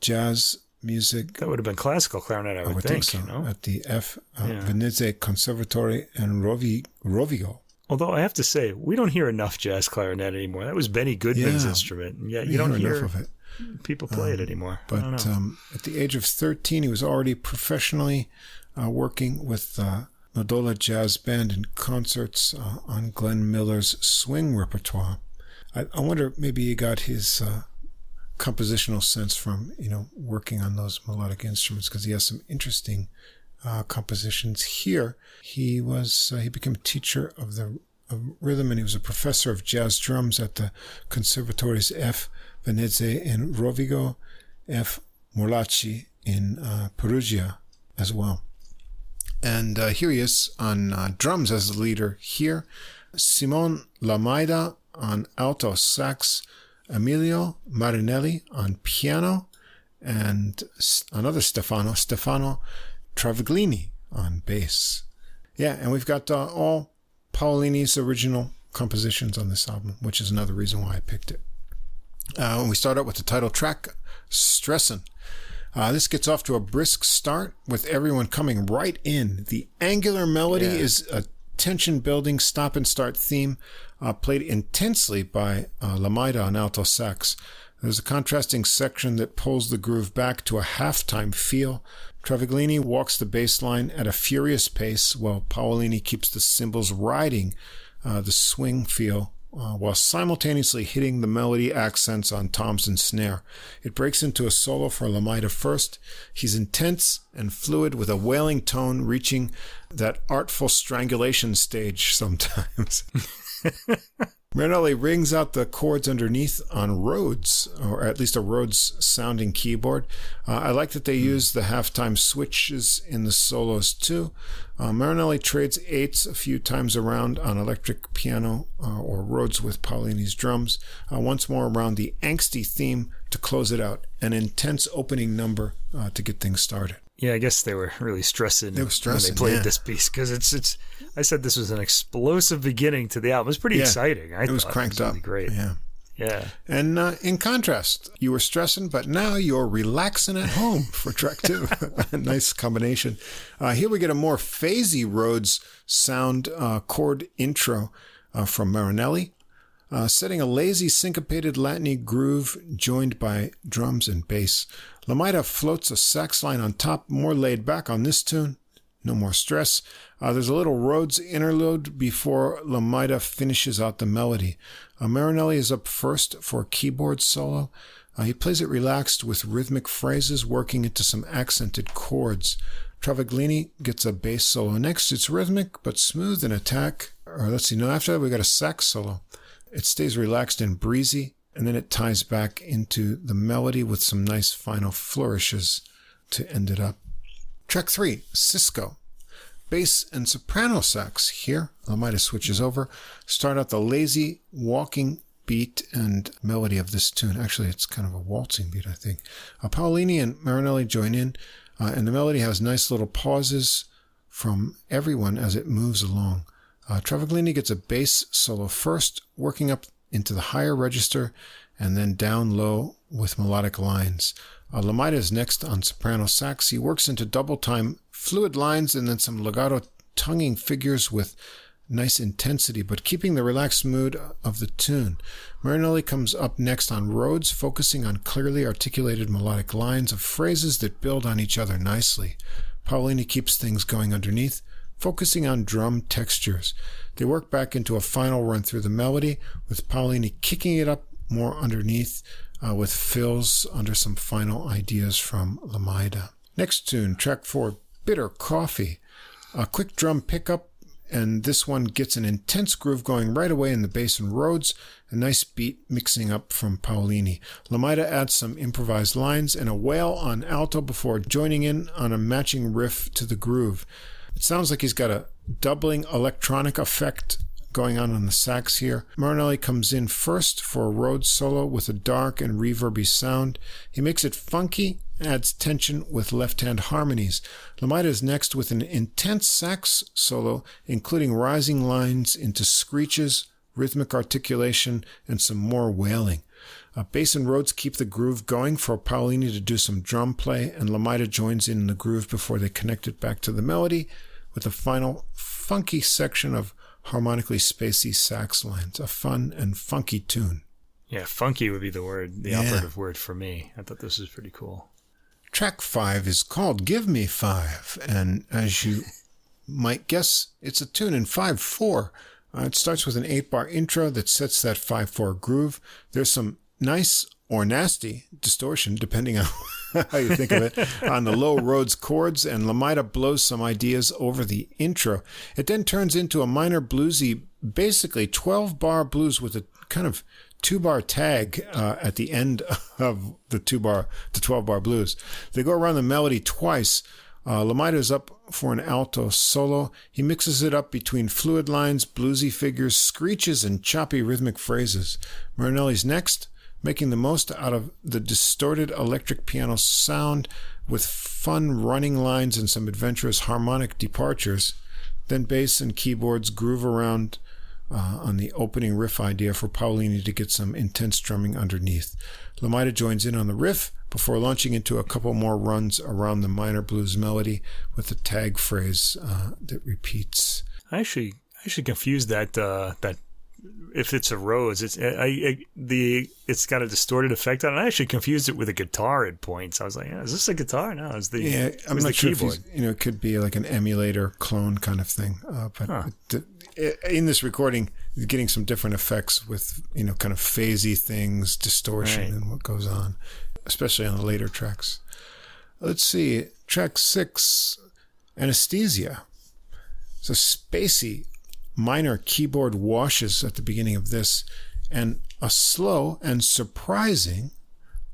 Jazz music. That would have been classical clarinet, I would, I would think. think so. You know? At the F. Uh, yeah. Venezze Conservatory in Rovi, Rovigo. Although I have to say, we don't hear enough jazz clarinet anymore. That was Benny Goodman's yeah. instrument. Yeah, you, don't hear enough of it. People play um, it anymore. But um, at the age of 13, he was already professionally uh, working with uh, Nodola Jazz Band in concerts uh, on Glenn Miller's swing repertoire. I, I wonder maybe he got his uh, compositional sense from you know working on those melodic instruments because he has some interesting uh, compositions here. He was uh, he became a teacher of the of rhythm and he was a professor of jazz drums at the Conservatories F. Venezze in Rovigo, F. Morlacchi in uh, Perugia as well. And uh, here he is on uh, drums as the leader here. Simon Lamaida on alto sax, Emilio Marinelli on piano, and another Stefano, Stefano Travaglini on bass. Yeah, and we've got uh, all Paolini's original compositions on this album, which is another reason why I picked it. Uh, we start out with the title track, Stressin'. Uh, this gets off to a brisk start with everyone coming right in. The angular melody yeah. is a tension building stop and start theme uh, played intensely by uh, on alto sax. There's a contrasting section that pulls the groove back to a halftime feel. Travaglini walks the bass line at a furious pace while Paolini keeps the cymbals riding uh, the swing feel uh, while simultaneously hitting the melody accents on toms and snare. It breaks into a solo for Lamaida first. He's intense and fluid with a wailing tone reaching that artful strangulation stage sometimes. Marinelli rings out the chords underneath on Rhodes, or at least a Rhodes sounding keyboard. Uh, I like that they mm. use the halftime switches in the solos too. Uh, Marinelli trades eights a few times around on electric piano uh, or Rhodes with Paolini's drums. Uh, once more around the angsty theme to close it out. An intense opening number uh, to get things started. Yeah, I guess they were really stressing. They were stressing when they played yeah. this piece because it's it's. I said this was an explosive beginning to the album. It was pretty yeah. exciting. I it was cranked it was really up. Great. Yeah. Yeah. And uh, in contrast, you were stressing, but now you're relaxing at home for track two. nice combination. Uh, here we get a more phasey Rhodes sound uh, chord intro uh, from Marinelli, uh, setting a lazy syncopated Latiny groove joined by drums and bass. Lamaida floats a sax line on top, more laid back on this tune. No more stress. Uh, there's a little Rhodes interlude before Lamaida finishes out the melody. Uh, Marinelli is up first for keyboard solo. Uh, he plays it relaxed with rhythmic phrases working into some accented chords. Travaglini gets a bass solo next. It's rhythmic but smooth in attack. Or let's see, no, after that we got a sax solo. It stays relaxed and breezy and then it ties back into the melody with some nice final flourishes to end it up. Track three, Cisco. Bass and soprano sax here. Lamaida switches over. Start out the lazy walking beat and melody of this tune. Actually, it's kind of a waltzing beat, I think. Uh, Paolini and Marinelli join in, uh, and the melody has nice little pauses from everyone as it moves along. Uh, Travaglini gets a bass solo first, working up into the higher register and then down low with melodic lines. Uh, Lamaida is next on soprano sax. He works into double time, fluid lines, and then some legato tonguing figures with nice intensity, but keeping the relaxed mood of the tune. Marinelli comes up next on Rhodes, focusing on clearly articulated melodic lines of phrases that build on each other nicely. Paolini keeps things going underneath, focusing on drum textures. They work back into a final run through the melody, with Paolini kicking it up more underneath, uh, with fills under some final ideas from Lamaida. Next tune, track four, Bitter Coffee. A quick drum pickup, and this one gets an intense groove going right away in the bass and Rhodes, a nice beat mixing up from Paolini. Lamaida adds some improvised lines and a wail on alto before joining in on a matching riff to the groove. It sounds like he's got a doubling electronic effect going on on the sax here. Marinelli comes in first for a Rhodes solo with a dark and reverby sound. He makes it funky, adds tension with left-hand harmonies. Lamaida is next with an intense sax solo, including rising lines into screeches, rhythmic articulation, and some more wailing. Uh, bass and Rhodes keep the groove going for Paolini to do some drum play, and Lamaida joins in the groove before they connect it back to the melody with a final funky section of harmonically spacey sax lines. A fun and funky tune. Yeah, funky would be the word, the yeah. operative word for me. I thought this was pretty cool. Track five is called Give Me Five, and as you might guess, it's a tune in 5 4. Uh, it starts with an 8 bar intro that sets that 5 4 groove. There's some nice or nasty distortion, depending on how you think of it, on the low Rhodes chords, and Lamaida blows some ideas over the intro. It then turns into a minor bluesy, basically 12 bar blues with a kind of two bar tag uh, at the end of the two bar, the 12 bar blues. They go around the melody twice. Uh, Lamaida is up for an alto solo. He mixes it up between fluid lines, bluesy figures, screeches, and choppy rhythmic phrases. Marinelli's next making the most out of the distorted electric piano sound with fun running lines and some adventurous harmonic departures. Then bass and keyboards groove around uh, on the opening riff idea for Paolini to get some intense drumming underneath. Lamaida joins in on the riff before launching into a couple more runs around the minor blues melody with a tag phrase uh, that repeats. I actually, I actually confused that uh, that if it's a Rhodes, it's I, I, the it's got a distorted effect on it. I actually confused it with a guitar at points. I was like, yeah, is this a guitar? No, it's the yeah. I'm not sure keyboard. if you know it could be like an emulator clone kind of thing. Uh, but huh. it, in this recording, you're getting some different effects with you know kind of phasey things, distortion, right. and what goes on, especially on the later tracks. Let's see, track six, anesthesia. It's a spacey minor keyboard washes at the beginning of this, and a slow and surprising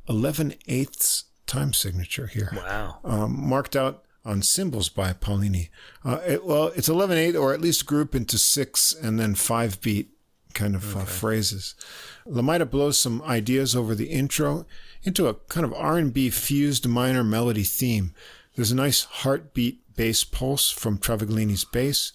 11 eighths time signature here. Wow. Um, marked out on cymbals by Paolini. Uh, it, well, it's 11 8 or at least group into six and then five beat kind of uh, okay. uh, phrases. Lamaida blows some ideas over the intro into a kind of R&B fused minor melody theme. There's a nice heartbeat bass pulse from Travaglini's bass.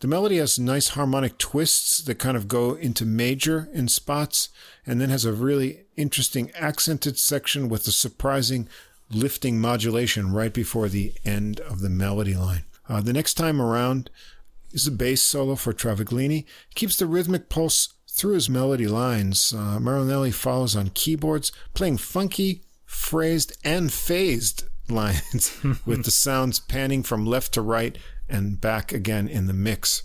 The melody has nice harmonic twists that kind of go into major in spots, and then has a really interesting accented section with a surprising lifting modulation right before the end of the melody line. Uh, the next time around is a bass solo for Travaglini. Keeps the rhythmic pulse through his melody lines. Uh, Marinelli follows on keyboards, playing funky, phrased, and phased lines with the sounds panning from left to right and back again in the mix.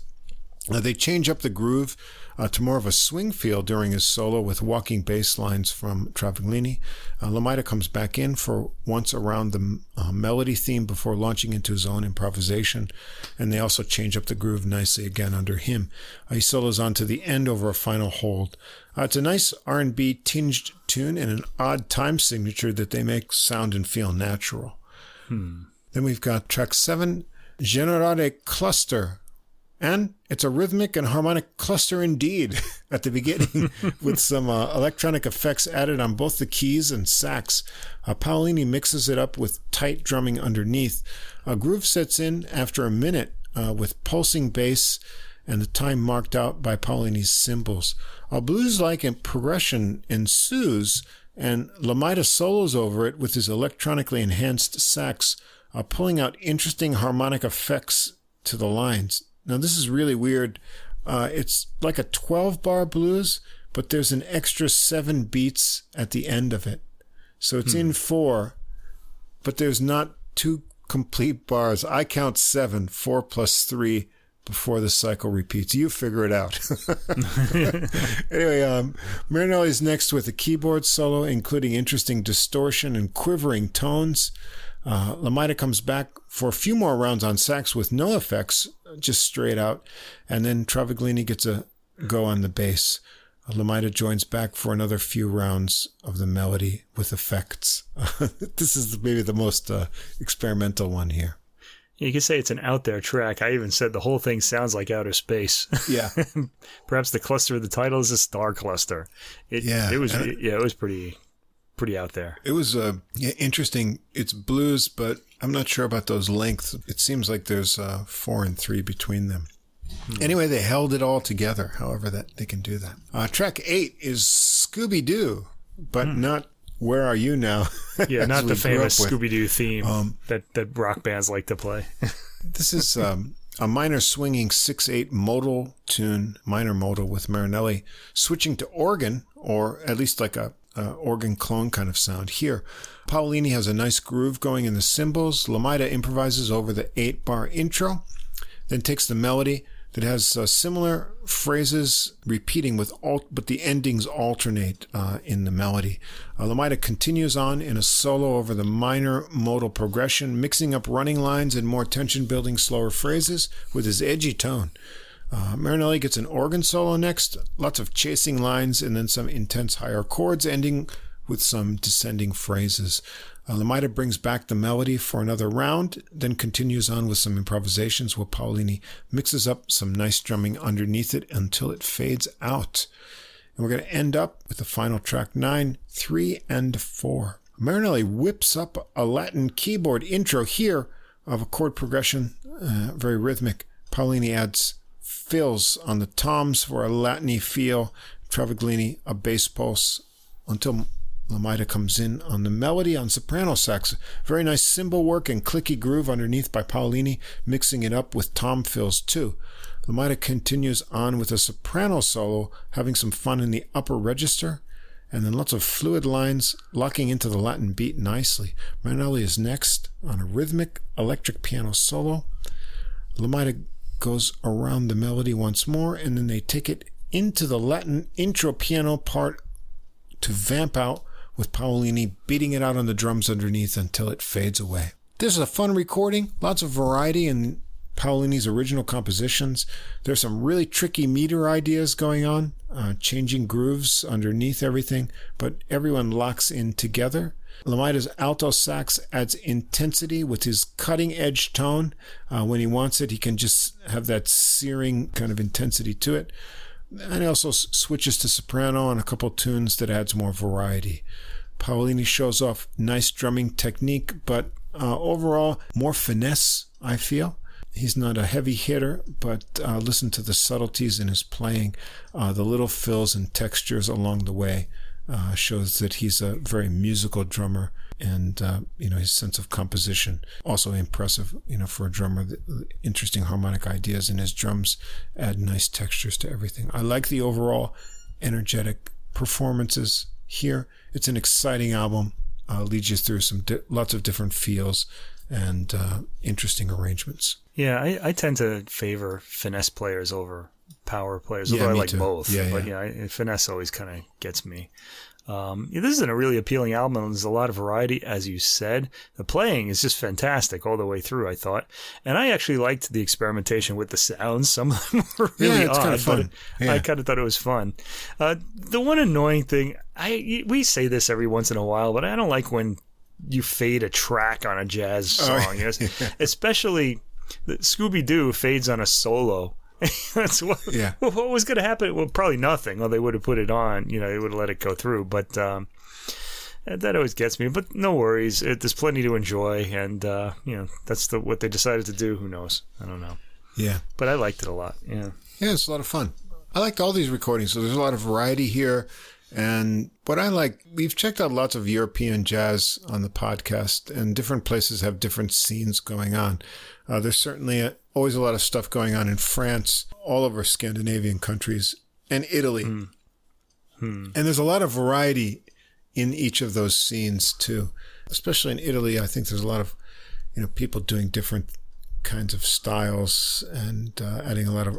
Uh, they change up the groove uh, to more of a swing feel during his solo with walking bass lines from Travaglini. Uh, Lamaida comes back in for once around the uh, melody theme before launching into his own improvisation, and they also change up the groove nicely again under him. Uh, he solos on to the end over a final hold. Uh, it's a nice R&B tinged tune and an odd time signature that they make sound and feel natural. Hmm. Then we've got track seven, Generare cluster. And it's a rhythmic and harmonic cluster indeed at the beginning, with some uh, electronic effects added on both the keys and sax. Uh, Paolini mixes it up with tight drumming underneath. A groove sets in after a minute uh, with pulsing bass and the time marked out by Paolini's cymbals. A blues like progression ensues, and Lamaida solos over it with his electronically enhanced sax uh, pulling out interesting harmonic effects to the lines. Now, this is really weird. Uh, it's like a 12 bar blues, but there's an extra seven beats at the end of it. So it's hmm. in four, but there's not two complete bars. I count seven, four plus three before the cycle repeats. You figure it out. anyway, um, Marinelli's next with a keyboard solo, including interesting distortion and quivering tones. Uh, Lamaida comes back for a few more rounds on sax with no effects, just straight out, and then Travaglini gets a go on the bass. Uh, Lamaida joins back for another few rounds of the melody with effects. this is maybe the most uh, experimental one here. You could say it's an out there track. I even said the whole thing sounds like outer space. Yeah. Perhaps the cluster of the title is a star cluster. It, Yeah, It was. and yeah. It was pretty, pretty out there. It was uh, yeah, interesting. It's blues, but I'm not sure about those lengths. It seems like there's uh, four and three between them. Anyway, they held it all together. However, that they can do that. Uh, track eight is Scooby Doo, but not Where Are You Now? Yeah, not the famous. Scooby Doo theme Um, that that rock bands like to play. This is um, a minor swinging 6-8 modal tune, minor modal with Marinelli, switching to organ, or at least like a, a organ clone kind of sound here. Paolini has a nice groove going in the cymbals. Lamaida improvises over the 8-bar intro, then takes the melody that has uh, similar phrases repeating with alt, but the endings alternate uh, in the melody. Uh, Lamaida continues on in a solo over the minor modal progression, mixing up running lines and more tension-building slower phrases with his edgy tone. Uh, Marinelli gets an organ solo next, lots of chasing lines, and then some intense higher chords, ending with some descending phrases. Uh, Lamaida brings back the melody for another round, then continues on with some improvisations while Paolini mixes up some nice drumming underneath it until it fades out. And we're going to end up with the final track nine, three, and four. Marinelli whips up a Latin keyboard intro here of a chord progression, uh, very rhythmic. Paolini adds fills on the toms for a Latiny feel, Travaglini a bass pulse until Lamaida comes in on the melody on soprano sax. Very nice cymbal work and clicky groove underneath by Paolini, mixing it up with tom fills too. Lamaida continues on with a soprano solo, having some fun in the upper register, and then lots of fluid lines locking into the Latin beat nicely. Marinelli is next on a rhythmic electric piano solo. Lamaida goes around the melody once more, and then they take it into the Latin intro piano part to vamp out with Paolini beating it out on the drums underneath until it fades away. This is a fun recording, lots of variety in Paolini's original compositions. There's some really tricky meter ideas going on, uh, changing grooves underneath everything, but everyone locks in together. Lamaida's alto sax adds intensity with his cutting edge tone. Uh, when he wants it, he can just have that searing kind of intensity to it. And he also s- switches to soprano on a couple tunes that adds more variety. Paolini shows off nice drumming technique, but uh, overall more finesse, I feel. He's not a heavy hitter, but uh, listen to the subtleties in his playing, uh, the little fills and textures along the way. Uh, shows that he's a very musical drummer, and uh, you know his sense of composition also impressive. You know for a drummer, the, the interesting harmonic ideas in his drums add nice textures to everything. I like the overall energetic performances here. It's an exciting album. Uh, leads you through some di- lots of different feels and uh, interesting arrangements. Yeah, I, I tend to favor finesse players over power players, Yeah, although I like too. both. Yeah, but yeah. yeah, I- finesse always kind of gets me. Um, yeah, this isn't a really appealing album. There's a lot of variety, as you said. The playing is just fantastic all the way through. I thought, and I actually liked the experimentation with the sounds. Some of them were really Yeah, odd, fun. Yeah. I kind of thought it was fun. Uh, the one annoying thing, I we say this every once in a while, but I don't like when you fade a track on a jazz Oh, song, you know, especially Scooby Doo fades on a solo. That's what. Yeah. What was going to happen? Well, probably nothing. Well, they would have put it on. You know, they would have let it go through. But um, that always gets me. But no worries. It, there's plenty to enjoy, and uh, you know that's the what they decided to do. Who knows? I don't know. Yeah. But I liked it a lot. Yeah. Yeah, it's a lot of fun. I liked all these recordings. So there's a lot of variety here. And what I like, we've checked out lots of European jazz on the podcast, and different places have different scenes going on. Uh, there's certainly a, always a lot of stuff going on in France, all over Scandinavian countries, and Italy. And there's a lot of variety in each of those scenes too. Especially in Italy, I think there's a lot of, you know, people doing different kinds of styles and uh, adding a lot of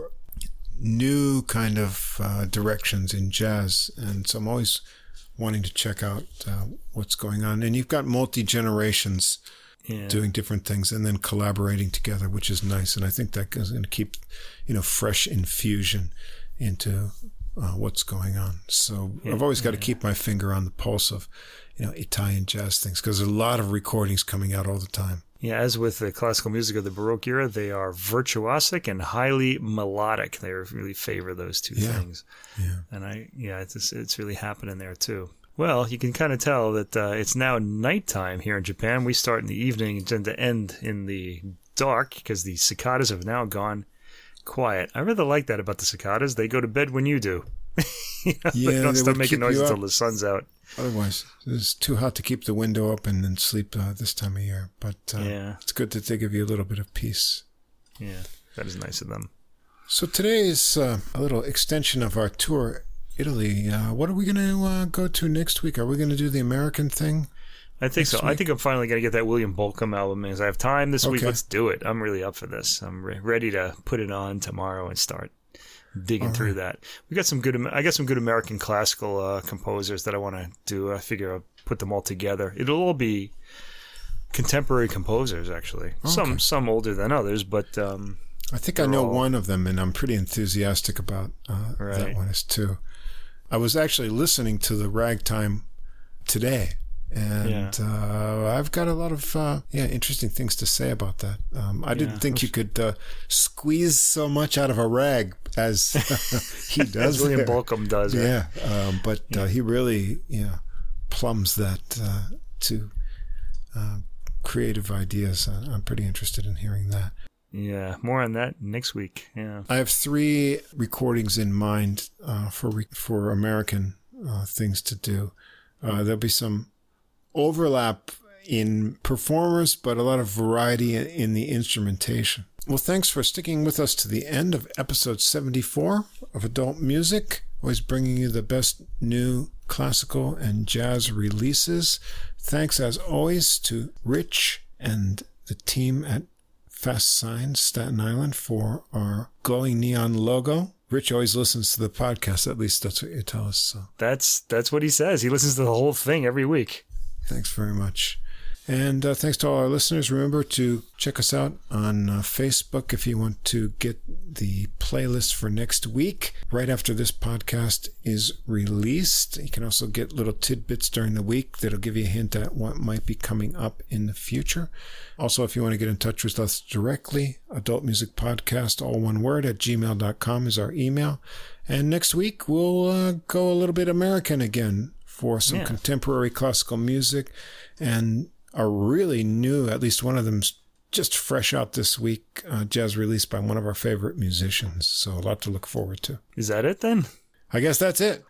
new kind of uh, directions in jazz. And so I'm always wanting to check out uh, what's going on. And you've got multi generations. Yeah. doing different things and then collaborating together, which is nice. And I think that is going to keep, you know, fresh infusion into uh, what's going on. So yeah, I've always got to keep my finger on the pulse of, you know, Italian jazz things because there's a lot of recordings coming out all the time. Yeah, as with the classical music of the Baroque era, they are virtuosic and highly melodic. They really favor those two yeah. things. Yeah. And I, yeah, it's it's really happening there too. Well, you can kind of tell that uh, it's now nighttime here in Japan. We start in the evening and tend to end in the dark because the cicadas have now gone quiet. I rather like that about the cicadas. They go to bed when you do. you know, yeah, they don't they start making noise until the sun's out. Otherwise, it's too hot to keep the window open and sleep uh, this time of year. But uh, yeah. it's good that they give you a little bit of peace. Yeah, that is nice of them. So today is uh, a little extension of our tour Italy. Uh, what are we going to uh, go to next week? Are we going to do the American thing? I think so. Week? I think I'm finally going to get that William Bolcom album because I have time this okay. week. Let's do it. I'm really up for this. I'm re- ready to put it on tomorrow and start digging through that. We got some good. I got some good American classical uh, composers that I want to do. I figure I'll put them all together. It'll all be contemporary composers, actually. Okay. Some some older than others, but um, I think I know all... one of them, and I'm pretty enthusiastic about uh, right. that one as too. I was actually listening to the ragtime today, and yeah. uh, I've got a lot of uh, yeah interesting things to say about that. Um, I yeah. didn't think you could uh, squeeze so much out of a rag as he does. as William Bolcom does. Right? Yeah, um, but uh, yeah. he really yeah plumbs that uh, to uh, creative ideas. I'm pretty interested in hearing that. Yeah, more on that next week. Yeah, I have three recordings in mind uh, for re- for American uh, things to do. Uh, there'll be some overlap in performers, but a lot of variety in the instrumentation. Well, thanks for sticking with us to the end of episode 74 of Adult Music. Always bringing you the best new classical and jazz releases. Thanks as always to Rich and the team at Fast Signs, Staten Island, for our glowing neon logo. Rich always listens to the podcast. At least that's what you tell us. So that's that's what he says. He listens to the whole thing every week. Thanks very much. And uh, thanks to all our listeners. Remember to check us out on uh, Facebook if you want to get the playlist for next week. Right after this podcast is released, you can also get little tidbits during the week that'll give you a hint at what might be coming up in the future. Also, if you want to get in touch with us directly, Adult Music Podcast, all one word, at gmail.com is our email. And next week, we'll uh, go a little bit American again for some yeah. contemporary classical music and are really new. At least one of them's just fresh out this week, uh, jazz released by one of our favorite musicians. So a lot to look forward to. Is that it then? I guess that's it.